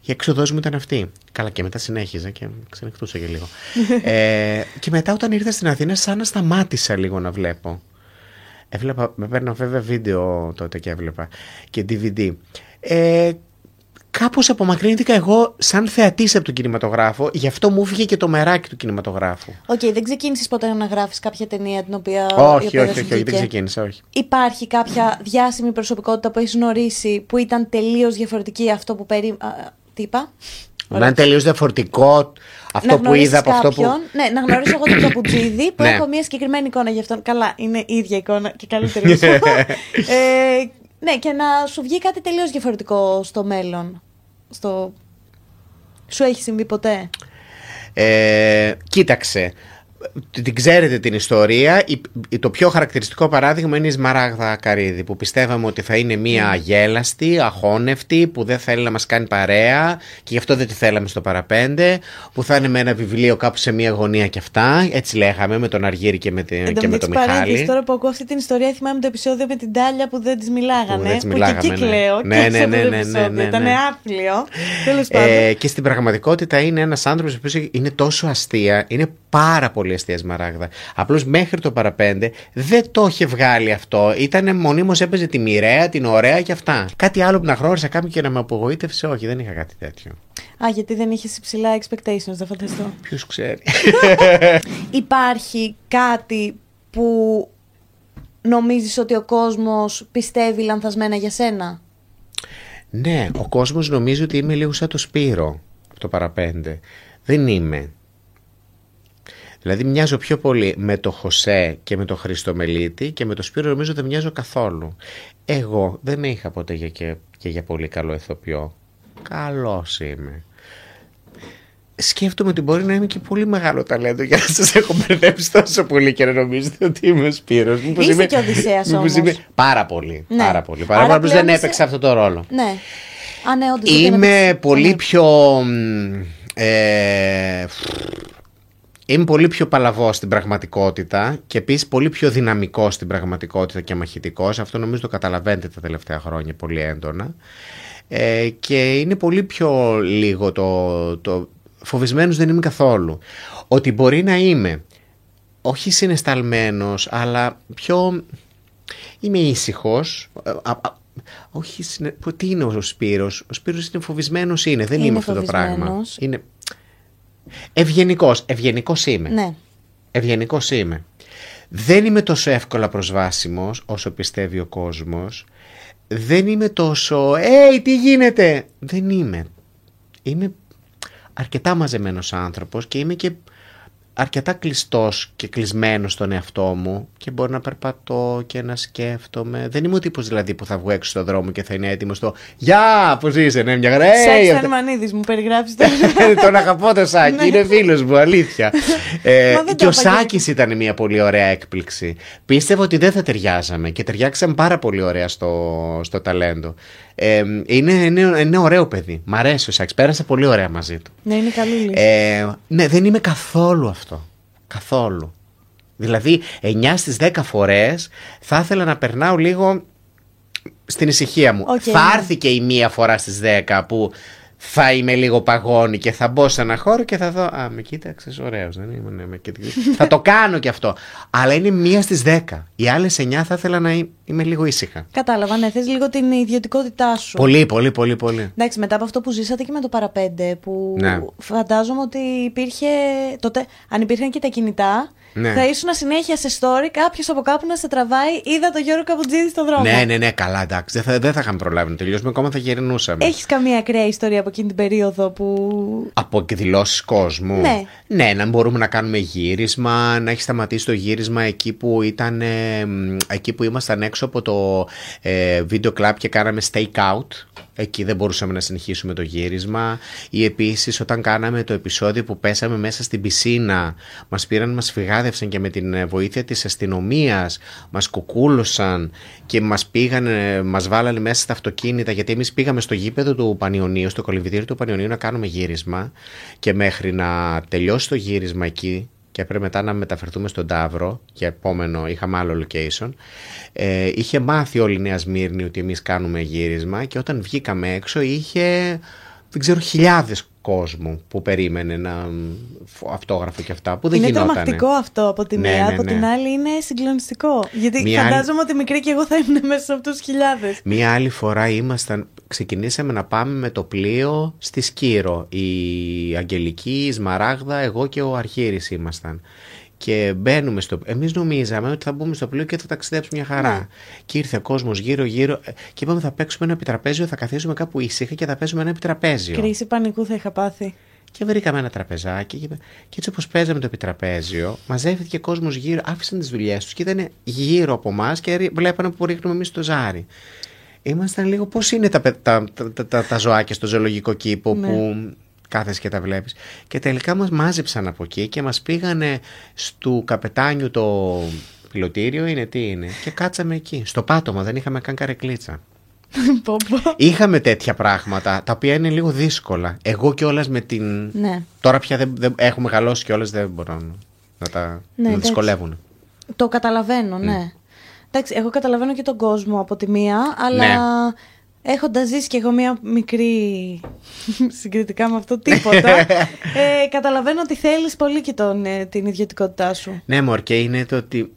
Η έξοδό μου ήταν αυτή. Καλά, και μετά συνέχιζα και ξενυχτούσα και λίγο. ε, και μετά όταν ήρθα στην Αθήνα, σαν να σταμάτησα λίγο να βλέπω. Έβλεπα, με παίρνω βέβαια βίντεο τότε και έβλεπα και DVD. Ε, Κάπως απομακρύνθηκα εγώ σαν θεατής από τον κινηματογράφο, γι' αυτό μου έφυγε και το μεράκι του κινηματογράφου. Οκ, δεν ξεκίνησες ποτέ να γράφεις κάποια ταινία την οποία. η όχι, οποία όχι, σου όχι, όχι, δεν βγήκε. ξεκίνησα, όχι. Υπάρχει κάποια διάσημη προσωπικότητα που έχεις γνωρίσει που ήταν τελείως διαφορετική αυτό που περί. α, Τι είπα; Να είναι τελείως διαφορετικό αυτό να που γνωρίσεις είδα από αυτό που. κάποιον, Ναι, να γνωρίσω εγώ τον Τζαπουτζίδη που Ναι. έχω μια συγκεκριμένη εικόνα για αυτόν. Καλά, είναι η ίδια εικόνα και καλύτερη όσο. ε, ναι, και να σου βγει κάτι τελείως διαφορετικό στο μέλλον. Στο... Σου έχει συμβεί ποτέ; Ε, κοίταξε. Την ξέρετε την ιστορία. Η- η- Το πιο χαρακτηριστικό παράδειγμα είναι η Σμαράγδα Καρίδη που πιστεύαμε ότι θα είναι μία αγέλαστη, αχώνευτη, που δεν θέλει να μας κάνει παρέα και γι' αυτό δεν τη θέλαμε στο παραπέντε, που θα είναι με ένα βιβλίο κάπου σε μία γωνία και αυτά. Έτσι λέγαμε με τον Αργύρη και με, τη- Εν τω και με μεταξύ, τον Μιχάλη. παρένθεση, τώρα που ακούω αυτή την ιστορία, θυμάμαι το επεισόδιο με την Τάλια που δεν της μιλάγανε. Που δεν της και μιλάγαμε, εκεί ναι. κλαίω. Ναι, και ναι, σε αυτό ναι, το ναι, επεισόδιο. ναι, ναι, Ήταν ναι. άθλιο. Τέλος πάντων. Ε, και στην πραγματικότητα είναι ένας άνθρωπος ο οποίος είναι τόσο αστεία, είναι πάρα πολύ αστεία Σμαράγδα. Απλώς μέχρι το παραπέντε δεν το είχε βγάλει αυτό. Ήταν μονίμως έπαιζε τη μοιραία, την ωραία και αυτά. Κάτι άλλο που να γνώρισα κάποιον και να με απογοήτευσε, όχι, δεν είχα κάτι τέτοιο. Α, γιατί δεν είχες υψηλά expectations, δεν φανταστώ. Ποιος ξέρει. Υπάρχει κάτι που νομίζεις ότι ο κόσμος πιστεύει λανθασμένα για σένα; ναι, ο κόσμος νομίζει ότι είμαι λίγο σαν το Σπύρο, το παραπέντε. Δεν είμαι. Δηλαδή μοιάζω πιο πολύ με το Χωσέ και με το Χρήστο Μελίτη και με το Σπύρο νομίζω δεν μοιάζω καθόλου. Εγώ δεν με είχα ποτέ για και, και για πολύ καλό ηθοποιό. Καλός είμαι. Σκέφτομαι ότι μπορεί να είμαι και πολύ μεγάλο ταλέντο για να σας έχω μπερδέψει τόσο πολύ και να νομίζετε ότι είμαι ο Σπύρος. Μήπως Είσαι είμαι- και Οδυσσέας μήπως όμως. είμαι- Πάρα πολύ. Ναι. Πάρα πολύ. Πάρα Άρα πολύ. Απλώς πλέον δεν είσαι- έπαιξα αυτό το ρόλο. Ναι. Α, ναι, όντως, δεν Είμαι έπαιξες. πολύ Ναι. πιο. μ, Ε, είμαι πολύ πιο παλαβός στην πραγματικότητα και επίσης πολύ πιο δυναμικός στην πραγματικότητα και μαχητικός. Αυτό νομίζω το καταλαβαίνετε τα τελευταία χρόνια πολύ έντονα. Ε, και είναι πολύ πιο λίγο το, το... Φοβισμένος δεν είμαι καθόλου. Ότι μπορεί να είμαι όχι συναισθαλμένος, αλλά πιο... Είμαι ήσυχος. Όχι, συνε... πω, τι είναι ο Σπύρος; Ο Σπύρος είναι φοβισμένος είναι. Δεν Είναι είμαι αυτό το πράγμα. φοβισμένος. Είναι ευγενικός. Ευγενικός είμαι. Ναι. Ευγενικός είμαι. Δεν είμαι τόσο εύκολα προσβάσιμος όσο πιστεύει ο κόσμος. Δεν είμαι τόσο «Έι, τι γίνεται» Δεν είμαι. Είμαι αρκετά μαζεμένος άνθρωπος και είμαι και αρκετά κλειστός και κλεισμένος στον εαυτό μου και μπορώ να περπατώ και να σκέφτομαι. Δεν είμαι ο τύπος δηλαδή που θα βγω έξω στον δρόμο και θα είναι έτοιμος στο «Γεια, πώς είσαι, ναι, μια χαρά, «Έι, Σεξ αυτό- Αρμανίδης μου περιγράφεις το. τον αγαπώ το Σάκη, είναι φίλος μου, αλήθεια. Ε, Μα δεν και το ο έπαγε. Σάκης ήταν μια πολύ ωραία έκπληξη. Πίστευα ότι δεν θα ταιριάζαμε και ταιριάξαμε πάρα πολύ ωραία στο, στο ταλέντο. Ε, είναι, είναι, είναι ωραίο παιδί. Μ' αρέσει ο Σάκης, πέρασα πολύ ωραία μαζί του. ναι, είναι καλή λύση. Ε, ναι, δεν είμαι καθόλου αυτό. Καθόλου. Δηλαδή, 9 στις 10 φορές θα ήθελα να περνάω λίγο στην ησυχία μου. Οκ, θα ναι. έρθει και η μία φορά στις 10 που θα είμαι λίγο παγώνι και θα μπω σε ένα χώρο και θα δω. Α, με κοίταξες, ωραίος, δεν είμαι. Ναι, με κοίταξες». θα το κάνω κι αυτό. Αλλά είναι μία στις 10. Οι άλλες 9 θα ήθελα να εί- είμαι λίγο ήσυχα. Κατάλαβα, ναι, θες λίγο την ιδιωτικότητά σου. Πολύ, πολύ, πολύ, πολύ. Εντάξει, μετά από αυτό που ζήσατε και με το παραπέντε, που Ναι. φαντάζομαι ότι υπήρχε. Τότε, αν υπήρχαν και τα κινητά, Ναι. θα ήσουν συνέχεια σε story κάποιος από κάπου να σε τραβάει. Είδα το Γιώργο Καπουτζίδη στον δρόμο. Ναι, ναι, ναι, καλά, εντάξει. Δεν θα, δεν θα είχαμε προλάβει να τελειώσουμε, ακόμα θα γυρνούσαμε. Έχεις καμία ακραία ιστορία από εκείνη την περίοδο που. Από εκδηλώσεις κόσμου. Ναι. Ναι, να μπορούμε να κάνουμε γύρισμα, να έχει σταματήσει το γύρισμα εκεί που ήταν. ε, μ, εκεί που ήμασταν έξω από το ε, βίντεο κλαμπ και κάναμε stake out. Εκεί δεν μπορούσαμε να συνεχίσουμε το γύρισμα. Ή επίσης όταν κάναμε το επεισόδιο που πέσαμε μέσα στην πισίνα, μας πήραν, μας φυγάδευσαν και με την ε, βοήθεια της αστυνομίας μας κουκούλωσαν και μας πήγαν, μας βάλανε μέσα στα αυτοκίνητα. Γιατί εμείς πήγαμε στο γήπεδο του Πανιωνίου, στο κολυμβητήριο του Πανιωνίου να κάνουμε γύρισμα. Και μέχρι να τελειώσει το γύρισμα εκεί, και έπρεπε μετά να μεταφερθούμε στον Ταύρο για επόμενο, είχαμε άλλο location. Ε, είχε μάθει όλη η Νέα Σμύρνη ότι εμείς κάνουμε γύρισμα και όταν βγήκαμε έξω είχε, δεν ξέρω, χιλιάδες κόσμου που περίμενε να φ- αυτόγραφο και αυτά που δεν είναι γινότανε. τρομακτικό αυτό από τη Ναι, μία. ναι, από ναι. την άλλη είναι συγκλονιστικό. Γιατί Μία άλλη- φαντάζομαι ότι μικρή και εγώ θα ήμουν μέσα από τους χιλιάδες. Μία άλλη φορά ήμασταν, ξεκινήσαμε να πάμε με το πλοίο στη Σκύρο. Η Αγγελική, η Σμαράγδα, εγώ και ο Αρχήρης ήμασταν. Και μπαίνουμε στο. Εμείς νομίζαμε ότι θα μπούμε στο πλοίο και θα ταξιδέψουμε μια χαρά. Ναι. Και ήρθε ο κόσμος γύρω-γύρω ε, και είπαμε θα παίξουμε ένα επιτραπέζιο, θα καθίσουμε κάπου ήσυχα και θα παίζουμε ένα επιτραπέζιο. Κρίση πανικού θα είχα πάθει. Και βρήκαμε ένα τραπεζάκι και, και έτσι όπως παίζαμε το επιτραπέζιο, μαζεύτηκε κόσμος γύρω, άφησαν τις δουλειές τους και ήταν γύρω από εμά και ρί- βλέπανε που ρίχνουμε εμείς το ζάρι. Ήμασταν λίγο πώς είναι τα, πε- τα, τα, τα, τα, τα ζωάκια στο ζωολογικό κήπο Ναι. που κάθεσαι και τα βλέπεις. Και τελικά μας μάζεψαν από εκεί και μας πήγανε στο καπετάνιου το πιλωτήριο, είναι τι είναι, και κάτσαμε εκεί. Στο πάτωμα δεν είχαμε καν καρεκλίτσα. Πω, πω. Είχαμε τέτοια πράγματα τα οποία είναι λίγο δύσκολα. Εγώ κιόλας με την. Ναι. Τώρα πια δεν, δεν έχουμε μεγαλώσει κιόλας, δεν μπορώ να τα Ναι, να εντάξει. δυσκολεύουν. Το καταλαβαίνω, ναι. Εντάξει, εγώ καταλαβαίνω και τον κόσμο από τη μία, αλλά Ναι. Έχοντας ζήσει κι εγώ μία μικρή. συγκριτικά με αυτό τίποτα. ε, καταλαβαίνω ότι θέλεις πολύ και τον, ε, την ιδιωτικότητά σου. Ναι, μωρ, και είναι το ότι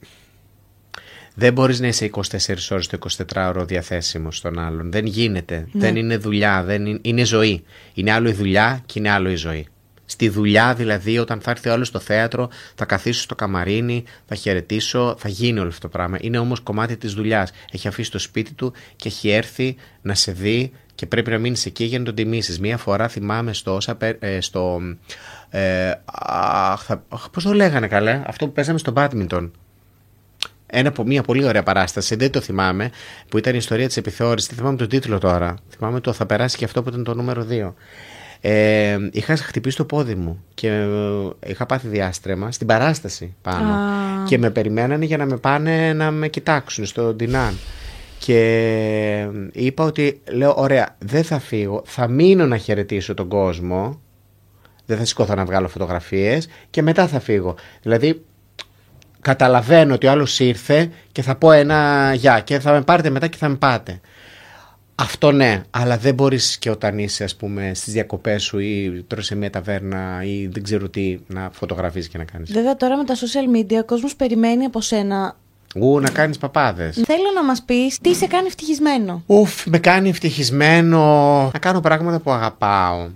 δεν μπορείς να είσαι 24 ώρες το 24ωρο διαθέσιμο στον άλλον. Δεν γίνεται. Ναι. Δεν είναι δουλειά. Δεν είναι, είναι ζωή. Είναι άλλο η δουλειά και είναι άλλο η ζωή. Στη δουλειά δηλαδή όταν θα έρθει ο άλλος στο θέατρο θα καθίσω στο καμαρίνι, θα χαιρετήσω, θα γίνει όλο αυτό το πράγμα. Είναι όμως κομμάτι της δουλειάς. Έχει αφήσει το σπίτι του και έχει έρθει να σε δει και πρέπει να μείνεις εκεί για να τον τιμήσεις. Μία φορά θυμάμαι στο, όσα πε- ε, στο ε, αχ, θα- αχ, πώς το λέγανε καλέ, αυτό που παίζαμε στο badminton. Ένα από μια πολύ ωραία παράσταση, δεν το θυμάμαι, που ήταν η ιστορία της επιθεώρησης. Δεν θυμάμαι τον τίτλο τώρα. Θυμάμαι το θα περάσει και αυτό που ήταν το νούμερο 2. Ε, είχα χτυπήσει το πόδι μου και ε, είχα πάθει διάστρεμα στην παράσταση πάνω. Α. Και με περιμένανε για να με πάνε να με κοιτάξουν στο Ντινάν. Και είπα ότι, λέω, ωραία, δεν θα φύγω, θα μείνω να χαιρετήσω τον κόσμο, δεν θα σηκώθω να βγάλω φωτογραφίες και μετά θα φύγω. Δηλαδή, καταλαβαίνω ότι ο άλλος ήρθε και θα πω ένα γεια και θα με πάρετε μετά και θα με πάτε. Αυτό ναι, αλλά δεν μπορείς και όταν είσαι ας πούμε στις διακοπές σου ή τρως σε μια ταβέρνα ή δεν ξέρω τι να φωτογραφίσεις και να κάνεις. Βέβαια τώρα με τα social media ο κόσμος περιμένει από σένα. Ου, να κάνεις παπάδες. Θέλω να μας πεις τι σε κάνει ευτυχισμένο. Ουφ, με κάνει ευτυχισμένο να κάνω πράγματα που αγαπάω.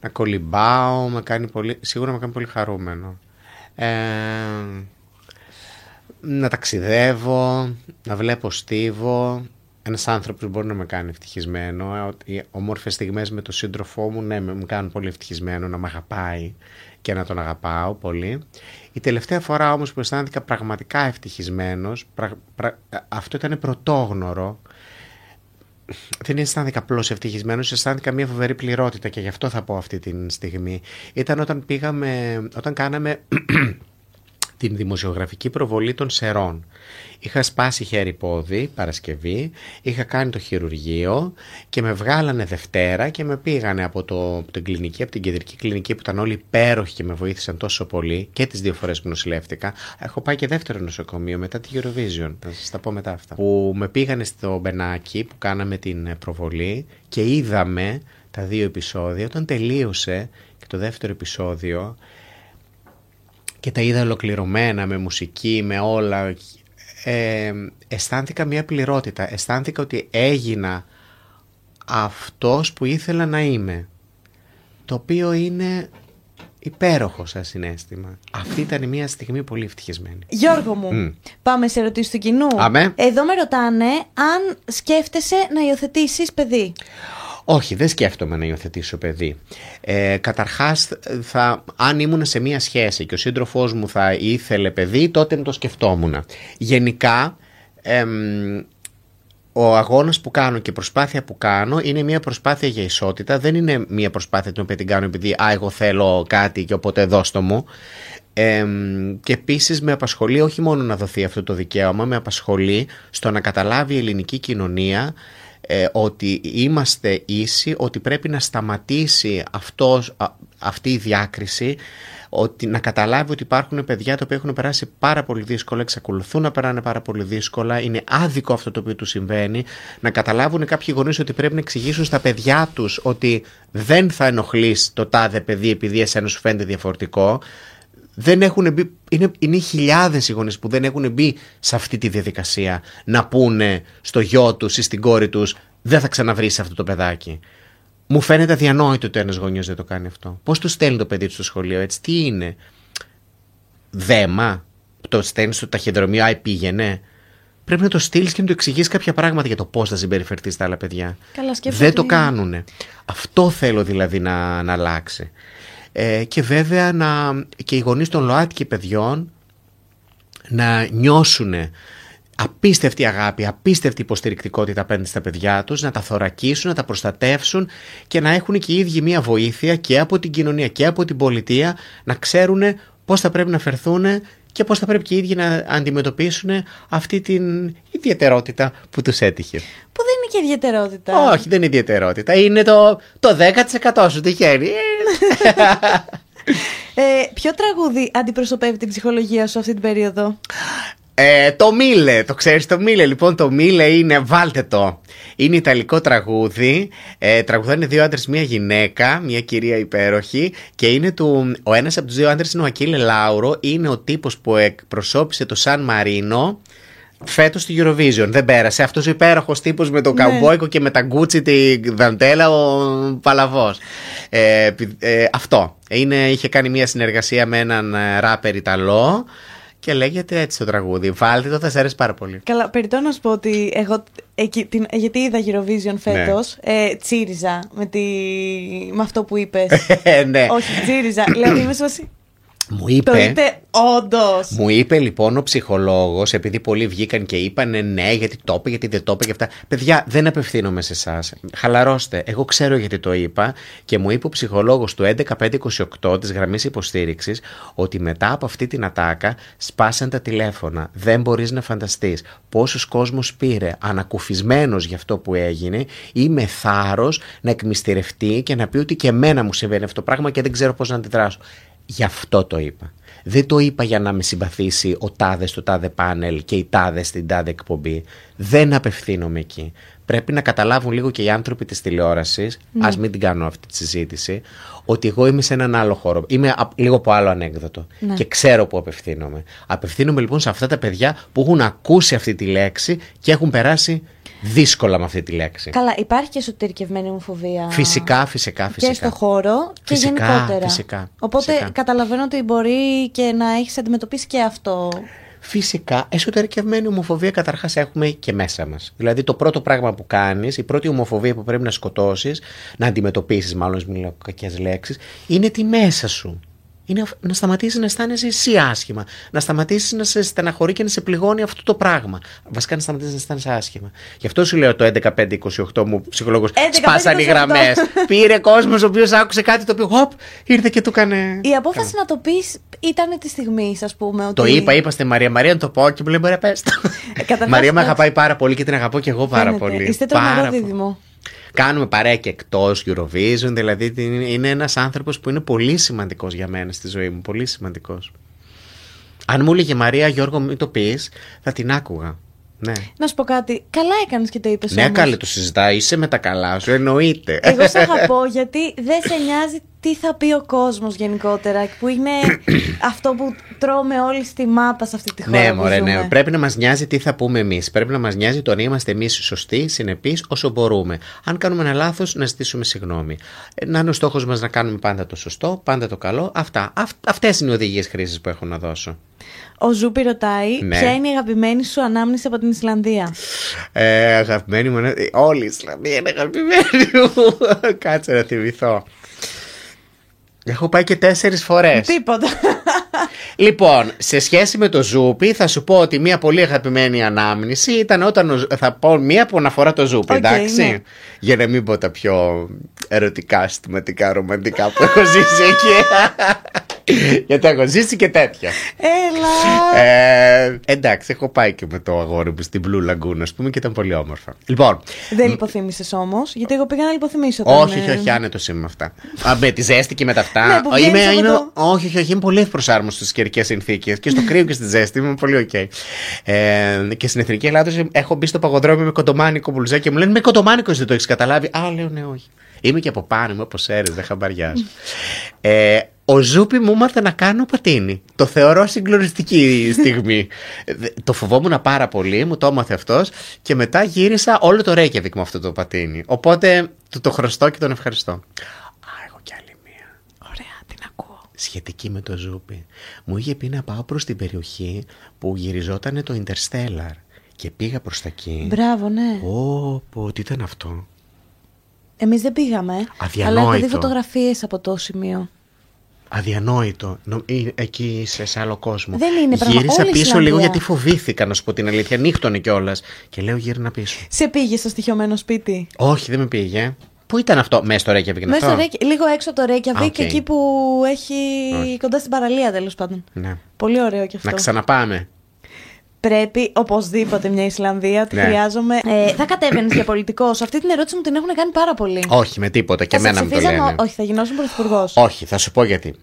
Να κολυμπάω, με κάνει πολύ, σίγουρα με κάνει πολύ χαρούμενο. Ε, να ταξιδεύω, να βλέπω στίβο. Ένας άνθρωπος μπορεί να με κάνει ευτυχισμένο. Ε, ότι Οι όμορφες στιγμές με τον σύντροφό μου, ναι, με με κάνουν πολύ ευτυχισμένο να με αγαπάει και να τον αγαπάω πολύ. Η τελευταία φορά όμως που αισθάνθηκα πραγματικά ευτυχισμένος, πραγ- πραγ- αυτό ήταν πρωτόγνωρο, δεν αισθάνθηκα απλώς ευτυχισμένος, αισθάνθηκα μια φοβερή πληρότητα και γι' αυτό θα πω αυτή τη στιγμή. Ήταν όταν πήγαμε, όταν κάναμε την δημοσιογραφική προβολή των Σερών. Είχα σπάσει χέρι-πόδι Παρασκευή, είχα κάνει το χειρουργείο και με βγάλανε Δευτέρα και με πήγανε από, το, από την κλινική, από την κεντρική κλινική που ήταν όλοι υπέροχοι και με βοήθησαν τόσο πολύ και τις δύο φορές που νοσηλεύτηκα. Έχω πάει και δεύτερο νοσοκομείο μετά τη Eurovision, θα σας τα πω μετά αυτά. Που με πήγανε στο Μπενάκι που κάναμε την προβολή και είδαμε τα δύο επεισόδια. Όταν τελείωσε και το δεύτερο επεισόδιο και τα είδα ολοκληρωμένα με μουσική, με όλα ε, αισθάνθηκα μια πληρότητα. Αισθάνθηκα ότι έγινα αυτός που ήθελα να είμαι. Το οποίο είναι υπέροχο σαν συνέστημα. Αυτή ήταν μια στιγμή πολύ ευτυχισμένη. Γιώργο μου, πάμε σε ερωτήσεις του κοινού. Αμέ. Εδώ με ρωτάνε αν σκέφτεσαι να υιοθετήσεις παιδί. Όχι, δεν σκέφτομαι να υιοθετήσω παιδί. Ε, καταρχάς, θα, αν ήμουν σε μία σχέση και ο σύντροφός μου θα ήθελε παιδί, τότε το σκεφτόμουν. Γενικά, ο αγώνας που κάνω και η προσπάθεια που κάνω είναι μια προσπάθεια για ισότητα. Δεν είναι μια προσπάθεια την οποία την κάνω επειδή «Α, εγώ θέλω κάτι και οπότε δώστο μου». Ε, και επίσης με απασχολεί όχι μόνο να δοθεί αυτό το δικαίωμα, με απασχολεί στο να καταλάβει η ελληνική κοινωνία ε, ότι είμαστε ίσοι, ότι πρέπει να σταματήσει αυτός, αυτή η διάκριση, ότι να καταλάβει ότι υπάρχουν παιδιά τα οποία έχουν περάσει πάρα πολύ δύσκολα, εξακολουθούν να περάνε πάρα πολύ δύσκολα, είναι άδικο αυτό το οποίο του συμβαίνει, να καταλάβουν κάποιοι γονείς ότι πρέπει να εξηγήσουν στα παιδιά τους ότι δεν θα ενοχλείς το τάδε παιδί επειδή εσένα σου φαίνεται διαφορετικό, δεν έχουν μπει, είναι, είναι χιλιάδες οι γονείς που δεν έχουν μπει σε αυτή τη διαδικασία να πούνε στο γιο τους ή στην κόρη τους δεν θα ξαναβρεις αυτό το παιδάκι. Μου φαίνεται αδιανόητο ότι ένας γονιός δεν το κάνει αυτό. Πώς του στέλνει το παιδί του στο σχολείο, έτσι, τι είναι; Δέμα. Το στέλνεις στο ταχυδρομείο, άι πήγαινε. Πρέπει να το στείλεις και να του εξηγήσει κάποια πράγματα για το πώς θα συμπεριφερθείς στα άλλα παιδιά. Καλά, δεν το κάνουν. Αυτό θέλω δηλαδή να, να αλλάξει. Ε, και βέβαια να, και οι γονείς των ΛΟΑΤΚΙ παιδιών να νιώσουν απίστευτη αγάπη, απίστευτη υποστηρικτικότητα απέναντι στα παιδιά τους, να τα θωρακίσουν, να τα προστατεύσουν και να έχουν και οι ίδιοι μία βοήθεια και από την κοινωνία και από την πολιτεία να ξέρουν πώς θα πρέπει να φερθούν και πώς θα πρέπει και οι ίδιοι να αντιμετωπίσουν αυτή την ιδιαιτερότητα που τους έτυχε. Που δεν είναι και ιδιαιτερότητα. Όχι, δεν είναι ιδιαιτερότητα. Είναι το, το 10% σου τυχαίνει. ε, ποιο τραγούδι αντιπροσωπεύει την ψυχολογία σου αυτή την περίοδο; Ε, το Μίλε, το ξέρεις το Μίλε Λοιπόν το Μίλε είναι, βάλτε το Είναι ιταλικό τραγούδι ε, Τραγουδάνε δύο άντρες, μία γυναίκα Μία κυρία υπέροχη Και είναι του, ο ένας από τους δύο άντρες είναι ο Ακίλε Λάουρο Είναι ο τύπος που εκπροσώπησε το Σαν Μαρίνο Φέτος στη Eurovision. Δεν πέρασε. Αυτός ο υπέροχος τύπος με το ναι. καμπόικο και με τα γκούτσι τη δαντέλα, ο Παλαβός. Ε, ε, αυτό. Είναι, είχε κάνει μια συνεργασία με έναν ε, ράπερ Ιταλό και λέγεται έτσι το τραγούδι. Βάλτε το, θα σε αρέσει πάρα πολύ. Καλά, περιττώ να σου πω ότι εγώ. Εκεί, την, γιατί είδα Eurovision φέτος, ναι. ε, τσίριζα με, τη, με αυτό που είπες. ναι. Όχι, τσίριζα. Λέω, είμαι μου είπε, το είπε όντως. Μου είπε λοιπόν ο ψυχολόγος, επειδή πολλοί βγήκαν και είπαν ναι, γιατί το είπε, γιατί δεν το είπε και αυτά. Παιδιά, δεν απευθύνομαι σε εσάς. Χαλαρώστε. Εγώ ξέρω γιατί το είπα και μου είπε ο ψυχολόγος του 11528 της γραμμής υποστήριξης ότι μετά από αυτή την ατάκα σπάσαν τα τηλέφωνα. Δεν μπορείς να φανταστείς πόσος κόσμος πήρε ανακουφισμένος για αυτό που έγινε ή με θάρρος να εκμυστηρευτεί και να πει ότι και εμένα μου συμβαίνει αυτό το πράγμα και δεν ξέρω πώς να αντιδράσω. Γι' αυτό το είπα. Δεν το είπα για να με συμπαθήσει ο τάδες στο τάδε πάνελ και η τάδες στην τάδε εκπομπή. Δεν απευθύνομαι εκεί. Πρέπει να καταλάβουν λίγο και οι άνθρωποι της τηλεόρασης, ναι. ας μην την κάνω αυτή τη συζήτηση, ότι εγώ είμαι σε έναν άλλο χώρο. Είμαι λίγο από άλλο ανέκδοτο ναι. και ξέρω που απευθύνομαι. Απευθύνομαι λοιπόν σε αυτά τα παιδιά που έχουν ακούσει αυτή τη λέξη και έχουν περάσει δύσκολα με αυτή τη λέξη. Καλά, υπάρχει και εσωτερικευμένη ομοφοβία. Φυσικά, φυσικά, φυσικά. Και στο χώρο και φυσικά, γενικότερα. Φυσικά, Οπότε φυσικά. καταλαβαίνω ότι μπορεί και να έχεις αντιμετωπίσει και αυτό. Φυσικά, εσωτερικευμένη ομοφοβία καταρχάς έχουμε και μέσα μας. Δηλαδή, το πρώτο πράγμα που κάνεις, η πρώτη ομοφοβία που πρέπει να σκοτώσεις, να αντιμετωπίσεις, μάλλον μιλάω κακές λέξεις, είναι τη μέσα σου. Είναι να σταματήσει να αισθάνεσαι εσύ άσχημα. Να σταματήσει να σε στεναχωρεί και να σε πληγώνει αυτό το πράγμα. Βασικά να σταματήσεις να αισθάνεσαι άσχημα. Γι' αυτό σου λέω το 11-5-28 μου ψυχολόγος. Σπάσαν οι γραμμές. Πήρε κόσμος ο οποίος άκουσε κάτι το οποίο χοπ, ήρθε και του έκανε. Η απόφαση να το πεις ήταν τη στιγμής, ας πούμε. Ότι... Το είπα, είπα στη Μαρία Μαρία να το πω και μου λέει μπορεί να ε, Μαρία με αγαπάει πάρα πολύ και την αγαπώ και εγώ πάρα πολύ. Είστε τρομερό δίδυμο. Κάνουμε παρέα και εκτός Eurovision. Δηλαδή είναι ένας άνθρωπος που είναι πολύ σημαντικός για μένα στη ζωή μου. Πολύ σημαντικός. Αν μου έλεγε Μαρία, Γιώργο, μην το πεις, θα την άκουγα. Ναι. Να σου πω κάτι. Καλά έκανες και το είπες. Ναι, καλή το συζητάει. Είσαι με τα καλά σου, εννοείται. Εγώ σε αγαπώ γιατί δεν σε νοιάζει τι θα πει ο κόσμος γενικότερα. Που είναι αυτό που τρώμε όλοι στη μάπα σε αυτή τη χώρα. Ναι, μωρέ, ναι. Πρέπει να μας νοιάζει τι θα πούμε εμείς. Πρέπει να μας νοιάζει το να είμαστε εμείς σωστοί, συνεπείς όσο μπορούμε. Αν κάνουμε ένα λάθος, να ζητήσουμε συγγνώμη. Να είναι ο στόχος μας να κάνουμε πάντα το σωστό, πάντα το καλό. Αυτά. Αυτές είναι οι οδηγίες χρήσης που έχω να δώσω. Ο Ζούπι ρωτάει ναι. ποια είναι η αγαπημένη σου ανάμνηση από την Ισλανδία; Ε, αγαπημένη μου. Όλη η Ισλανδία είναι αγαπημένη μου. Κάτσε να θυμηθώ. Έχω πάει και τέσσερις φορές. Τίποτα. Λοιπόν, σε σχέση με το Ζούπι, θα σου πω ότι μια πολύ αγαπημένη ανάμνηση ήταν όταν. Θα πω μία που αφορά το Ζούπι, εντάξει. Ναι. Για να μην πω τα πιο ερωτικά, συστηματικά, ρομαντικά που έχω ζήσει εκεί. Γιατί έχω ζήσει και τέτοια. Έλα. Ε, εντάξει, έχω πάει και με το αγόρι μου στην Blue Lagoon, ας πούμε, και ήταν πολύ όμορφα. Λοιπόν. Δεν λιποθύμησες όμως, γιατί εγώ πήγα να λιποθυμήσω. Όχι, όχι, όχι, άνετος είμαι με αυτά. Α, με τη ζέστη και με τα αυτά. Ναι, είμαι, είναι, Όχι, όχι, όχι, είμαι πολύ ευπροσάρμοστος στις καιρικές συνθήκες. Και στο κρύο και στη ζέστη είμαι πολύ OK. Okay. Ε, και στην Εθνική Ελλάδα έχω μπει στο παγοδρόμιο με κοντομάνικο μπλουζάκι και μου λένε Με κοντομάνικο δεν το έχεις καταλάβει. Α, λέω ναι, όχι. Είμαι και από πάνω μου, από Σέρρες, δεν χαμπαριάζω. ε, ο Ζούπι μου έμαθε να κάνω πατίνι. Το θεωρώ συγκλονιστική στιγμή. το φοβόμουν πάρα πολύ, μου το έμαθε αυτός και μετά γύρισα όλο το Ρέικιαβικ με αυτό το πατίνι. Οπότε του το χρωστώ και τον ευχαριστώ. Α, έχω κι άλλη μία. Ωραία, την ακούω. Σχετική με το Ζούπι. Μου είχε πει να πάω προς την περιοχή που γυριζόταν το Interstellar. Και πήγα προς τα εκεί. Μπράβο, ναι. Πω, πω, τι ήταν αυτό; Εμείς δεν πήγαμε. Αδιανόητο. Αλλά έχω δει φωτογραφίες από το σημείο. Αδιανόητο. Εκεί είσαι σε άλλο κόσμο. Δεν είναι πράγμα. Γύρισα πίσω λίγο γιατί φοβήθηκα να σου πω την αλήθεια. Νύχτωνε κιόλας. Και λέω γύρνα πίσω. Σε πήγε στο στοιχειωμένο σπίτι; Όχι, δεν με πήγε. Πού ήταν αυτό, μέσα στο Ρέκιαβικ Μέσα στο Ρέκιαβικ, λίγο έξω από το Ρέκιαβικ, okay. εκεί που έχει κοντά στην παραλία τέλος πάντων. Ναι. Πολύ ωραίο κι αυτό. Να ξαναπάμε. Πρέπει οπωσδήποτε μια Ισλανδία, τη ναι. χρειάζομαι. Ε, θα κατέβαινες για πολιτικό. Αυτή την ερώτηση μου την έχουν κάνει πάρα πολύ. Όχι, με τίποτα. Και εμένα μου το λένε. Όχι, θα γινώσουν πρωθυπουργός. Όχι, θα σου πω γιατί.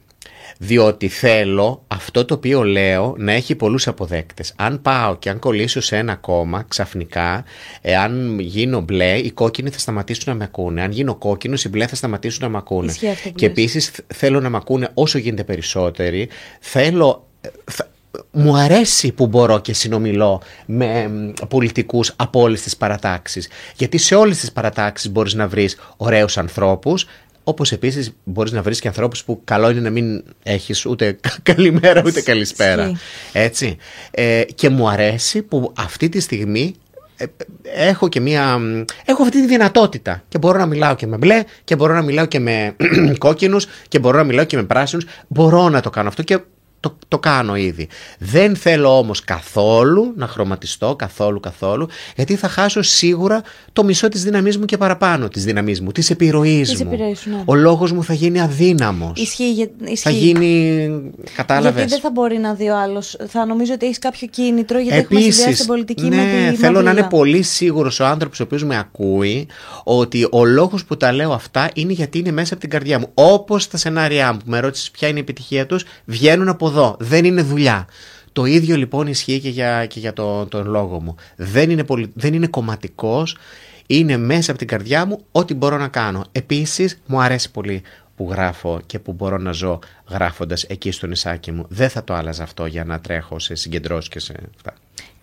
Διότι θέλω αυτό το οποίο λέω να έχει πολλούς αποδέκτες. Αν πάω και αν κολλήσω σε ένα κόμμα ξαφνικά, εάν γίνω μπλε, οι κόκκινοι θα σταματήσουν να με ακούνε. Αν γίνω κόκκινος, οι μπλε θα σταματήσουν να με ακούνε. Και επίσης θέλω να με ακούνε όσο γίνεται περισσότεροι. Θέλω μου αρέσει που μπορώ και συνομιλώ με πολιτικούς από όλες τις παρατάξεις. Γιατί σε όλες τις παρατάξεις μπορείς να βρεις ωραίους ανθρώπους, όπως επίσης μπορείς να βρεις και ανθρώπους που καλό είναι να μην έχεις ούτε καλημέρα ούτε καλησπέρα. Έτσι. Ε, και μου αρέσει που αυτή τη στιγμή ε, έχω και μία. Έχω αυτή τη δυνατότητα. Και μπορώ να μιλάω και με μπλε, και μπορώ να μιλάω και με κόκκινους, και μπορώ να μιλάω και με πράσινους. Μπορώ να το κάνω αυτό και το, το κάνω ήδη. Δεν θέλω όμως καθόλου να χρωματιστώ, καθόλου καθόλου, γιατί θα χάσω σίγουρα το μισό της δύναμής μου και παραπάνω της δύναμής μου, της επιρροής μου. Ναι. Ο λόγος μου θα γίνει αδύναμος. Ισχύει, ισχύει. Θα γίνει, κατάλαβες; Γιατί δεν θα μπορεί να δει ο άλλος. Θα νομίζω ότι έχεις κάποιο κίνητρο, γιατί Επίσης, έχουμε συνδυάσει την πολιτική ναι, με τη θέλω να είναι πολύ σίγουρος ο άνθρωπος ο οποίος με ακούει, ότι ο λόγος που τα λέω αυτά είναι γιατί είναι μέσα από την καρδιά μου. Όπως τα σενάρια μου που με ρώτησες ποια είναι η επιτυχία τους, βγαίνουν από εδώ. Δεν είναι δουλειά. Το ίδιο λοιπόν ισχύει και για, και για το, τον λόγο μου. Δεν είναι, πολι... δεν είναι κομματικός, είναι μέσα από την καρδιά μου ό,τι μπορώ να κάνω. Επίσης μου αρέσει πολύ που γράφω και που μπορώ να ζω γράφοντας εκεί στο νησάκι μου. Δεν θα το άλλαζα αυτό για να τρέχω σε συγκεντρώσεις και σε αυτά.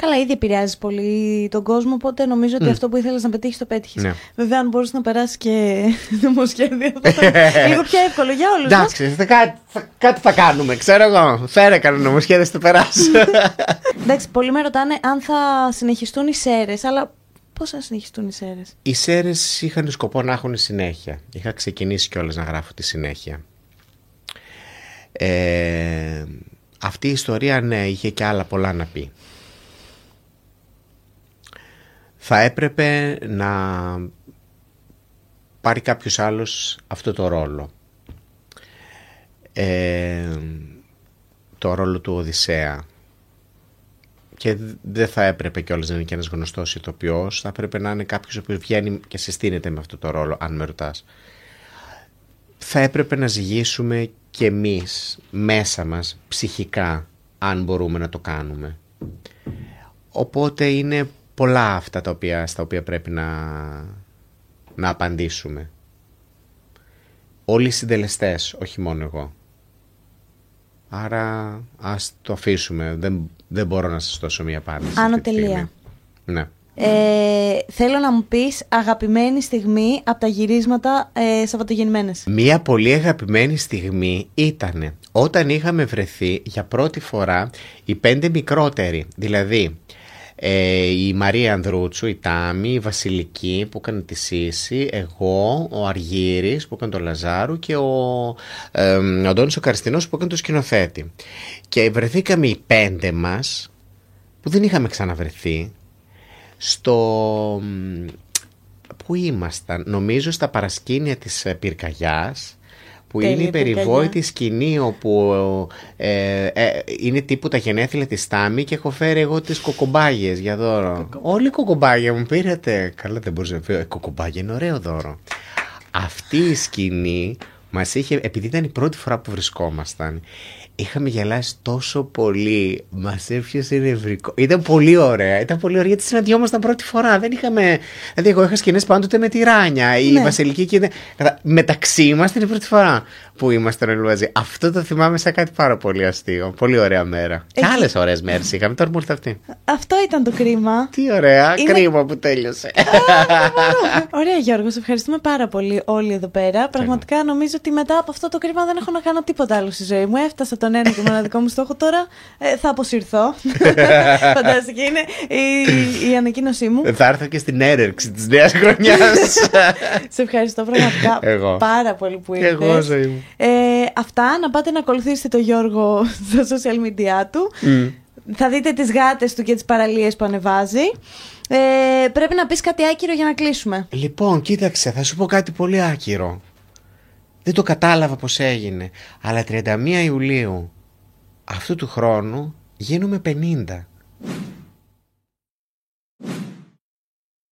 Καλά, ήδη επηρεάζει πολύ τον κόσμο, οπότε νομίζω ότι αυτό που ήθελες να πετύχεις το πέτυχες. Ναι. Βέβαια, αν μπορούσε να περάσεις και νομοσχέδια, θα ήταν λίγο πιο εύκολο για όλους. Εντάξει, κάτι, κάτι θα κάνουμε, ξέρω εγώ. Φέρε κανένα νομοσχέδιο, θα περάσεις. Εντάξει, πολλοί με ρωτάνε αν θα συνεχιστούν οι σέρες, αλλά Πώς θα συνεχιστούν οι σέρες; Οι σέρες είχαν σκοπό να έχουν συνέχεια. Είχα ξεκινήσει κιόλας να γράφω τη συνέχεια. Ε, αυτή η ιστορία ναι είχε και άλλα πολλά να πει. Θα έπρεπε να πάρει κάποιος άλλος αυτό το ρόλο. Ε, το ρόλο του Οδυσσέα. Και δεν θα έπρεπε κιόλας να είναι και ένας γνωστός ηθοποιός. Θα έπρεπε να είναι κάποιος ο οποίος βγαίνει και συστήνεται με αυτό το ρόλο, αν με ρωτάς. Θα έπρεπε να ζυγίσουμε και εμείς μέσα μας ψυχικά, αν μπορούμε να το κάνουμε. Οπότε είναι πολλά αυτά τα οποία, στα οποία πρέπει να, να απαντήσουμε. Όλοι οι συντελεστές, όχι μόνο εγώ. Άρα ας το αφήσουμε. Δεν, δεν μπορώ να σας δώσω μία απάντηση. Άνω αυτή τη στιγμή. τελεία. Ναι. Ε, θέλω να μου πεις αγαπημένη στιγμή από τα γυρίσματα ε, Σαββατογεννημένες. Μία πολύ αγαπημένη στιγμή ήταν όταν είχαμε βρεθεί για πρώτη φορά οι πέντε μικρότεροι. Δηλαδή ε, η Μαρία Ανδρούτσου, η Τάμη, η Βασιλική που έκανε τη Σύση, εγώ, ο Αργύρης που έκανε το Λαζάρου και ο, ε, ο Αντώνης ο Καριστινός που έκανε το σκηνοθέτη. Και βρεθήκαμε οι πέντε μας που δεν είχαμε ξαναβρεθεί στο... μ, Πού ήμασταν, νομίζω στα παρασκήνια της ε, πυρκαγιάς που Τέλεια είναι η πυρκαγιά. περιβόητη σκηνή όπου ε, ε, είναι τύπου τα γενέθλια της Τάμι και έχω φέρει εγώ τις κοκομπάγιες για δώρο. Όλοι οι κοκομπάγια μου πήρατε. Καλά δεν μπορούσα να πει, ε, κοκομπάγια είναι ωραίο δώρο. Αυτή η σκηνή μας είχε, επειδή ήταν η πρώτη φορά που βρισκόμασταν, είχαμε γελάσει τόσο πολύ. Μας έφτιασε νευρικό. Ήταν πολύ ωραία. Ήταν πολύ ωραία γιατί συναντιόμασταν πρώτη φορά. Δεν είχαμε. Δηλαδή, εγώ είχα σκηνές πάντοτε με τη Ράνια. Η Ναι. Βασιλική και. Κατα- Μεταξύ μας την πρώτη φορά που ήμασταν όλοι μαζί. Αυτό το θυμάμαι σαν κάτι πάρα πολύ αστείο. Πολύ ωραία μέρα. Και Εκεί- άλλε ωραίες μέρες είχαμε. Τώρα μου ήρθε αυτή. Αυτό ήταν το κρίμα. Τι ωραία. Είναι- Κρίμα που τέλειωσε. Ωραία, Γιώργο, σε ευχαριστούμε πάρα πολύ όλοι εδώ πέρα. Πραγματικά νομίζω ότι μετά από αυτό το κρίμα δεν έχω να κάνω τίποτα άλλο στη ζωή μου. Έφτασα τον ένα και μοναδικό μου στόχο. Τώρα ε, θα αποσυρθώ. Φανταστική είναι η, η ανακοίνωσή μου. Θα έρθω και στην έρευξη της νέας χρονιάς. σε ευχαριστώ πραγματικά Εγώ. πάρα πολύ που Και ήρθες. εγώ, ζωή μου. Ε, αυτά, να πάτε να ακολουθήσετε τον Γιώργο στα social media του. Θα δείτε τις γάτες του και τις παραλίες που ανεβάζει. Ε, πρέπει να πεις κάτι άκυρο για να κλείσουμε. Λοιπόν, κοίταξε, θα σου πω κάτι πολύ άκυρο. Δεν το κατάλαβα πώς έγινε. Αλλά 31 Ιουλίου αυτού του χρόνου γίνομαι 50.